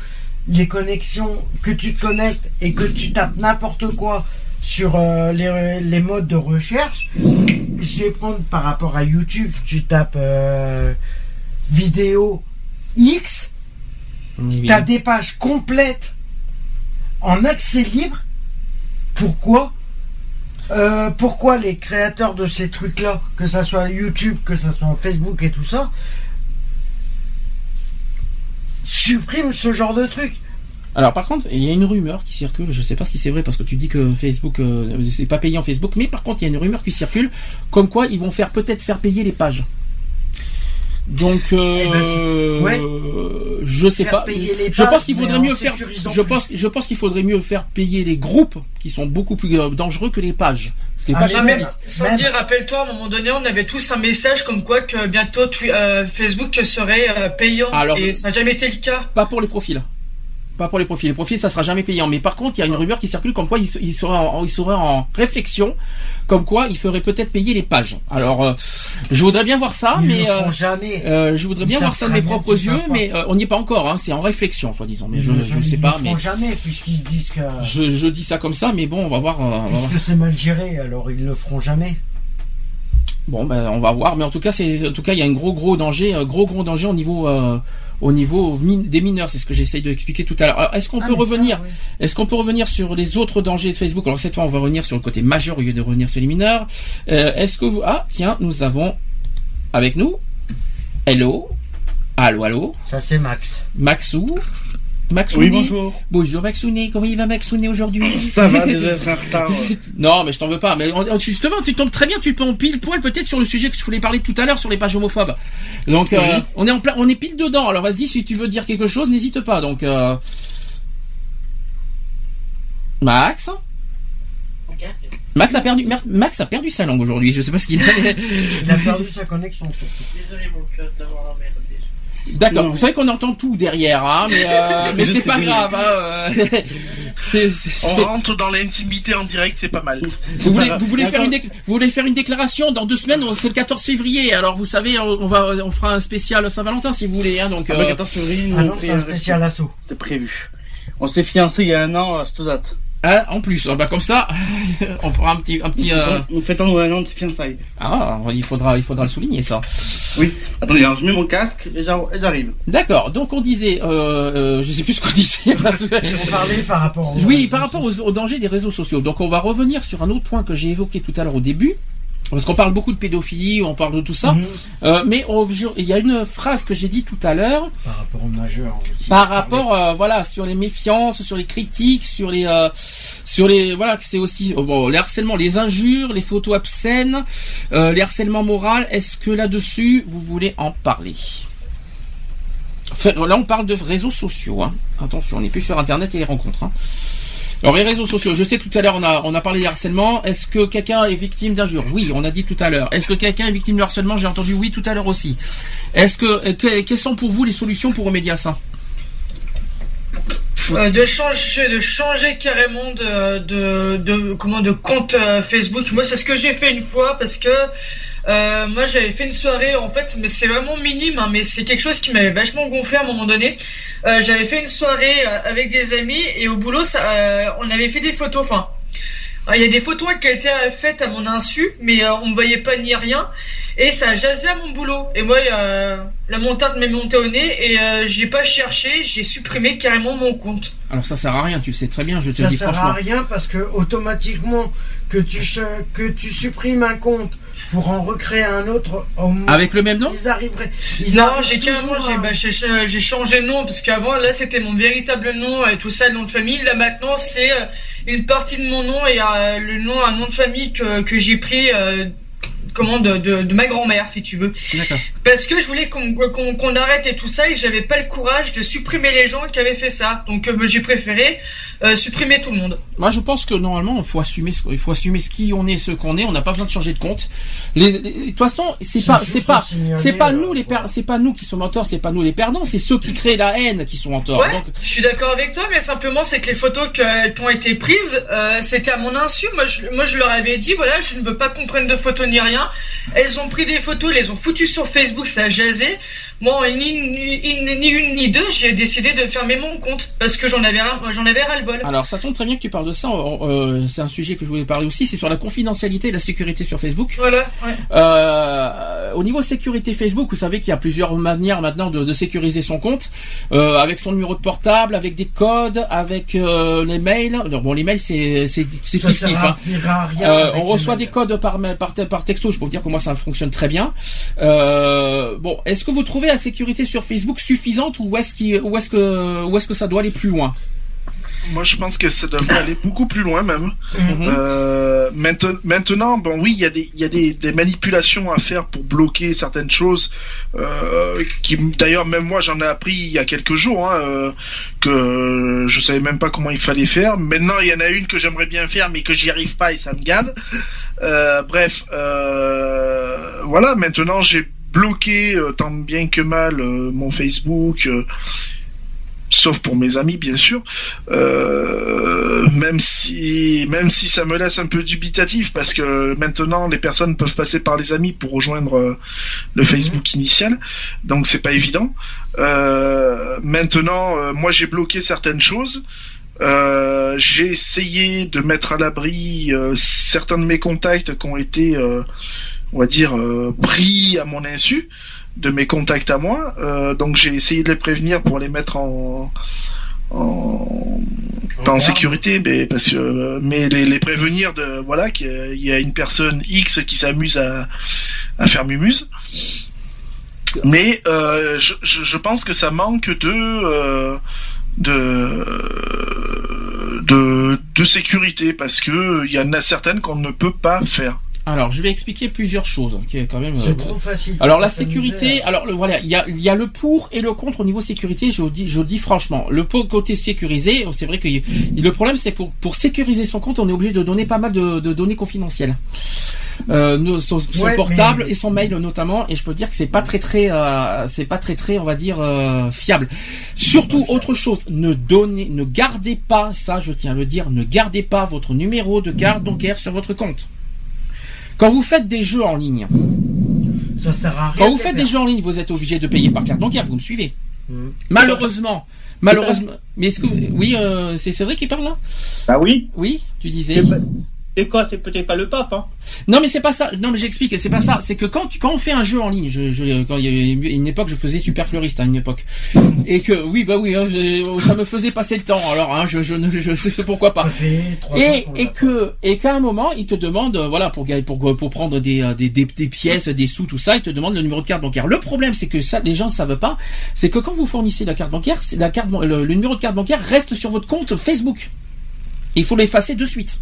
les connexions que tu te connectes et que tu tapes n'importe quoi sur euh, les, les modes de recherche. Je vais prendre par rapport à YouTube, tu tapes euh, vidéo X, Oui. tu as des pages complètes en accès libre. Pourquoi? Euh, Pourquoi les créateurs de ces trucs-là, que ça soit YouTube, que ça soit Facebook et tout ça, suppriment ce genre de trucs Alors par contre, il y a une rumeur qui circule, je sais pas si c'est vrai parce que tu dis que Facebook euh, c'est pas payant Facebook, mais par contre il y a une rumeur qui circule comme quoi ils vont faire peut-être faire payer les pages. Donc, euh, Eh ben, ouais. je sais Faire pas. payer les Je pages, pense qu'il faudrait mieux faire. Je pense, je pense qu'il faudrait mieux faire payer les groupes qui sont beaucoup plus euh, dangereux que les pages. Parce que les Ah, pages, même- sans même- dire, rappelle-toi, à un moment donné, on avait tous un message comme quoi que bientôt euh, Facebook serait euh, payant. Alors- et ça n'a jamais été le cas. pas pour les profils. Pas pour les profils. Les profils, ça sera jamais payant. Mais par contre, il y a une rumeur qui circule comme quoi il, il serait, en, il en réflexion, comme quoi il ferait peut-être payer les pages. Alors, euh, je voudrais bien voir ça, Ils mais le euh, feront jamais. euh, je voudrais Ils bien voir ça de mes propres yeux, mais euh, on n'y est pas encore. Hein, c'est en réflexion, soi-disant. Mais je, Ils le- je sais ils pas. le Mais feront jamais puisqu'ils se disent que je, je dis ça comme ça, mais bon, on va voir. euh, puisque c'est mal géré, alors ils le feront jamais. Bon, ben, on va voir. Mais en tout cas, c'est, en tout cas, il y a un gros, gros danger, un gros, gros danger au niveau, euh, au niveau des mineurs. C'est ce que j'essaye d'expliquer tout à l'heure. Alors, est-ce qu'on Ah, peut revenir. Est-ce qu'on peut revenir sur les autres dangers de Facebook? Alors cette fois, on va revenir sur le côté majeur au lieu de revenir sur les mineurs. Euh, Est-ce que vous ah tiens, nous avons avec nous Hello, allô, allô, Ça c'est Max. Maxou, Maxouni. Oui, bonjour. Bonjour Maxouné, comment il va Maxouné aujourd'hui Ça va, déjà être en retard. Non, mais je t'en veux pas. Mais on- justement, tu tombes très bien. Tu tombes pile poil peut-être sur le sujet que je voulais parler tout à l'heure sur les pages homophobes. Donc, euh, on est en plein, on est pile dedans. Alors vas-y, si tu veux dire quelque chose, n'hésite pas. Donc, euh... Max. Max a perdu, Max a perdu sa langue aujourd'hui. Je sais pas ce qu'il a. Il a perdu sa connexion. Désolé, mon chat, d'avoir emmerdé. D'accord. Vous savez qu'on entend tout derrière, hein, mais euh, mais c'est pas grave. Hein, euh, On rentre dans l'intimité en direct, c'est pas mal. Vous voulez, vous voulez faire une, déc- vous voulez faire une déclaration dans deux semaines, c'est le 14 février. Alors vous savez, on va, on fera un spécial Saint-Valentin si vous voulez. Hein, donc, Ah, euh, bah, 14 février, Ah non, un spécial assaut. C'est prévu. On s'est fiancé il y a un an à cette date. Hein, en plus, ah bah comme ça, on fera un petit, un petit. euh, Nous fêtons un an de fiançailles. Ah, il faudra, il faudra le souligner ça. Oui. Attendez, alors je mets mon casque et j'ar- et j'arrive. D'accord. Donc on disait, euh, euh, je sais plus ce qu'on disait. Parce que... On parlait par rapport. aux- Oui, par rapport aux, aux dangers des réseaux sociaux. Donc on va revenir sur un autre point que j'ai évoqué tout à l'heure au début. Parce qu'on parle beaucoup de pédophilie, on parle de tout ça. Mhm. Euh, mais on- je- il y a une phrase que j'ai dit tout à l'heure Par rapport aux majeurs aussi. par rapport euh, voilà sur les méfiances sur les critiques sur les euh, sur les voilà que c'est aussi oh, bon les harcèlements les injures les photos obscènes euh, les harcèlements moraux est-ce que là-dessus vous voulez en parler? Enfin, là on parle de réseaux sociaux hein. attention on n'est plus sur internet et les rencontres hein. Alors les réseaux sociaux, je sais que tout à l'heure on a on a parlé des harcèlements. Est-ce que quelqu'un est victime d'injures? Oui, on a dit tout à l'heure. Est-ce que quelqu'un est victime de harcèlement? J'ai entendu oui tout à l'heure aussi. Est-ce que, euh, que- quelles sont pour vous les solutions pour remédier à ça? Euh, de changer, de changer carrément de, de, de comment de compte euh, Facebook. Moi, c'est ce que j'ai fait une fois parce que euh, moi j'avais fait une soirée en fait, mais c'est vraiment minime, hein, mais c'est quelque chose qui m'avait vachement gonflé à un moment donné. Euh, j'avais fait une soirée euh, avec des amis et au boulot, ça, euh, on avait fait des photos. Enfin, euh, il y a des photos qui ont été faites à mon insu, mais euh, on me voyait pas ni rien. Et ça a jasé à mon boulot. Et moi, euh, la montagne m'est montée au nez et euh, j'ai pas cherché, j'ai supprimé carrément mon compte. Alors ça sert à rien, tu le sais très bien, je te Ça le dis sert franchement. à rien parce que automatiquement que tu que tu supprimes un compte pour en recréer un autre, au moins, Avec le même nom ils arriveraient. Ils Non, j'ai carrément, toujours j'ai à- bah, j'ai- changé de nom parce qu'avant là c'était mon véritable nom et tout ça, le nom de famille. Là maintenant c'est euh, une partie de mon nom et euh, le nom, un nom de famille que, que j'ai pris. euh, comment de, de, de ma grand-mère si tu veux parce que je voulais qu'on qu'on arrête et tout ça et j'avais pas le courage de supprimer les gens qui avaient fait ça donc euh, j'ai préféré euh, supprimer tout le monde Moi je pense que normalement il faut assumer ce, il faut assumer ce qui on est, ce qu'on est, on n'a pas besoin de changer de compte. Les- les- De toute façon, c'est pas c'est pas c'est pas nous les c'est pas nous qui sommes en tort, c'est pas nous les perdants, c'est ceux qui créent la haine qui sont en tort. Ouais, Donc je suis d'accord avec toi, mais simplement c'est que les photos que- qui ont été prises, euh, c'était à mon insu. Moi je, moi, je leur avais dit, voilà, je ne veux pas qu'on prenne de photos ni rien. Elles ont pris des photos, les ont foutues sur Facebook, ça a jasé. Moi, ni, ni, ni- ni une ni deux, j'ai décidé de fermer mon compte parce que j'en avais, ras- j'en avais ras le bol. Alors ça tombe très bien que tu parles de ça. euh, c'est un sujet que je voulais parler aussi. C'est sur la confidentialité et la sécurité sur Facebook. Voilà, ouais. Euh, au niveau sécurité Facebook, vous savez qu'il y a plusieurs manières maintenant de, de sécuriser son compte, euh, avec son numéro de portable, avec des codes, avec euh, les mails. Alors, bon, les mails c'est c'est fictif. hein. Euh, on reçoit des codes par, mail- par, par texto. Je peux vous dire que moi ça fonctionne très bien. Euh, bon, est-ce que vous trouvez la sécurité sur Facebook suffisante ou est-ce ou est-ce que, ou est-ce que ça doit aller plus loin? Moi, je pense que ça devrait aller beaucoup plus loin même. Mhm. Euh, maintenant, maintenant, bon, oui, il y a des, il y a des, des manipulations à faire pour bloquer certaines choses. Euh, qui, d'ailleurs, même moi, j'en ai appris il y a quelques jours hein, euh, que je savais même pas comment il fallait faire. Maintenant, il y en a une que j'aimerais bien faire, mais que j'y arrive pas et ça me gane. Euh, bref, euh, voilà. Maintenant, j'ai bloqué euh, tant bien que mal euh, mon Facebook. euh, sauf pour mes amis bien sûr. Euh, même si même si ça me laisse un peu dubitatif parce que maintenant les personnes peuvent passer par les amis pour rejoindre le Facebook initial. Donc c'est pas évident. Euh, maintenant euh, moi j'ai bloqué certaines choses. J'ai essayé de mettre à l'abri certains de mes contacts qui ont été on va dire euh, pris à mon insu de mes contacts à moi. Euh, donc j'ai essayé de les prévenir pour les mettre en en, pas en sécurité, mais parce que euh, mais les, les prévenir de voilà qu'il y a- une personne X qui s'amuse à à faire mumuse. Mais euh, je, je, pense que ça manque de de de de sécurité parce que il y en a certaines qu'on ne peut pas faire. Alors, je vais expliquer plusieurs choses, qui est quand même. C'est euh, trop facile. Alors la sécurité, alors le, voilà, il y a, il y a le pour et le contre au niveau sécurité. Je vous dis, je vous dis franchement, le pour côté sécurisé, c'est vrai que le problème c'est pour pour sécuriser son compte, on est obligé de donner pas mal de, de données confidentielles. Euh, nos- son, son Ouais, portable mais- et son mail notamment, et je peux dire que c'est pas très très, euh, c'est pas très très, on va dire euh, fiable. Surtout autre chose, ne donnez, ne gardez pas ça, je tiens à le dire, ne gardez pas votre numéro de carte bancaire sur votre compte. Quand vous faites des jeux en ligne, Ça sert à rien. quand vous faites faire. des jeux en ligne, vous êtes obligé de payer par carte bancaire, vous me suivez. Mhm. Malheureusement, malheureusement, mais est-ce que oui, euh, c'est c'est vrai qu'il parle là? Bah oui. Oui, tu disais. C'est quoi C'est peut-être pas le pape, hein Non, mais c'est pas ça. Non, mais j'explique. C'est pas ça. C'est que quand tu- quand on fait un jeu en ligne, je, je quand il y a une époque, je faisais super fleuriste à une époque, et que oui, bah oui, hein, je- ça me faisait passer le temps. Alors, hein, je, je ne, je sais pourquoi pas. Ça fait trois ans Et, et que et qu'à un moment il te demande euh, voilà pour gagner- pour pour prendre des, euh, des, des des pièces des sous tout ça il te demande le numéro de carte bancaire le problème c'est que ça les gens ne savent pas c'est que quand vous fournissez la carte bancaire c'est la carte le numéro de carte bancaire reste sur votre compte Facebook il faut l'effacer de suite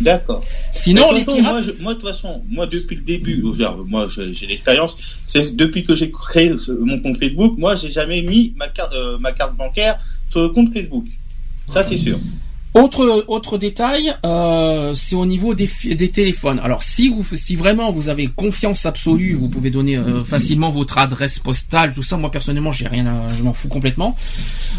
D'accord. sinon les façon, pirates moi, je- moi, de toute façon, moi, depuis le début, genre, moi, j'ai l'expérience. C'est depuis que j'ai créé ce- mon compte Facebook, moi, j'ai jamais mis ma carte, euh, ma carte bancaire sur le compte Facebook. Ça, c'est sûr. Autre autre détail, euh, c'est au niveau des, des téléphones. Alors si vous si vraiment vous avez confiance absolue, vous pouvez donner euh, facilement votre adresse postale, tout ça. Moi personnellement, j'ai rien, à, je m'en fous complètement.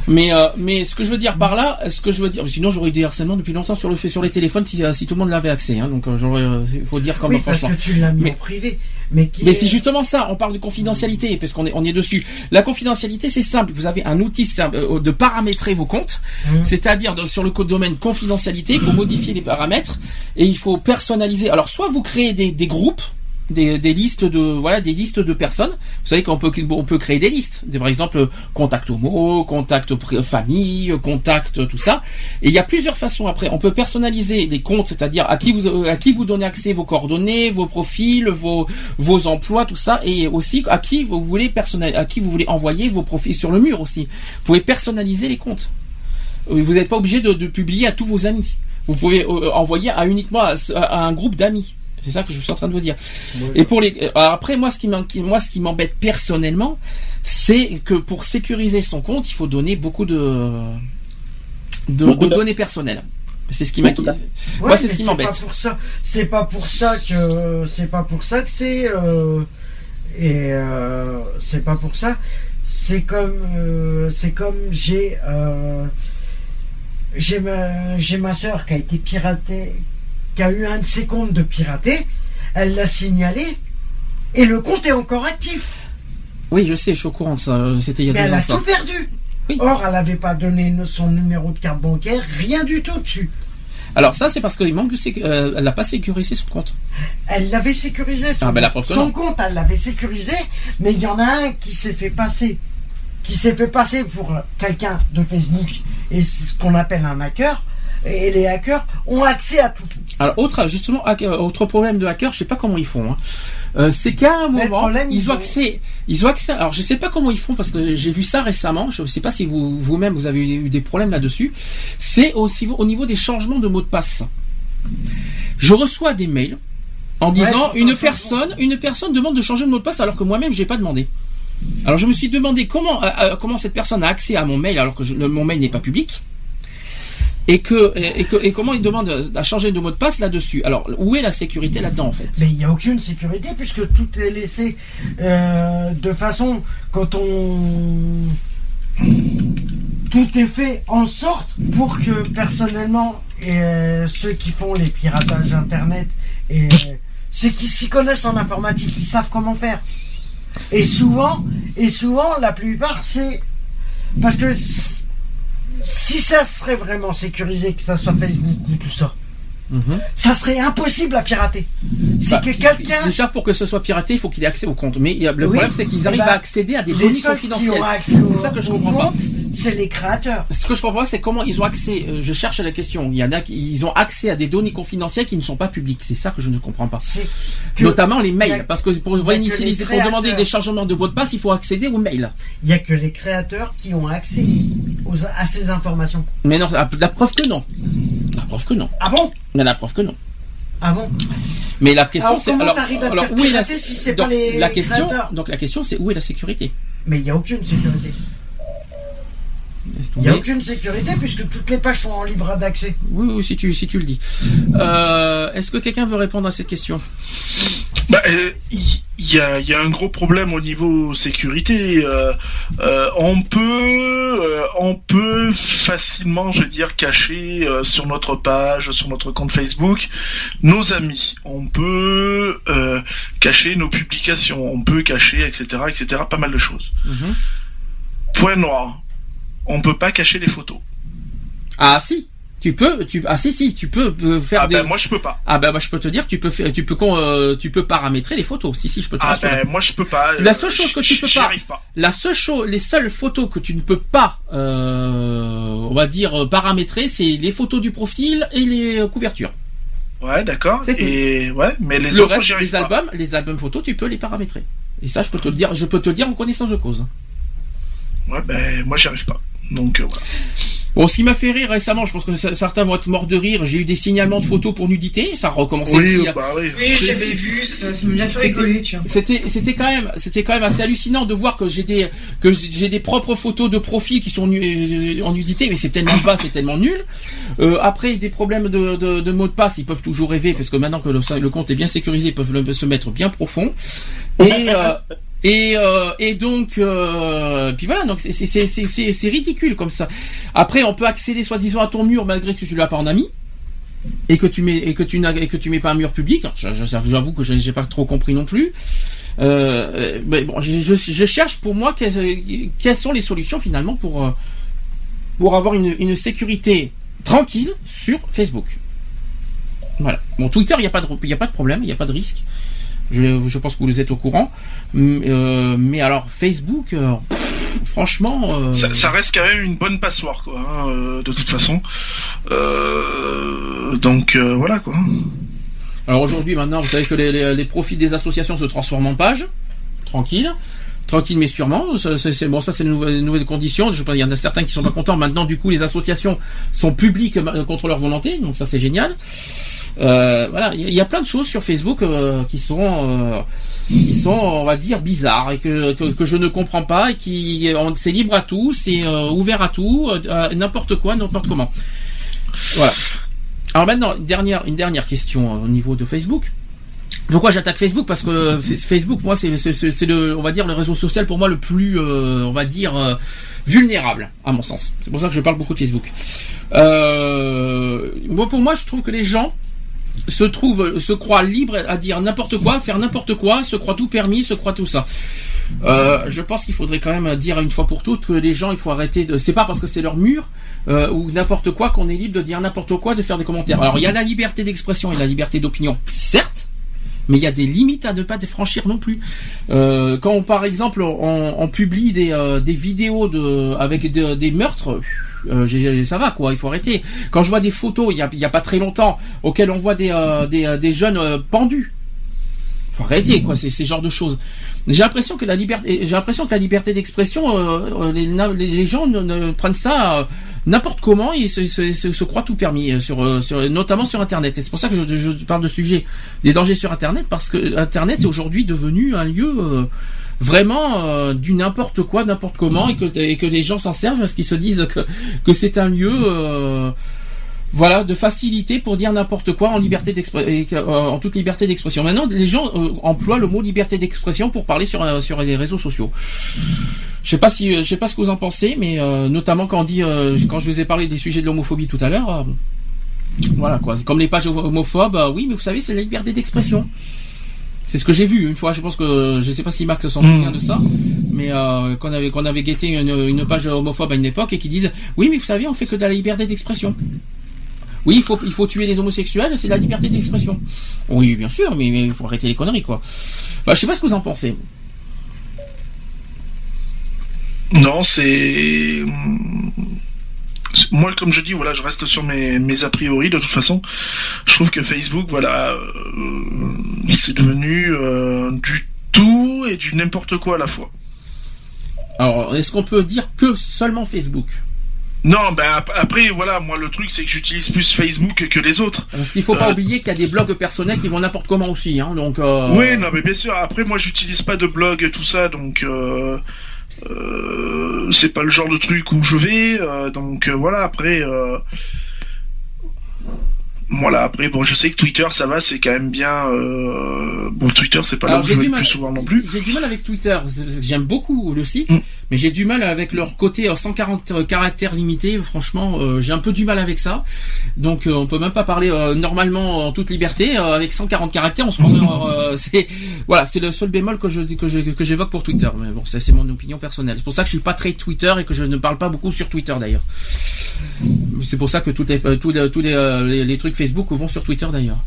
Mais euh, mais ce que je veux dire par là, ce que je veux dire, sinon j'aurais eu des harcèlements depuis longtemps sur le sur les téléphones si, euh, si tout le monde l'avait accès. Hein, donc euh, j'aurais, euh, il faut dire quand Oui, parce franchement. que tu l'as mis Mais- en privé. Mais, qui Mais est- c'est justement ça, on parle de confidentialité, parce qu'on est, on y est dessus. La confidentialité, c'est simple. Vous avez un outil simple, euh, de paramétrer vos comptes, Mhm. c'est-à-dire sur le code domaine confidentialité, il faut modifier les paramètres et il faut personnaliser. Alors, soit vous créez des, des groupes, des, listes de voilà des listes de personnes. Vous savez qu'on peut on peut créer des listes. Par exemple, contact homo, contact famille, contact tout ça. Et il y a plusieurs façons après. On peut personnaliser les comptes, c'est-à-dire à qui vous à qui vous donnez accès vos coordonnées, vos profils, vos vos emplois, tout ça, et aussi à qui vous voulez personnel, à qui vous voulez envoyer vos profils sur le mur aussi. Vous pouvez personnaliser les comptes. Vous n'êtes pas obligé de, de publier à tous vos amis. Vous pouvez euh, envoyer uniquement à un groupe d'amis. C'est ça que je suis en train de vous dire. Et pour les euh, après moi ce qui moi ce qui m'embête personnellement, c'est que pour sécuriser son compte, il faut donner beaucoup de de, Beaucoup de de- données personnelles. C'est ce qui m'inquiète. Ouais, Moi, c'est ce qui pas m'embête. pour ça. C'est pas pour ça que c'est pas pour ça que c'est euh, et euh, c'est pas pour ça. C'est comme euh, c'est comme j'ai j'ai ma j'ai ma sœur qui a été piratée, qui a eu un de ses comptes de piraté. Elle l'a signalé et le compte est encore actif. Oui, je sais, je suis au courant de ça. euh, C'était il y a Mais deux elle ans a ça. tout perdu. Oui. Or, elle n'avait pas donné son numéro de carte bancaire, rien du tout dessus. Alors ça c'est parce qu'il manque de euh, elle n'a pas sécurisé son compte. Elle l'avait sécurisé son, Ah, ben, la son compte, elle l'avait sécurisé, mais il y en a un qui s'est fait passer, qui s'est fait passer pour quelqu'un de Facebook et c'est ce qu'on appelle un hacker. Et les hackers ont accès à tout. Alors autre justement hacker- autre problème de hacker, je sais pas comment ils font. hein. Euh, c'est qu'à un moment problème, ils, ils ont accès, ils ont accès. Alors je sais pas comment ils font parce que j'ai vu ça récemment. Je sais pas si vous vous-même vous avez eu des problèmes là-dessus. C'est aussi au niveau des changements de mot de passe. Je reçois des mails en disant une un personne, une personne demande de changer de mot de passe alors que moi-même j'ai pas demandé. Alors je me suis demandé comment euh, euh, comment cette personne a accès à mon mail alors que je- le- mon mail n'est pas public et que et, comment il demande à changer de mot de passe là-dessus. Alors où est la sécurité là-dedans en fait Mais il n'y a aucune sécurité puisque tout est laissé euh, de façon quand on tout est fait en sorte pour que personnellement euh, ceux qui font les piratages internet et euh, ceux qui s'y connaissent en informatique, ils savent comment faire. Et souvent, et souvent, la plupart, c'est parce que si ça serait vraiment sécurisé, que ça soit Facebook ou tout ça, ça serait impossible à pirater. C'est Bah, que quelqu'un déjà pour que ce soit piraté, il faut qu'il ait accès au compte. Mais le Oui, problème c'est qu'ils eh arrivent ben, à accéder à des données confidentielles. C'est ça que je comprends pas. compte, c'est les créateurs. Ce que je comprends pas, c'est comment ils ont accès. euh, je cherche la question. Il y en a qui ils ont accès à des données confidentielles qui ne sont pas publiques. C'est ça que je ne comprends pas. Que- Notamment les mails, a- parce que pour que réinitialiser, pour demander des changements de mot de passe, il faut accéder aux mails. Il n'y a que les créateurs qui ont accès aux- à ces informations. Mais non, la preuve que non. La preuve que non. Ah bon? Mais la preuve que non. Ah bon? Mais la question c'est comment alors, alors, où est la, si donc, pas les la question créateurs? donc la question c'est où est la sécurité? Mais il n'y a aucune sécurité. Il n'y a aucune sécurité puisque toutes les pages sont en libre d'accès. Oui, oui, si tu si tu le dis. Euh, Est-ce que quelqu'un veut répondre à cette question? Bah, euh, il y, a, il y a un gros problème au niveau sécurité. Euh, euh, on peut, euh, on peut facilement, je veux dire, cacher euh, sur notre page, sur notre compte Facebook, nos amis. On peut euh, cacher nos publications. On peut cacher, etc., etc. Pas mal de choses. Mhm. Point noir. On peut pas cacher les photos. Ah si, tu peux, tu ah si si, tu peux euh, faire Ah des. ben moi je peux pas. Ah ben moi je peux te dire, tu peux faire, tu peux con- euh, tu peux paramétrer les photos. Si si, je peux te Ah rassurer. ben moi je peux pas. La Euh, seule chose que tu peux pas- pas. La seule chose, les seules photos que tu ne peux pas, euh, on va dire paramétrer, c'est les photos du profil et les couvertures. Ouais, d'accord. Et ouais, mais les le autres reste, les pas. albums, les albums photos, tu peux les paramétrer. Et ça, je peux te le dire, je peux te le dire en connaissance de cause. Ouais, ben moi j'y arrive pas. Donc euh, voilà. Bon, ce qui m'a fait rire récemment, je pense que certains vont être morts de rire. J'ai eu des signalements de photos pour nudité, ça a recommencé. Oui, aussi, hein. bah oui. Oui, j'avais vu, ça, ça m'a bien fait C'était- rigoler. C'était, c'était quand même, c'était quand même assez hallucinant de voir que j'ai des, que j'ai des propres photos de profil qui sont nu- euh, en nudité, mais c'est tellement pas, c'est tellement nul. Euh, après, des problèmes de, de, de mots de passe, ils peuvent toujours rêver parce que maintenant que le, le compte est bien sécurisé, ils peuvent le- se mettre bien profond. Et euh, et euh, et donc euh, puis voilà, donc c'est ridicule comme ça. Après, on peut accéder soi-disant à ton mur malgré que tu l'as pas en ami et que tu mets et que tu n'as et que tu mets pas un mur public. J'avoue que je j'ai pas trop compris non plus. Euh, mais bon, je, je, je cherche pour moi quelles, quelles sont les solutions finalement pour euh, pour avoir une, une sécurité tranquille sur Facebook. Voilà. Bon, Twitter, il n'y a pas de il a pas de problème, il n'y a pas de risque. Je, je pense que vous êtes au courant. Euh, mais alors Facebook, euh, pff, franchement, euh, Ça, ça reste quand même une bonne passoire, quoi, hein, de toute façon. Donc voilà, quoi. Alors aujourd'hui, maintenant, vous savez que les, les, les profits des associations se transforment en pages. Tranquille. Tranquille mais sûrement. C'est bon, ça c'est une nouvelle, nouvelle condition. Je qu'il y en a certains qui sont pas contents. Maintenant, du coup, les associations sont publiques contre leur volonté. Donc ça c'est génial. Euh, voilà, il y, a- plein de choses sur Facebook euh, qui sont, euh, qui sont, on va dire, bizarres et que, que, je ne comprends pas et qui, c'est libre à tout, c'est euh, ouvert à tout, euh, n'importe quoi, n'importe comment. Voilà. Alors maintenant, une dernière, une dernière question au niveau de Facebook. Pourquoi j'attaque Facebook? Parce que Facebook, moi, c'est le, on va dire, le réseau social pour moi le plus, euh, on va dire, euh, vulnérable, à mon sens. C'est pour ça que je parle beaucoup de Facebook. Euh, moi, pour moi, je trouve que les gens se trouvent, se croient libres à dire n'importe quoi, faire n'importe quoi, se croient tout permis, se croient tout ça. Euh, je pense qu'il faudrait quand même dire une fois pour toutes que les gens, il faut arrêter de. C'est pas parce que c'est leur mur euh, ou n'importe quoi qu'on est libre de dire n'importe quoi, de faire des commentaires. Alors il y a la liberté d'expression et la liberté d'opinion, certes, mais il y a des limites à ne pas franchir non plus. Euh, quand on, par exemple on, publie des, euh, des vidéos de avec de- des meurtres, Euh, ça va quoi, il faut arrêter. Quand je vois des photos, il y a, pas très longtemps, auxquelles on voit des euh, euh, des jeunes euh, pendus. Faut arrêter quoi, c'est ces genres de choses. J'ai l'impression que la liberté, j'ai l'impression que la liberté d'expression, les, les- gens ne, ne prennent ça n'importe comment et se, croient tout permis sur, notamment sur Internet. Et c'est pour ça que je, je parle de sujet des dangers sur Internet parce que Internet est aujourd'hui devenu un lieu vraiment euh, du n'importe quoi, n'importe comment et que et que les gens s'en servent parce qu'ils se disent que que c'est un lieu euh, voilà, de facilité pour dire n'importe quoi en liberté d'expression, en toute liberté d'expression. Maintenant, les gens euh, emploient le mot liberté d'expression pour parler sur euh, sur les réseaux sociaux. Je sais pas si, je sais pas ce que vous en pensez, mais euh, notamment quand euh, quand je vous ai parlé des sujets de l'homophobie tout à l'heure, euh, voilà quoi. Comme les pages homophobes, euh, oui, mais vous savez, c'est la liberté d'expression. C'est ce que j'ai vu une fois. Je pense que je sais pas si Max s'en souvient de ça, mais euh, qu'on avait qu'on avait guetté une, une page homophobe à une époque et qui disent oui, mais vous savez, on fait que de la liberté d'expression. Oui, il faut il faut tuer les homosexuels, c'est la liberté d'expression. Oui, bien sûr, mais mais il faut arrêter les conneries quoi. Bah, je sais pas ce que vous en pensez. Non, c'est moi, comme je dis, voilà, je reste sur mes, mes a priori. De toute façon, je trouve que Facebook, voilà, euh, c'est devenu euh, du tout et du n'importe quoi à la fois. Alors, est-ce qu'on peut dire que seulement Facebook? Non, ben ap- après, voilà, moi le truc c'est que j'utilise plus Facebook que les autres. Parce qu'il faut pas Euh, oublier qu'il y a des blogs personnels qui vont n'importe comment aussi, hein. Donc. euh, Oui, non, mais bien sûr. Après, moi, j'utilise pas de blog et tout ça, donc euh, euh, c'est pas le genre de truc où je vais. euh, donc euh, voilà. Après, voilà. Après, bon, je sais que Twitter, ça va, c'est quand même bien. Bon, Twitter, c'est pas là où je vais le plus souvent non plus. J'ai du mal avec Twitter. J'aime beaucoup le site, Mm. Mais j'ai du mal avec leur côté euh, 140 caractères limités. Franchement, euh, j'ai un peu du mal avec ça. Donc, euh, on peut même pas parler euh, normalement en toute liberté euh, avec 140 caractères. On se prend. euh, c'est voilà, c'est le seul bémol que je que que j'évoque pour Twitter. Mais bon, ça c'est mon opinion personnelle. C'est pour ça que je suis pas très Twitter et que je ne parle pas beaucoup sur Twitter d'ailleurs. C'est pour ça que euh, tous les, tous euh, les- les trucs Facebook vont sur Twitter d'ailleurs.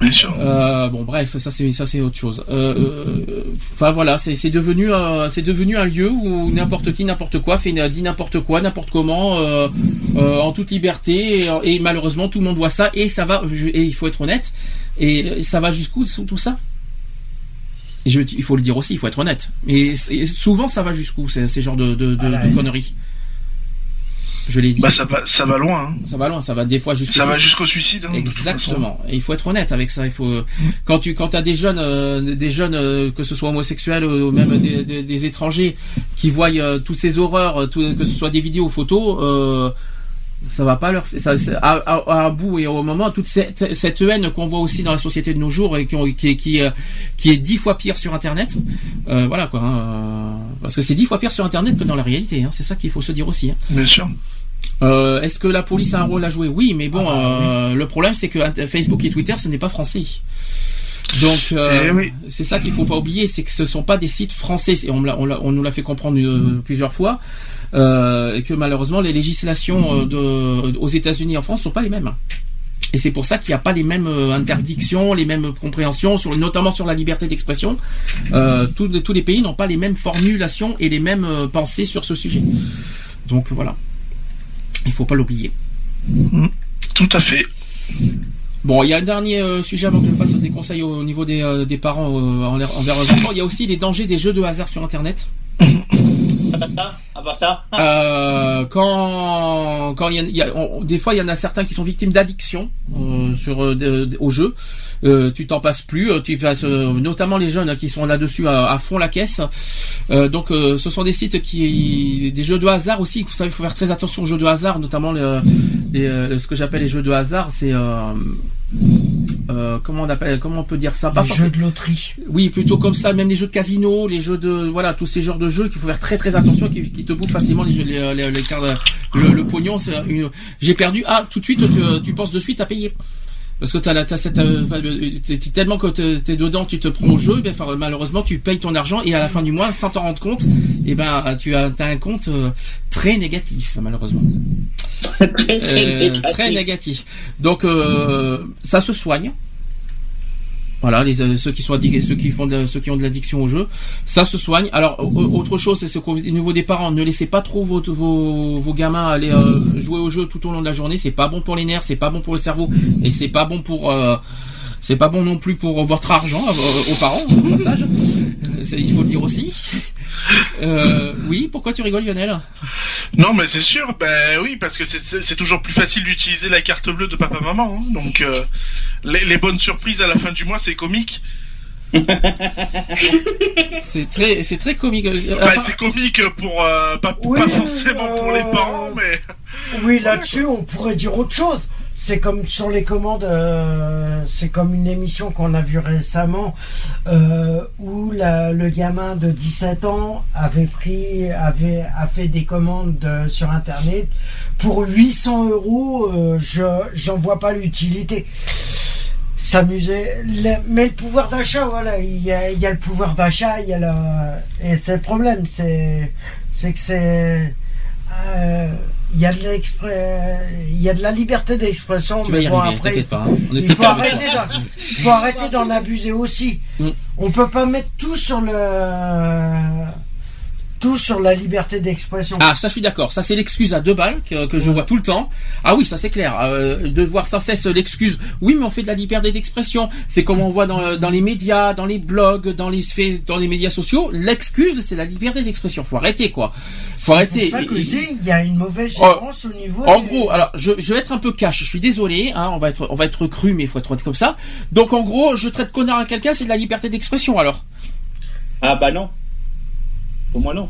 Bien sûr. Euh, bon bref, ça c'est ça c'est autre chose. Euh, euh, Enfin voilà, c'est c'est devenu euh, c'est devenu un lieu où n'importe qui n'importe quoi fait dit n'importe quoi n'importe comment euh, euh, en toute liberté et, et malheureusement tout le monde voit ça et ça va je- et il faut être honnête et, et ça va jusqu'où tout ça? Et je, il faut le dire aussi, il faut être honnête. Et, et souvent ça va jusqu'où ces, ces genres de, de, de, Voilà. de conneries? Je l'ai dit. Bah, ça va, ça va loin. hein. ça va loin, ça va des fois jusqu'au Ça va jusqu'au suicide. hein. Exactement. Et il faut être honnête avec ça. Il faut quand tu quand as des jeunes euh, des jeunes euh, que ce soit homosexuels ou même des, des, des étrangers qui voient euh, toutes ces horreurs, tout- que ce soit des vidéos ou photos. Ça va pas leur ça, à, un bout et au moment toute cette, cette haine qu'on voit aussi dans la société de nos jours et qui ont- qui est- qui, euh, qui est dix fois pire sur internet euh, voilà quoi hein, euh, parce que c'est dix fois pire sur internet que dans la réalité hein, c'est ça qu'il faut se dire aussi hein. Bien sûr. Euh, Est-ce que la police a un rôle à jouer? Oui, mais bon, Ah bah le problème c'est que Facebook et Twitter, ce n'est pas français. Donc, euh, Eh oui. c'est ça qu'il faut pas oublier, c'est que ce sont pas des sites français. Et on, nous l'a fait comprendre euh, plusieurs fois, euh, et que malheureusement les législations euh, de, aux États-Unis et en France sont pas les mêmes. Et c'est pour ça qu'il n'y a pas les mêmes euh, interdictions, les mêmes compréhensions, sur, notamment sur la liberté d'expression. Euh, tous, les- tous les pays n'ont pas les mêmes formulations et les mêmes euh, pensées sur ce sujet. Donc voilà. Il faut pas l'oublier. Tout à fait. Bon, il y a un dernier euh, sujet avant que je fasse des conseils au niveau des, euh, des parents euh, envers envers leurs enfants. Il y a aussi les dangers des jeux de hasard sur Internet. Ça. Euh, quand quand il y a, il y a- on- des fois il y en a certains qui sont victimes d'addiction euh, sur euh, de- de- au jeu. Euh, tu t'en passes plus, tu passes euh, notamment les jeunes hein, qui sont là-dessus à, à fond la caisse. Euh, donc euh, ce sont des sites qui des jeux de hasard aussi. Vous savez, il faut faire très attention aux jeux de hasard, notamment le- les, euh, ce que j'appelle les jeux de hasard. C'est euh, euh, comment on appelle, comment on peut dire ça? Les jeux de loterie. oui, plutôt comme ça, même les jeux de casino, les jeux de voilà, tous ces genres de jeux qu'il faut faire très très attention, qui, qui te bouffent facilement les jeux, les, les, les cartes, le, le pognon. une- J'ai perdu. Ah, tout de suite, tu, tu penses de suite à payer. Parce que t'as, la- t'as cette, euh, t'es- tellement que t'es, dedans, tu te prends au jeu, ben, enfin, malheureusement, tu payes ton argent et à la fin du mois, sans t'en rendre compte, et ben, tu as, un compte euh, très négatif, malheureusement. Très, très Euh, négatif. très négatif. Donc, euh, ça se soigne. Voilà, les, euh, ceux qui sont ceux qui font de, ceux qui ont de l'addiction au jeu, ça se soigne. Alors au- autre chose, c'est ce qu'au niveau des parents, ne laissez pas trop vos vos, vos gamins aller euh, jouer au jeu tout au long de la journée. C'est pas bon pour les nerfs, c'est pas bon pour le cerveau, et c'est pas bon pour euh, c'est pas bon non plus pour votre argent euh, aux parents au passage. Euh, Il faut le dire aussi. Euh, oui, pourquoi tu rigoles, Lionel? Non, mais c'est sûr, ben oui, parce que c'est toujours plus facile d'utiliser la carte bleue de papa-maman. hein. donc, euh, les, les bonnes surprises à la fin du mois, c'est comique. C'est très c'est très comique. Euh, Enfin, c'est comique pour euh, pas, Oui, pas forcément pour les parents, mais Oui, là-dessus, on pourrait dire autre chose. C'est comme sur les commandes, euh, c'est comme une émission qu'on a vue récemment euh, où le gamin de 17 ans avait pris, avait a fait des commandes euh, sur internet pour 800 euros. je j'en vois pas l'utilité. S'amuser, mais le pouvoir d'achat, voilà, il y a, il y a le pouvoir d'achat, il y a la, et c'est le problème, c'est, c'est que c'est, il y a de il y a de la liberté d'expression, mais bon arriver, après, pas. hein. On est il faut arrêter faut arrêter d'en abuser aussi. Mm. On peut pas mettre tout sur le, tout sur la liberté d'expression. Ah, ça je suis d'accord. Ça c'est l'excuse à deux balles que, que je vois tout le temps. Ah oui, ça c'est clair. Euh, de voir sans cesse l'excuse. Oui, mais on fait de la liberté d'expression. C'est comme on voit dans, dans les médias, dans les blogs, dans les faits- dans les médias sociaux. L'excuse, c'est la liberté d'expression. Faut arrêter quoi. Faut arrêter. C'est pour ça que Et- je dis, il y a une mauvaise Oh, gérance au niveau. En des- gros, alors je, je vais être un peu cash. Je suis désolé. Hein, on va être on va être cru, mais il faut être comme ça. Donc en gros, je traite connard à quelqu'un, c'est de la liberté d'expression. Alors. Ah bah non. Pour moi non.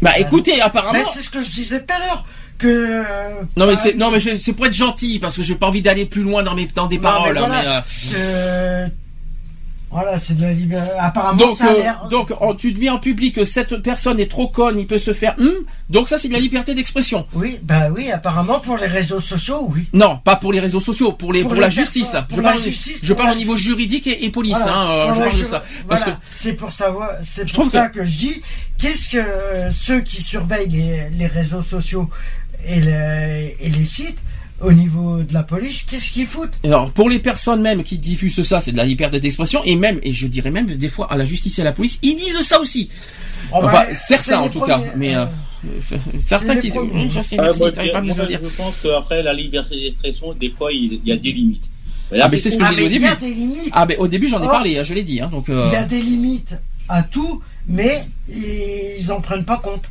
Bah écoutez, apparemment. Mais c'est ce que je disais tout à l'heure que. euh, Non mais bah, c'est non mais je- c'est pour être gentil parce que j'ai pas envie d'aller plus loin dans mes dans des non, paroles. mais hein, voilà, mais, euh, Voilà, c'est de la liberté. Apparemment, Donc, ça a euh, l'air. donc en- tu te mets en public que cette personne est trop conne, il peut se faire hum, donc ça c'est de la liberté d'expression. Oui, bah oui, apparemment pour les réseaux sociaux, oui. Non, pas pour les réseaux sociaux, pour les Pour pour, les la justice. pour je la parle, justice, je parle au niveau juridique et, et police. Voilà, hein, euh, je parle de ça. Parce voilà, que c'est pour savoir, c'est pour trouve ça que... je dis, qu'est-ce que euh, ceux qui surveillent les, les réseaux sociaux et les sites, au niveau de la police, qu'est-ce qu'ils foutent? Alors pour les personnes même qui diffusent ça, c'est de la liberté d'expression et même et je dirais même des fois à la justice et à la police, ils disent ça aussi. Oh, Enfin, bah, certains en tout premiers, cas, mais euh, euh, certains qui premiers. Je sais, Ah, moi, t'arrives pas moi, dire. je pense qu'après la liberté d'expression, des fois il y a des limites. Là, Ah mais c'est ce que ah, j'ai dit au mais il y début. a des limites. Ah mais au début j'en ai Oh. parlé, hein, je l'ai dit hein, donc euh, Il y a des limites à tout, mais ils en prennent pas compte.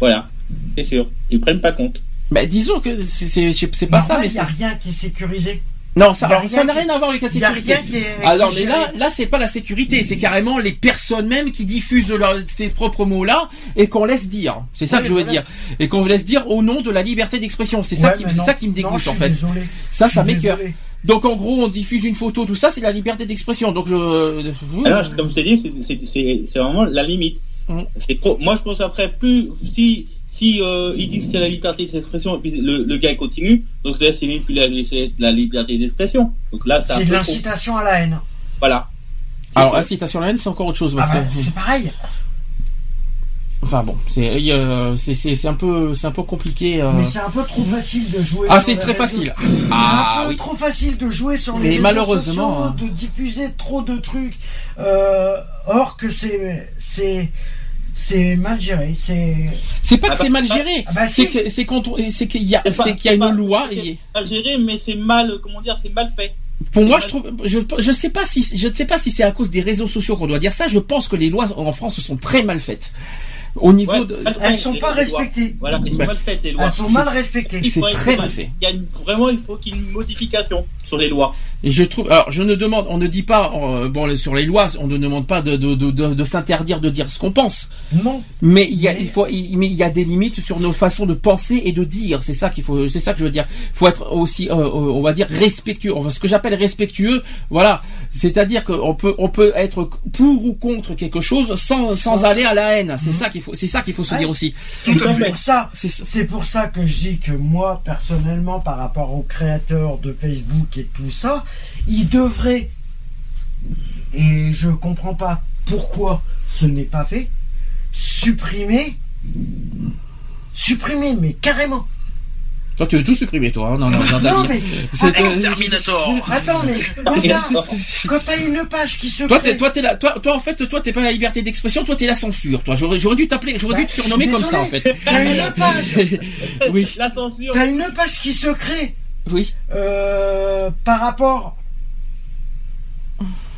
Voilà, c'est sûr. Ils prennent pas compte. Bah, disons que c'est pas ça mais il n'y a c'est rien qui est sécurisé. Non, ça, alors, ça rien n'a qui- rien à voir avec la il y a sécurité. rien qui est- alors, qui est mais là, géré. là, c'est pas la sécurité, c'est carrément les personnes même qui diffusent leur, ces propres mots-là et qu'on laisse dire. C'est ça Oui, que je veux voilà. dire. Et qu'on laisse dire au nom de la liberté d'expression. C'est ça Ouais, qui, mais c'est non. ça qui me Non, dégoûte, en fait. désolé. Ça, Je ça m'écœure. Donc, en gros, on diffuse une photo, tout ça, c'est la liberté d'expression. Donc, je, Alors, comme je t'ai dit, c'est- c'est- c'est c'est vraiment la limite. Mm. C'est trop. Moi, je pense après, plus si si euh, ils disent que c'est la liberté d'expression et puis le, le gars continue, donc là c'est même plus la, liberté d'expression. Donc là, c'est de l'incitation à la haine. Voilà. alors, incitation à la haine, c'est encore autre chose, parce Ah bah, que, c'est pareil. enfin bon, c'est, un peu, c'est un peu compliqué, euh. Mais c'est un peu trop facile de jouer. Ah, sur c'est les très facile. C'est Ah, un peu oui. trop facile de jouer sur les Mais malheureusement, hein. sociaux, de diffuser trop de trucs. Euh, or que c'est c'est c'est mal géré. C'est C'est pas que Ah c'est bah, mal géré. ah bah, c'est que, qu'il y a, C'est qu'il y a une pas- loi. c'est et- mal géré, mais c'est mal, comment dire, c'est mal fait. Pour moi, je trouve, je, je sais pas si, je ne sais pas si c'est à cause des réseaux sociaux qu'on doit dire ça. Je pense que les lois en France sont très mal faites. Au niveau Ouais, de, elles sont pas respectées. Voilà, elles sont Bah, mal faites les lois. Elles sont mal respectées. Il c'est très mal fait. Il y a une- vraiment, il faut qu'il y ait une modification sur les lois. Et je trouve, alors je ne demande, on ne dit pas, euh, bon sur les lois, on ne demande pas de de, de, de, de s'interdire de dire ce qu'on pense, Non. mais il y a, Mais- il faut, il, mais il y a des limites sur nos façons de penser et de dire. C'est ça qu'il faut, c'est ça que je veux dire. Il faut être aussi, euh, euh, on va dire respectueux. Enfin, ce que j'appelle respectueux, voilà, c'est-à-dire qu'on peut, on peut être pour ou contre quelque chose sans sans aller à la haine. C'est Mhm. ça qu'il faut, c'est ça qu'il faut se Ouais. dire aussi. C'est pour ça. C'est ça. C'est pour ça que je dis que moi, personnellement, par rapport aux créateurs de Facebook et tout ça, ils devraient, et je comprends pas pourquoi ce n'est pas fait, supprimer, supprimer, mais carrément, Toi, tu veux tout supprimer, toi, hein, dans, dans, dans ta Non, vie. mais- C'est- Exterminator. Attends, mais quand t'as, une page qui se Toi, crée, t'es, toi, t'es là, toi, toi, en fait, toi, t'es pas la liberté d'expression, toi, t'es la censure, toi. J'aurais, j'aurais dû t'appeler, j'aurais dû Bah, te surnommer comme ça, en fait. T'as une page, oui, La censure. t'as une page qui se crée oui. euh, par rapport.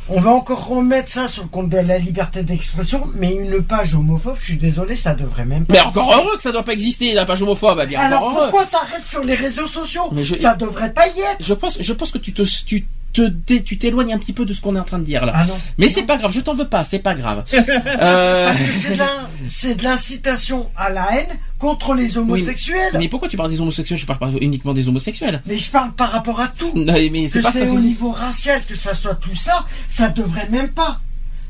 On va encore remettre ça sur le compte de la liberté d'expression, mais une page homophobe, je suis désolé, ça devrait même pas. Mais encore heureux que ça doit pas exister, la page homophobe, bien, Alors encore heureux. pourquoi ça reste sur les réseaux sociaux? Mais je- Ça devrait pas y être. Je pense, je pense que tu te, tu te, tu t'éloignes un petit peu de ce qu'on est en train de dire, là. Ah non. Mais c'est pas grave, je t'en veux pas, c'est pas grave. Euh, Parce que c'est de l'incitation à la haine contre les homosexuels. mais pourquoi tu parles des homosexuels? Je parle pas uniquement des homosexuels. Mais je parle par rapport à tout. Non, mais Que c'est au niveau racial, que ça soit tout ça, ça devrait même pas.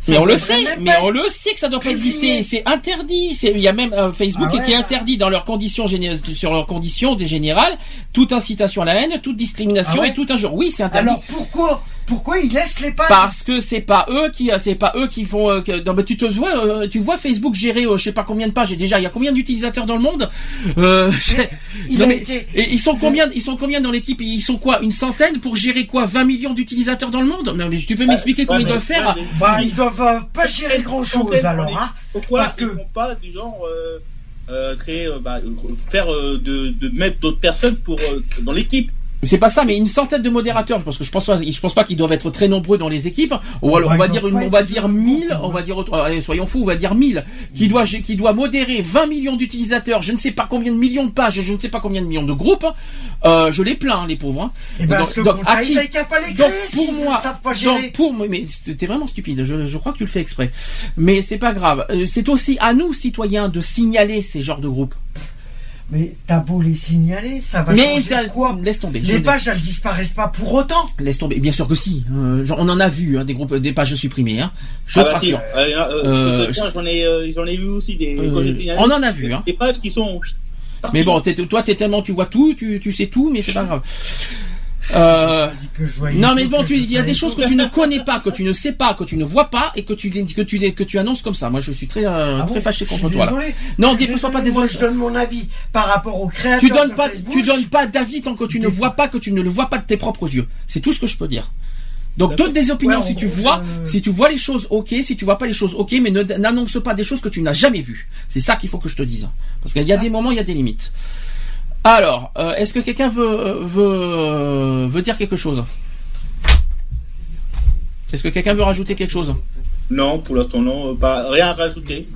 Mais on le sait, mais on le sait que ça doit pas exister. C'est interdit. Il y a même euh, Facebook Ah ouais, qui est interdit dans leurs conditions sur leurs conditions des générales toute incitation à la haine, toute discrimination Ah ouais et tout injure. Oui, c'est interdit. Alors pourquoi Pourquoi ils laissent les pages Parce que c'est pas eux qui, c'est pas eux qui font. euh, que- non, mais tu te vois, euh, tu vois Facebook gérer, euh, je sais pas combien de pages. Et déjà, il y a combien d'utilisateurs dans le monde euh, Il non, a mais- été- Et ils sont combien Ils sont combien dans l'équipe Ils sont quoi Une centaine pour gérer quoi 20 millions d'utilisateurs dans le monde? Non, mais tu peux m'expliquer comment Ouais, ils doivent faire ouais, mais- Bah, ils doivent euh, pas gérer grand chose alors, hein. Pourquoi Parce que- font pas du genre euh, euh, créer, euh, bah, euh, faire euh, de, de mettre d'autres personnes pour euh, dans l'équipe? C'est pas ça, mais une centaine de modérateurs, parce que je pense pas, je pense pas qu'ils doivent être très nombreux dans les équipes. Ou alors, on va dire une, on va dire nombreux, 1000, on va dire autre- allez, soyons fous, on va dire 1000, qui doit, qui doit modérer 20 millions d'utilisateurs, je ne sais pas combien de millions de pages, je ne sais pas combien de millions de groupes. Euh, je les plains, les pauvres. Hein. Et ben, Donc- ce donc, compte-là, à qui- ils n'avaient qu'à pas les donc, pour moi, ne savent pas gérer. donc, pour moi, mais t'es vraiment stupide. Je, je crois que tu le fais exprès. Mais c'est pas grave. Euh, C'est aussi à nous, citoyens, de signaler ces genres de groupes. Mais t'as beau les signaler, ça va mais changer quoi laisse tomber. Les pages, elles disparaissent pas pour autant. Laisse tomber. Bien sûr que si. Euh, genre, on en a vu hein, des groupes, des pages supprimées. Hein. Je Ah te bah si, rassure. euh, euh, euh, Euh, je te ai, euh, j'en ai vu aussi des. Euh, on en a vu, hein. Des pages qui sont. Mais bon, t'es- toi, t'es tellement, tu vois tout, tu, tu sais tout, mais c'est pas grave. Euh, non mais bon, il y a des choses que tu ne connais pas, que tu ne sais pas, que tu ne vois pas et que tu que tu que tu annonces comme ça. Moi, je suis très euh, Ah très bon fâché contre toi là. Non, dis sois pas Moi, désolé. je donne mon avis par rapport aux créateurs. Tu donnes pas, Facebook. tu donnes pas d'avis tant que tu ne vois pas, que tu ne le vois pas de tes propres yeux. C'est tout ce que je peux dire. Donc donne des opinions Ouais, si tu vois, si tu vois les choses, ok. Si tu vois pas les choses, ok. Mais ne- n'annonce pas des choses que tu n'as jamais vues. C'est ça qu'il faut que je te dise. Parce qu'il y a des moments, il y a des limites. Alors, euh, est-ce que quelqu'un veut veut veut dire quelque chose? Est-ce que quelqu'un veut rajouter quelque chose? Non, pour l'instant, non, euh, pas, rien à rajouter.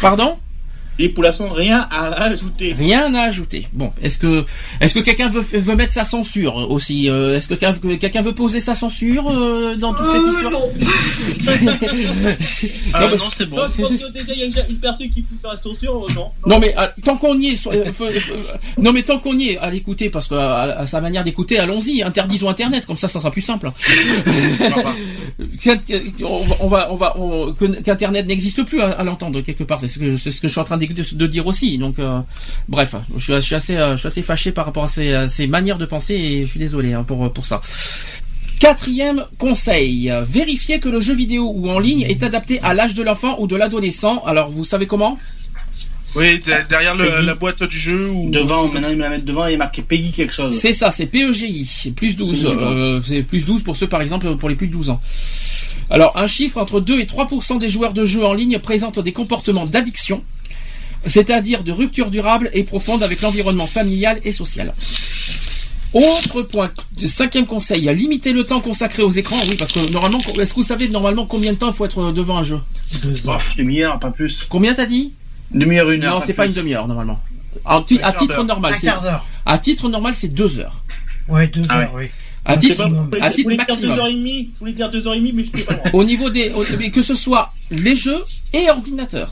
Pardon? Et pour l'instant, rien à rajouter. Rien à ajouter. Bon, est-ce que est-ce que quelqu'un veut veut mettre sa censure aussi euh, Est-ce que quelqu'un que quelqu'un veut poser sa censure euh, dans toute cette Euh, histoire non. Ah Non, mais- non, c'est bon. Non, je pense que déjà, il y a déjà une personne qui peut faire la censure, euh, non. Non mais euh, tant qu'on y est, euh, non mais tant qu'on y est, à l'écouter parce que à, à sa manière d'écouter, allons-y, interdisons Internet, comme ça, ça sera plus simple. On va, on va, on- qu'Internet n'existe plus à, à l'entendre quelque part. C'est ce que, c'est ce que je suis en train de, de dire aussi. Donc, euh, bref, je suis, je suis assez, euh, je suis assez fâché par rapport à ces, à ces manières de penser et je suis désolé hein, pour pour ça. Quatrième conseil, vérifiez que le jeu vidéo ou en ligne est adapté à l'âge de l'enfant ou de l'adolescent. Alors, vous savez comment? Oui, de- derrière le- la boîte du jeu ou Devant, maintenant ils me la mettent devant, il est marqué Peggy quelque chose. C'est ça, c'est PEGI, plus 12. D'accord. Euh, c'est plus 12 pour ceux, par exemple, pour les plus de 12 ans. Alors, un chiffre entre 2 et 3% des joueurs de jeux en ligne présentent des comportements d'addiction, c'est-à-dire de rupture durable et profonde avec l'environnement familial et social. Autre point, cinquième conseil, limiter le temps consacré aux écrans. Oui, parce que normalement, est-ce que vous savez normalement combien de temps il faut être devant un jeu? Deux Oh, ans. demi-heure, pas plus. Combien t'as dit? Demi-heure, une heure. Non, c'est pas une demi-heure normalement. À, ti- titre normal, c'est quart d'heure. à titre normal, c'est deux heures. Ouais, deux Ah heures, oui. À titre, à titre deux maximum. heures et demie, je voulais dire deux heures et demie, mais je ne pas. Au niveau des, au- que ce soit les jeux et ordinateur.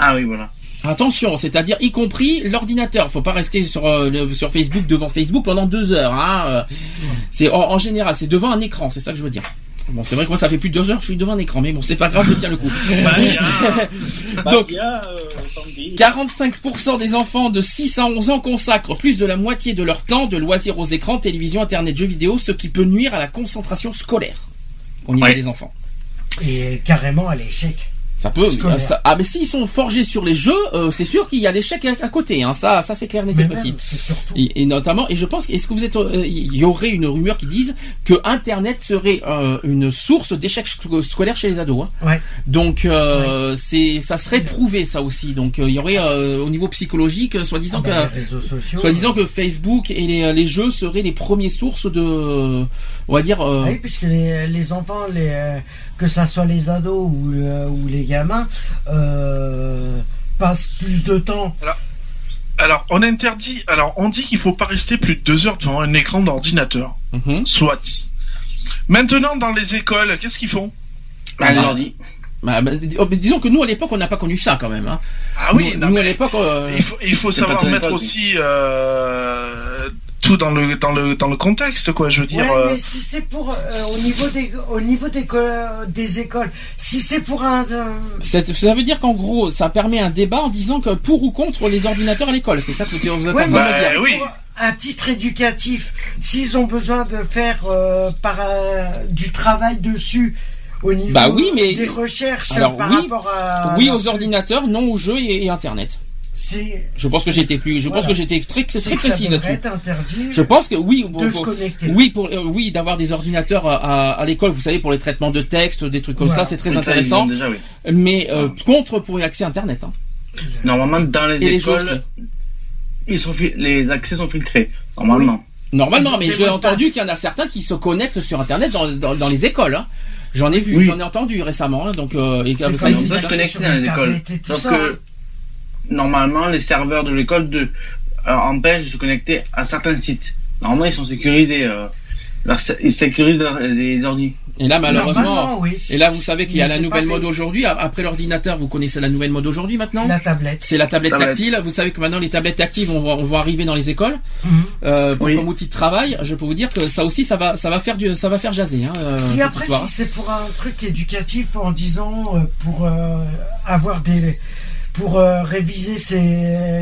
Ah oui, voilà. Attention, c'est-à-dire y compris l'ordinateur. Faut pas rester sur euh, le- sur Facebook devant Facebook pendant deux heures. Hein. euh. C'est en, en général, c'est devant un écran. C'est ça que je veux dire. Bon, c'est vrai que moi ça fait plus de deux heures que je suis devant un écran, mais bon, c'est pas grave, je tiens le coup. Donc, il y a, euh, Sandy. 45% des enfants de 6 à 11 ans consacrent plus de la moitié de leur temps de loisirs aux écrans, télévision, internet, jeux vidéo, ce qui peut nuire à la concentration scolaire au niveau Ouais. des enfants. Et carrément à l'échec. Ça peut. Scolaire. ça- ah mais s'ils sont forgés sur les jeux, euh, c'est sûr qu'il y a l'échec à, côté. Hein. Ça, ça c'est clair, c'est surtout. Et, et notamment, et je pense, est-ce que vous êtes, euh, il y aurait une rumeur qui dise que Internet serait euh, une source d'échecs sco- scolaires chez les ados. Hein. Ouais. Donc euh, c'est, ça serait prouvé ça aussi. Donc euh, il y aurait euh, au niveau psychologique, euh, soi-disant Ah bah, que, sociaux. soi-disant que Facebook et les, les jeux seraient les premières sources de, on va dire. euh, Ah Oui, puisque les, les enfants, les, euh, que ça soit les ados ou, euh, ou les gamins, euh, passent plus de temps. Alors, on interdit. Alors, on dit qu'il faut pas rester plus de deux heures devant un écran d'ordinateur. mhm. Soit. Maintenant, dans les écoles, qu'est-ce qu'ils font? Ah, bah. Bah, bah, dis- oh, disons que nous à l'époque on n'a pas connu ça quand même. Hein. Ah oui, nous, non, nous, à l'époque. euh, il faut, il faut savoir mettre aussi euh, tout dans le dans le dans le contexte, quoi. Je veux dire. Ouais, euh, mais si c'est pour euh, au niveau des au niveau des, des écoles, si c'est pour un, c'est- ça veut dire qu'en gros, ça permet un débat en disant que pour ou contre les ordinateurs à l'école. C'est ça que vous êtes en train Ouais, de Bah, dire. c'est oui. pour un titre éducatif, s'ils ont besoin de faire euh, par euh, du travail dessus au niveau Bah oui, mais- des recherches Alors par oui, rapport à Oui aux ordinateurs, non aux jeux et, et Internet. Je pense que j'étais plus, je pense que j'étais très très que ça précis devrait là-dessus. être interdit Je pense que oui, pour- de se connecter. oui pour euh, oui d'avoir des ordinateurs à, à- à l'école, vous savez pour les traitements de texte, des trucs comme Voilà. ça, c'est très Oui, intéressant. ont Déjà, oui. Mais euh, contre pour y accès à Internet. Hein. Normalement, dans les Et les écoles, ils sont les accès sont filtrés. Normalement. Normalement, mais j'ai entendu qu'il y en a certains qui se connectent sur Internet dans, dans, dans les écoles. Hein. J'en ai vu, Oui. j'en ai entendu récemment. hein, donc euh, et ça existe. sont ça. pas connectés sur dans les les écoles. tablettes et tout Sauf ça, que hein. Normalement, les serveurs de l'école de euh, empêchent de se connecter à certains sites. Normalement, ils sont sécurisés. euh, leur- ils sécurisent leurs- les ordi. Et là, malheureusement, oui. et là, vous savez qu'il y a la nouvelle mode aujourd'hui. Après l'ordinateur, vous connaissez la nouvelle mode aujourd'hui maintenant? La tablette. C'est la tablette Tablette. tactile. Vous savez que maintenant les tablettes tactiles vont, vont arriver dans les écoles Mhm. euh, pour Oui. comme outil de travail. Je peux vous dire que ça aussi, ça va, ça va faire du, ça va faire jaser. Hein, Si après, si c'est pour un truc éducatif en disant pour euh, avoir des pour euh, réviser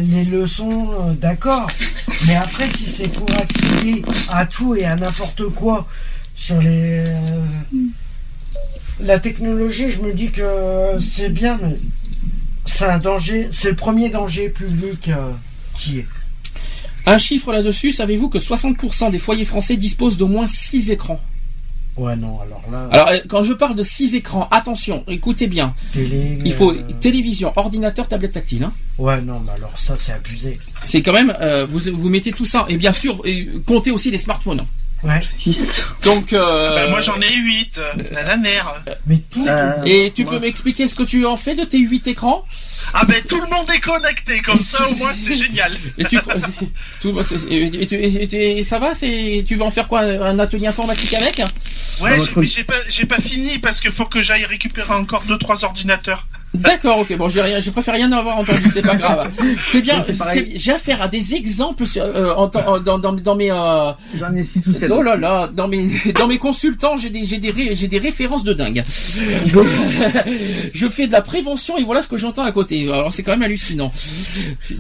les leçons, euh, d'accord. Mais après, si c'est pour accéder à tout et à n'importe quoi sur les euh, la technologie, je me dis que c'est bien, mais c'est un danger. C'est le premier danger public qui est. Un chiffre là-dessus, savez-vous que 60% des foyers français disposent d'au moins 6 écrans? Ouais, non. Alors là, Alors, euh, quand je parle de 6 écrans, attention, écoutez bien. télé. Il faut euh, télévision, ordinateur, tablette tactile. Hein. Ouais, non, mais alors ça, c'est abusé. C'est quand même, euh, vous, vous mettez tout ça, et bien sûr, et comptez aussi les smartphones. Ouais. Donc, euh, bah, moi, j'en ai 8. La nerf. Mais tout. Euh, et tu moi- peux m'expliquer ce que tu en fais de tes 8 écrans? Ah ben, tout le monde est connecté. Comme ça, au moins, c'est génial. Et tu, tout- et- tu- et tu- et ça va tu veux en faire quoi Un atelier informatique avec? Ouais, j'ai- je- mais j'ai pas, j'ai pas fini parce qu'il faut que j'aille récupérer encore deux trois ordinateurs. D'accord, ok. Bon, je, rien, je préfère rien avoir entendu. C'est pas grave. C'est bien. J'ai affaire à des exemples sur, euh, en, temps- en- dans, dans, dans mes. euh, J'en ai 6 ou 7. Oh là là, dans mes dans mes consultants, j'ai des j'ai des ré- j'ai des références de dingue. je fais de la prévention et voilà ce que j'entends à côté. Alors c'est quand même hallucinant.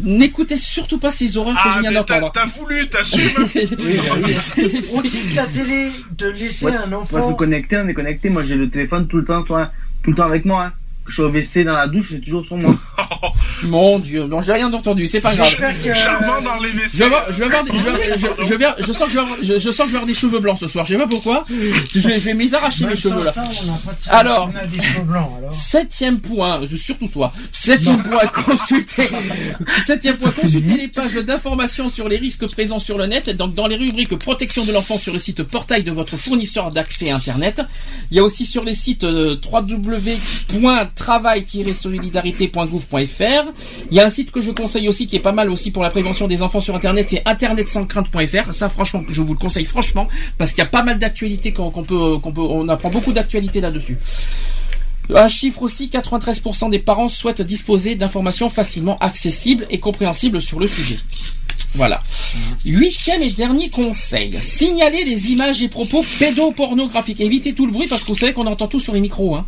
N'écoutez surtout pas ces horreurs que Ah, je viens mais t'as, d'entendre. t'as voulu, t'assumes. On dit que la télé de laisser Ouais, un Moi, je enfant. suis connecté, on est connecté. Moi, j'ai le téléphone tout le temps, toi, tout le temps avec moi. Hein. Je suis au WC, dans la douche, c'est toujours sur moi. Mon Dieu, non j'ai rien entendu, c'est pas grave. J'espère que. Charmant dans les WC. Je vais avoir, je vais avoir, des- je, vais- je, je vais- je sens que je vais avoir, je, je sens que je vais avoir des cheveux blancs ce soir. Je sais pas pourquoi. Je, vais- je vais me les arracher mes cheveux là. ça, on n'a pas de chance, Alors. On a des cheveux blancs alors. Septième point, surtout toi. Septième point, consulter. Septième point, consulter les pages d'information sur les risques présents sur le net. Donc, dans les rubriques protection de l'enfant sur le site portail de votre fournisseur d'accès Internet. Il y a aussi sur les sites euh, www.travail-solidarité.gouv.fr. Il y a un site que je conseille aussi qui est pas mal aussi pour la prévention des enfants sur Internet, c'est internetsanscrainte.fr. Ça, franchement, je vous le conseille franchement parce qu'il y a pas mal d'actualités qu'on peut, qu'on peut, on apprend beaucoup d'actualités là-dessus. Un chiffre aussi, 93% des parents souhaitent disposer d'informations facilement accessibles et compréhensibles sur le sujet. Voilà. Huitième et dernier conseil. Signaler les images et propos pédopornographiques. Évitez tout le bruit parce que vous savez qu'on entend tout sur les micros. Hein.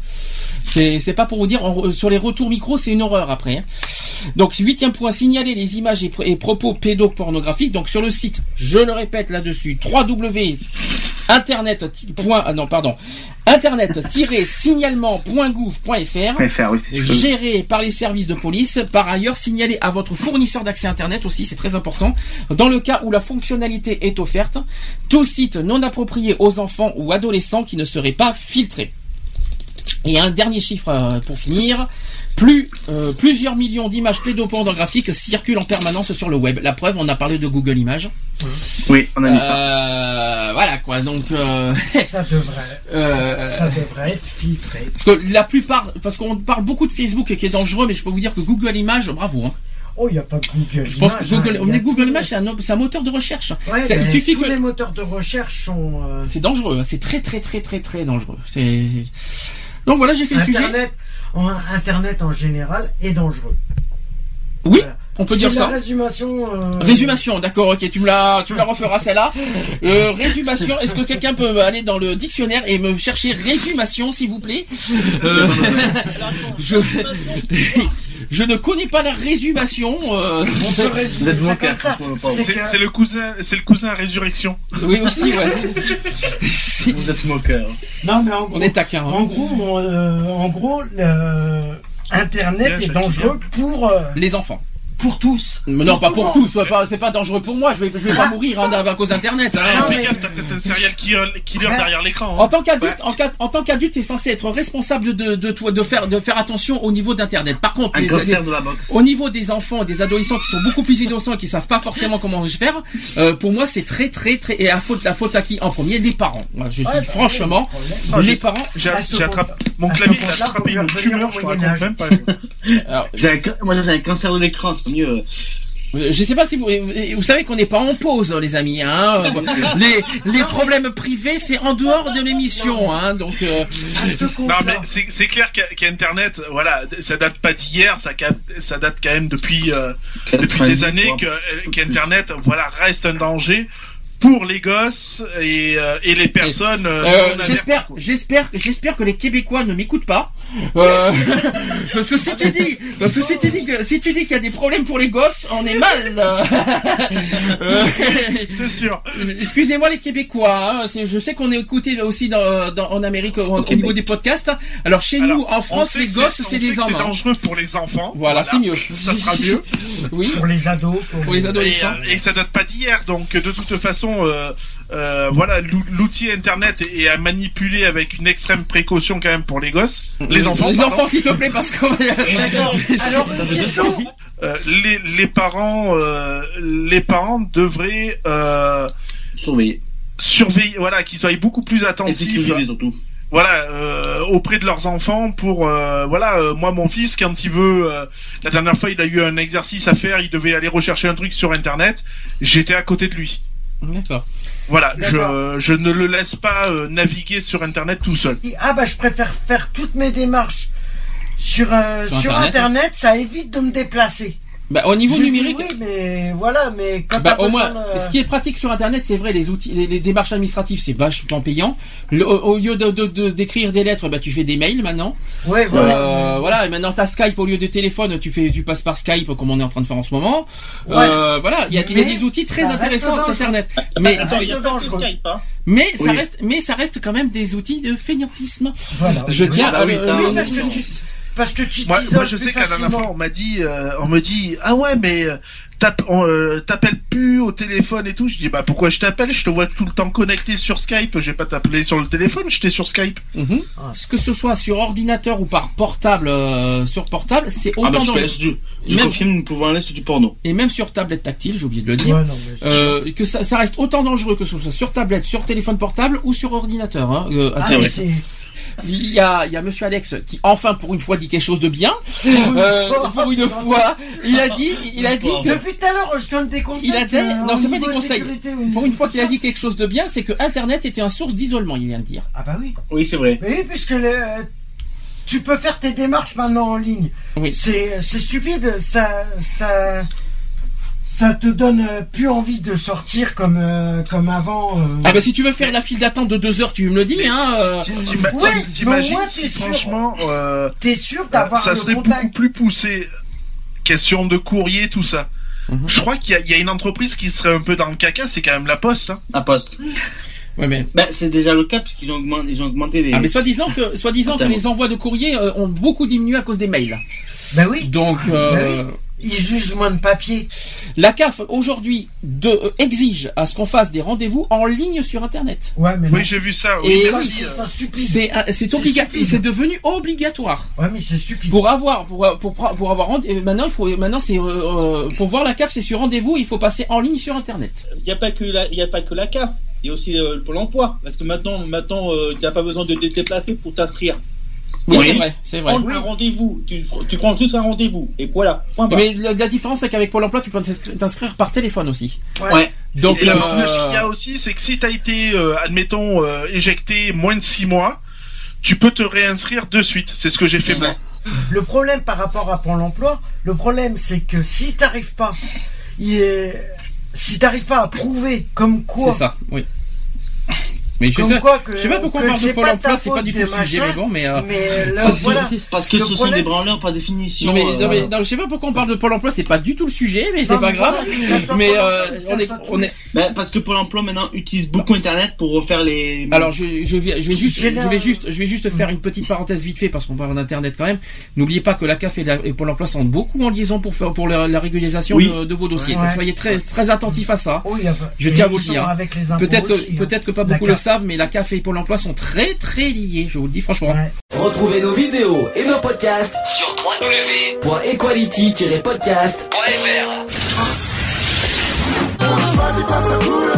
C'est, pas pour vous dire, on- sur les retours micro, c'est une horreur après. hein. Donc, huitième point, signaler les images et, pro- et propos pédopornographiques. Donc, sur le site, je le répète là-dessus, www Internet. ti- Point, ah non, pardon. Internet-signalement.gouv.fr. FR, oui, c'est sûr. Géré par les services de police. Par ailleurs, signalé à votre fournisseur d'accès Internet aussi, c'est très important. Dans le cas où la fonctionnalité est offerte, tout site non approprié aux enfants ou adolescents qui ne serait pas filtré. Et un dernier chiffre euh, pour finir. Plus, euh, plusieurs millions d'images pédopornographiques circulent en permanence sur le web. La preuve, on a parlé de Google Images. Oui, on a mis ça. Euh, voilà quoi. Donc, euh, Ça devrait, euh, ça devrait être filtré. parce que la plupart, parce qu'on parle beaucoup de Facebook qui est dangereux, mais je peux vous dire que Google Images, bravo. Hein. Oh, il n'y a pas Google Je pense que Images, Google, hein, Google Images, c'est un, moteur de recherche. Ouais, Ça- il suffit tous que les moteurs de recherche sont. euh, c'est dangereux. hein. C'est très très très très très dangereux. C'est donc voilà, j'ai fait le sujet. Internet, en, Internet en général est dangereux. Oui, Voilà. On peut C'est dire la ça. résumation. euh, Résumation, d'accord, ok, tu me la, tu me la referas celle-là. Euh, résumation, est-ce que quelqu'un peut aller dans le dictionnaire et me chercher résumation, s'il vous plaît? Euh, je, je ne connais pas la résumation. euh, On peut résumer ça comme ça. C'est le cousin, c'est le cousin Résurrection. oui aussi, ouais. Vous êtes moqueur. Non, mais en gros, On est taquin. hein. en gros, mon, euh, en gros, Internet est dangereux pour euh, Les enfants. Pour tous. Mais non, pas pour tous, c'est pas, dangereux pour moi, je vais, je vais pas mourir hein, à cause d'internet. hein. Non, Fais mais- gaffe, t'as peut-être un serial killer, killer Ouais. derrière l'écran. En tant qu'adulte, en, tant qu'adulte, t'es censé être responsable de, de toi, de faire, de faire attention au niveau d'internet. Par contre, Un les- cancer les- de la boxe. au niveau des enfants et des adolescents qui sont beaucoup plus innocents et qui savent pas forcément comment faire, euh, pour moi c'est très très très et à faute la faute à qui? En premier les parents. Moi, je suis Ouais, bah, franchement Ah, les j'ai- parents. J'ai j'ai mon clavier il a compte-là, attrapé une tumeur, je raconte même pas. J'ai Moi j'ai un cancer de l'écran, c'est mieux. euh, Je sais pas si vous, vous savez qu'on n'est pas en pause, les amis. Hein. les, les problèmes privés, c'est en dehors de l'émission. Hein. Donc, euh, Non mais c'est c'est clair qu'Internet, voilà, ça date pas d'hier, ça, date quand même depuis euh, depuis 90, des années que- qu'Internet, voilà, reste un danger pour les gosses et, euh, et les personnes. euh, euh, j'espère, j'espère, j'espère que les Québécois ne m'écoutent pas. Euh, parce que si tu dis, parce que si tu dis que si tu dis qu'il y a des problèmes pour les gosses, on est mal. Euh, C'est sûr. Excusez-moi les Québécois, hein, je sais qu'on est écouté aussi dans, dans- en Amérique au, niveau des podcasts. Alors chez Alors, nous, en France, les gosses, c'est des hommes. C'est dangereux pour les enfants. Voilà, c'est mieux. Ça sera mieux. Oui. pour les ados, pour, Pour les ados. Et, Adolescents. euh, et ça date pas d'hier, donc de toute façon, euh, euh, voilà, l'ou- l'outil Internet est, à manipuler avec une extrême précaution quand même pour les gosses, les enfants. Les pardon. enfants, s'il te plaît, parce que. D'accord. Alors. Euh, les, les parents, euh, les parents devraient euh, Surveiller. surveiller, voilà, qu'ils soient beaucoup plus attentifs, surtout. voilà, euh, auprès de leurs enfants pour, euh, voilà, euh, moi mon fils quand il veut, euh, la dernière fois il a eu un exercice à faire, il devait aller rechercher un truc sur internet, j'étais à côté de lui. D'accord. Voilà, D'accord. je, je ne le laisse pas euh, naviguer sur internet tout seul. Ah bah je préfère faire toutes mes démarches sur, euh, Sur sur, Internet. Internet. ça évite de me déplacer. Bah, au niveau numérique. oui, mais voilà, mais quand Bah, au moins, de- ce qui est pratique sur Internet, c'est vrai, les outils, les, les démarches administratives, c'est vachement payant. Le- au, lieu de, de- de- d'écrire des lettres, bah, tu fais des mails maintenant. Ouais, voilà. Euh, voilà, et maintenant t'as Skype au lieu de téléphone, tu fais, tu passes par Skype comme on est en train de faire en ce moment. Ouais. Euh, voilà, il y a, il y a Mais des outils très intéressants dangereux. d'Internet. Mais, Attends, il y a pas. Skype, hein. mais ça reste, mais ça reste quand même des outils de fainéantisme. Voilà. Je Oui, tiens à oui, parce que tu, Moi, moi je plus sais qu'à la fois on m'a dit, euh, on me dit, ah ouais mais euh, euh, t'appelles plus au téléphone et tout. Je dis bah pourquoi je t'appelle? Je te vois tout le temps connecté sur Skype. Je vais pas t'appeler sur le téléphone. J'étais sur Skype. Ah. Que ce soit sur ordinateur ou par portable, euh, sur portable, c'est Ah bah autant dangereux. du, je Même- confirme, nous pouvons aller sur du porno. Et même sur tablette tactile, j'ai oublié de le dire. Ouais, non, Euh, que ça, ça reste autant dangereux que ce soit sur tablette, sur téléphone portable ou sur ordinateur. Hein. Euh, Ah, il y a, il y a Monsieur Alex qui enfin pour une fois dit quelque chose de bien. une Euh, fois. pour une fois, il a dit, il a dit que Depuis tout à l'heure, je donne des conseils. il a dit, euh, non c'est pas des conseils. Pour une fois qu'il a dit quelque chose de bien, c'est que Internet était un source d'isolement. Il vient de dire. Ah bah oui. Oui, c'est vrai. Mais oui, puisque le, tu peux faire tes démarches maintenant en ligne. Oui. C'est c'est stupide. Ça ça ça te donne euh, plus envie de sortir comme euh, comme avant. euh. Ah bah si tu veux faire la file d'attente de deux heures, tu me le dis. Hein. euh, Ouais, T'imagines mais au moins, si t'es sûr. franchement euh, T'es sûr d'avoir ça le serait beaucoup plus poussé. Question de courrier, tout ça. Mhm. Je crois qu'il y, a- il y a une entreprise qui serait un peu dans le caca, c'est quand même la Poste. Hein. La poste. Ouais, mais Bah, c'est déjà le cas puisqu'ils ont augmenté, ils ont augmenté les. ah, mais soi-disant que soi-disant que Totalement. les envois de courrier euh, ont beaucoup diminué à cause des mails. Ben oui. Donc euh, oui. Ils usent moins de papier. la CAF aujourd'hui de, euh, exige à ce qu'on fasse des rendez-vous en ligne sur internet. Ouais, mais. Oui, j'ai vu ça. Oui, c'est obligatoire, c'est devenu obligatoire. Ouais, mais c'est stupide. Pour avoir pour pour pour avoir euh, maintenant il faut maintenant c'est euh, pour voir la CAF c'est sur rendez-vous il faut passer en ligne sur internet. Il n'y a pas que la, il y a pas que la CAF. Il y a aussi euh, le Pôle Emploi. Parce que maintenant, maintenant, euh, tu n'as pas besoin de te déplacer pour t'inscrire. Oui, c'est vrai, c'est vrai. Prends un rendez-vous. Tu, tu prends juste un rendez-vous. Et voilà. Point. Mais la, la différence c'est qu'avec Pôle Emploi tu peux t'inscri- t'inscrire par téléphone aussi. Ouais. Donc Et l'avantage euh, qu'il y a aussi, c'est que si tu as été, euh, admettons, euh, éjecté moins de 6 mois, tu peux te réinscrire de suite. C'est ce que j'ai fait moi. Le problème par rapport à Pôle emploi, le problème c'est que si t'arrives pas, il est- si t'arrives pas à prouver comme quoi, c'est ça, oui. Mais je sais, quoi que, je sais pas pourquoi on parle de Pôle emploi, c'est pas du tout le sujet, mais bon, mais euh, mais là, c'est- voilà. Parce que Le ce sont des branleurs par définition. Non mais, euh, non, mais non, je sais pas pourquoi on parle de Pôle emploi, c'est pas du tout le sujet, mais c'est pas grave. Mais euh, on est, soit on est. bah, parce que Pôle emploi maintenant utilise beaucoup Internet pour refaire les. Alors je, je vais, je vais juste, je vais juste, je vais juste faire une petite parenthèse vite fait parce qu'on parle d'internet quand même. N'oubliez pas que la CAF et, la- et Pôle Emploi sont beaucoup en liaison pour faire pour la, la régularisation Oui. de, de vos dossiers. Ouais. Soyez très très attentifs à ça. Oh, a Je tiens à vous le dire. Peut-être que hein. peut-être que pas beaucoup le CAF. Savent, mais la CAF et Pôle Emploi sont très très liés. Je vous le dis franchement. Ouais. Retrouvez nos vidéos et nos podcasts sur www.equality-podcast.fr.